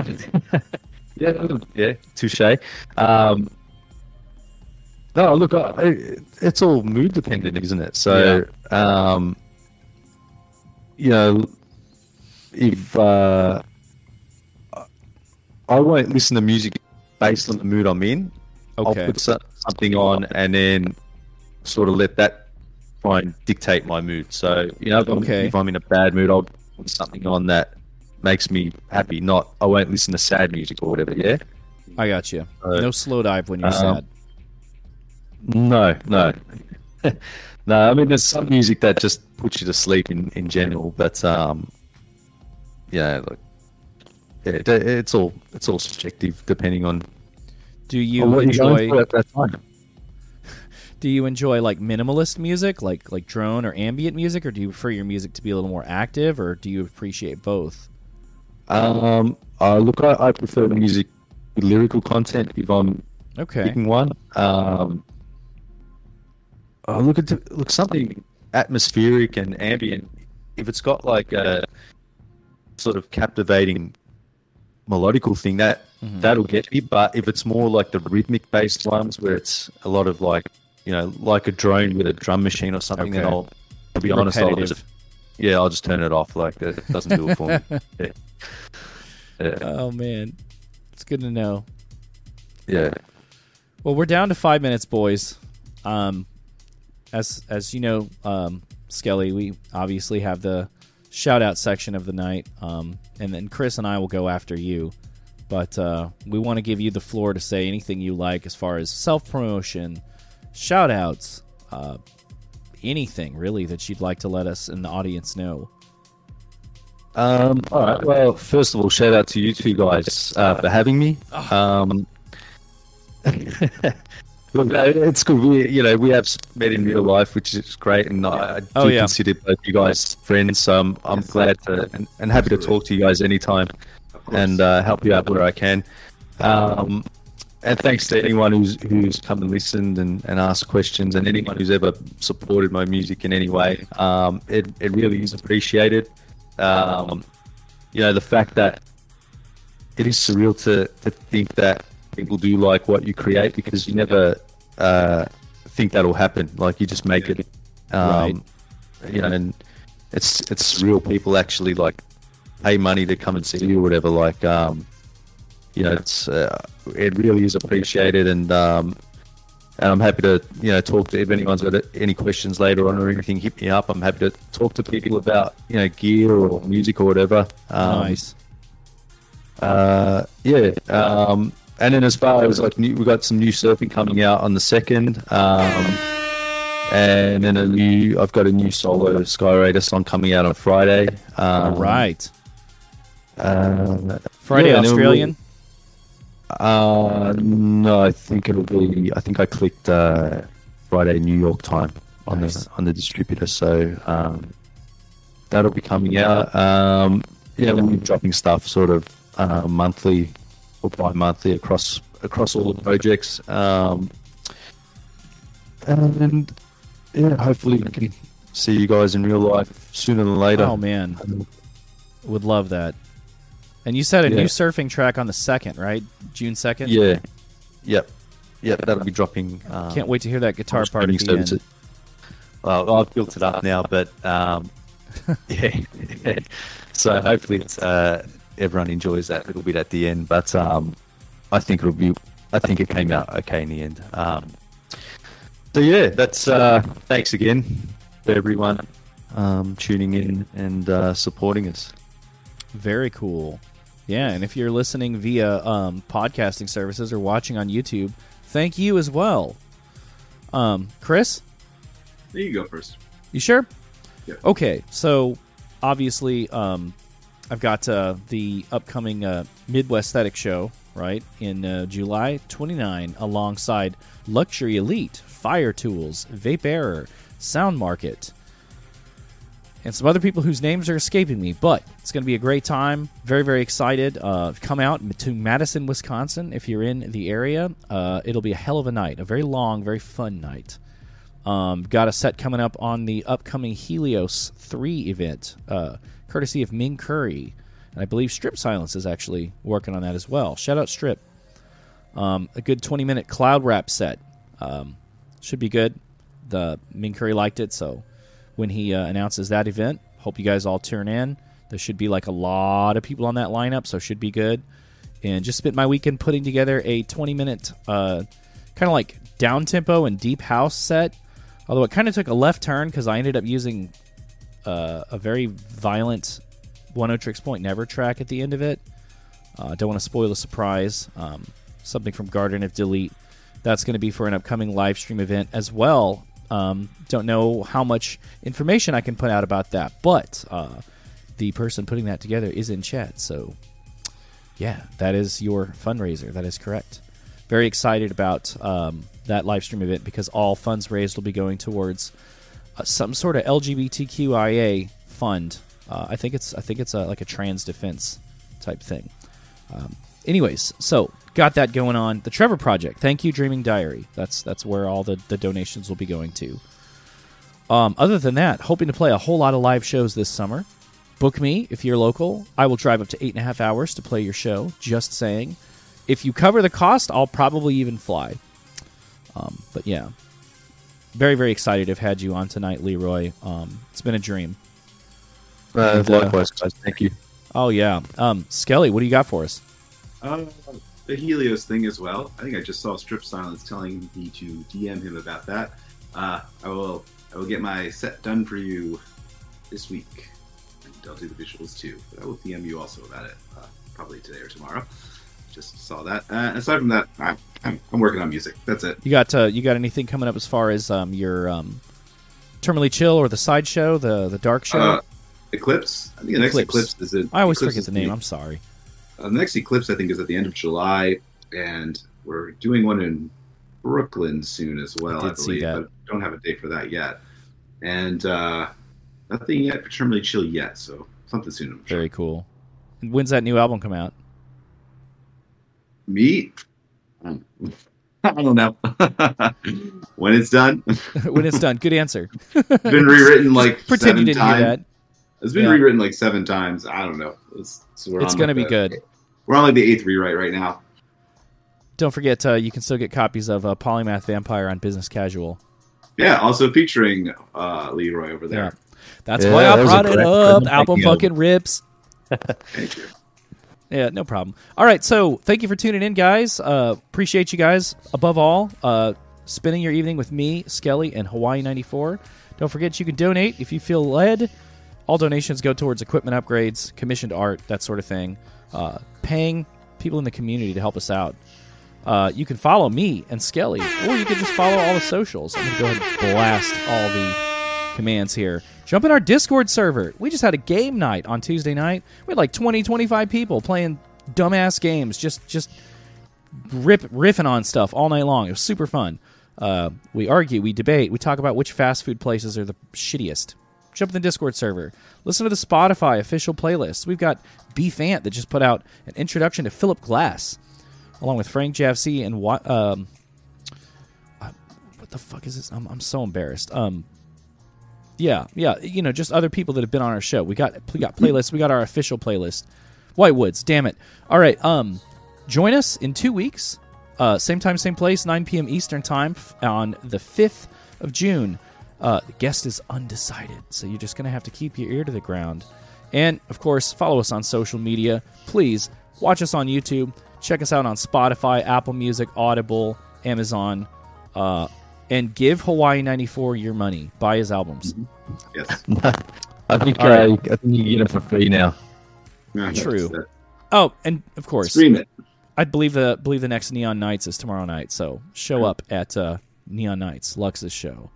yeah, yeah, touche. Um, no, look, I, I- it's all mood dependent, isn't it? So, um, you know, if uh, I won't listen to music based on the mood I'm in, I'll Okay. put so- something on and then sort of let that try and dictate my mood. So you know, if I'm, if I'm in a bad mood, I'll put something on that makes me happy. Not I won't listen to sad music or whatever. Yeah. I got you. Uh, no Slowdive when you're um, sad. No, no, *laughs* no. I mean, there's some music that just puts you to sleep in, in general, but um, yeah, like yeah, it's all it's all subjective depending on, Do you on what you're going enjoy? Do you enjoy like minimalist music, like like drone or ambient music, or do you prefer your music to be a little more active, or do you appreciate both? Um, uh, look, I, I prefer music with lyrical content if I'm Okay. picking one. Um, oh, look at look something atmospheric and ambient. If it's got like a sort of captivating melodical thing, that Mhm. that'll get me. But if it's more like the rhythmic based ones, where it's a lot of like you know, like a drone with a drum machine or something, then Okay. I'll, to be honest, I'll just, yeah, I'll just turn it off. Like it doesn't do it for me. *laughs* Yeah. Yeah. Oh man, it's good to know. yeah. Well, we're down to five minutes, boys. Um, as as you know, um, Skelly, we obviously have the shout out section of the night, um, and then Chris and I will go after you. But uh, we want to give you the floor to say anything you like as far as self promotion, shout outs, uh, anything really that you'd like to let us in the audience know. Um, all right. Well, first of all, shout out to you two guys uh, for having me. Um, look, uh, it's good. We, you know, we have met in real life, which is great, and I, I do Oh, yeah. consider both you guys friends. So I'm, I'm glad to and, and happy to talk to you guys anytime and uh, help you out where I can. Um, and thanks to anyone who's who's come and listened and, and asked questions, and anyone who's ever supported my music in any way. Um, it it really is appreciated. Um, you know, the fact that it is surreal to to think that people do like what you create because you never uh, think that'll happen. Like you just make it, um, you know, and it's it's surreal. People actually like pay money to come and see you or whatever. Like, um, you know, it's uh, it really is appreciated, and um, and I'm happy to you know talk to if anyone's got any questions later on or anything. Hit me up. I'm happy to talk to people about you know gear or music or whatever. Um, nice. uh, yeah. Um, and then as far as like new, we got some new surfing coming out on the second. Um, and then a new, I've got a new solo Skyraider song coming out on Friday. Um, All right. Uh, Friday yeah, Australian. Uh, no, I think it'll be. I think I clicked uh, Friday New York time on Nice. the on the distributor, so um, that'll be coming out. Um, yeah, we'll be dropping stuff sort of uh, monthly or bi-monthly across across all the projects. Um, and yeah, hopefully we can see you guys in real life sooner than later. Oh man, would love that. And you said a Yeah. new surfing track on the second, right? June second. Yeah. Yep. Yep. That'll be dropping. Um, Can't wait to hear that guitar part at the end. Well, I've built it up now, but um, *laughs* yeah. *laughs* so hopefully it's, uh, everyone enjoys that little bit at the end. But um, I think it'll be. I think it came out okay in the end. Um, so yeah, that's. Uh, thanks again for everyone um, tuning in and uh, supporting us. Very cool. Yeah, and if you're listening via um, podcasting services or watching on YouTube, thank you as well. Um, Chris, there you go first. you sure? Yeah. Okay, so obviously, um, I've got uh, the upcoming uh, Midwest Aesthetic show right in uh, July 29, alongside Luxury Elite, Fire-Toolz, Vape Error, Sound Market, and some other people whose names are escaping me. But it's going to be a great time. Very, very excited. Uh, come out to Madison, Wisconsin if you're in the area. Uh, it'll be a hell of a night, a very long, very fun night. Um, got a set coming up on the upcoming Helios 3 event, uh, courtesy of Ming Curry. And I believe Strip Silence is actually working on that as well. Shout out Strip. Um, a good 20 minute cloud rap set. Um, should be good. The Ming Curry liked it, so when he uh, announces that event, hope you guys all turn in. There should be like a lot of people on that lineup, so should be good. And just spent my weekend putting together a 20 minute, uh, kind of like down tempo and deep house set Although it kind of took a left turn because I ended up using uh, a very violent Oneohtrix Point Never track at the end of it. Uh, don't want to spoil the surprise. Um, something from Garden of Delete. That's going to be for an upcoming live stream event as well. Um, don't know how much information I can put out about that, but uh, the person putting that together is in chat. So, yeah, that is your fundraiser. That is correct. Very excited about um, that live stream event because all funds raised will be going towards uh, some sort of LGBTQIA fund. Uh, I think it's I think it's a, like a trans defense type thing. Um, anyways, so got that going on. The Trevor Project. Thank you, Dreaming Diary. That's that's where all the, the donations will be going to. Um, other than that, hoping to play a whole lot of live shows this summer. Book me if you're local. I will drive up to eight and a half hours to play your show. Just saying. If you cover the cost, I'll probably even fly. Um, but yeah, very very excited to have had you on tonight, Leroy. Um, it's been a dream. Uh, And, uh, likewise, guys. Thank you. Oh yeah, um, Skelly, what do you got for us? Uh, the Helios thing as well. I think I just saw Strip Silence telling me to DM him about that. Uh, I will. I will get my set done for you this week, and I'll do the visuals too. But I will DM you also about it, uh, probably today or tomorrow. Just saw that. Uh, aside from that, I'm, I'm, I'm working on music. That's it. You got uh, you got anything coming up as far as um, your um, terminally chill or the side show, the the dark show? Uh, Eclipse. I think the next Eclipse. Eclipse, is in. I always Eclipse forget the name. the- I'm sorry. Uh, the next Eclipse, I think, is at the end of July, and we're doing one in Brooklyn soon as well. I I, believe, but don't have a date for that yet. And uh, nothing yet for Terminally Chill yet, so something soon. I'm sure. Very cool. And when's that new album come out? Me, um, *laughs* I don't know. *laughs* when it's done, *laughs* when it's done. Good answer. it's been rewritten like Pretend you didn't times. hear that. It's been Yeah. rewritten like seven times. I don't know. It's, we're It's gonna be the- good. We're on like the eighth rewrite right now. Don't forget, uh, you can still get copies of uh, Polymath Vampire on Business Casual. Yeah, also featuring uh, Leroy over there. Yeah. That's Yeah, why I that was brought it up. Album making fucking rips. *laughs* Thank you. Yeah, no problem. All right, so thank you for tuning in, guys. Uh, appreciate you guys. Above all, uh, spending your evening with me, Skelly, and Hawaii 94. Don't forget you can donate if you feel led. All donations go towards equipment upgrades, commissioned art, that sort of thing. Uh, paying people in the community to help us out. Uh, you can follow me and Skelly, or you can just follow all the socials. I'm to go ahead and blast all the commands here. Jump in our Discord server. We just had a game night on Tuesday night. We had like 20, 25 people playing dumbass games, just just rip riffing on stuff all night long. It was super fun. Uh, we argue, we debate, we talk about which fast food places are the shittiest. Jump in the Discord server. Listen to the Spotify official playlist. We've got Beef Ant that just put out an introduction to Philip Glass, along with Frank Javcee and Wa- um, uh, what the fuck is this? I'm, I'm so embarrassed. Um, yeah, yeah, you know, just other people that have been on our show. We got we got playlists. We got our official playlist. Whitewoods, damn it. All right, um, join us in two weeks, uh, same time, same place, 9 p.m. Eastern time on the 5th of June. Uh, the guest is undecided, so you're just gonna have to keep your ear to the ground. And of course, follow us on social media. Please watch us on YouTube. Check us out on Spotify, Apple Music, Audible, Amazon, uh, and give Hawaii 94 your money. Buy his albums. Yes. *laughs* I think All right. uh, I think you can get it for free now. Yeah, True. Oh, and of course, Stream it. I believe the believe the next Neon Nights is tomorrow night. So show up at uh, Neon Nights, Lux's show.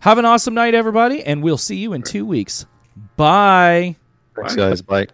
Have an awesome night, everybody, and we'll see you in two weeks. Bye. Thanks, guys. Bye.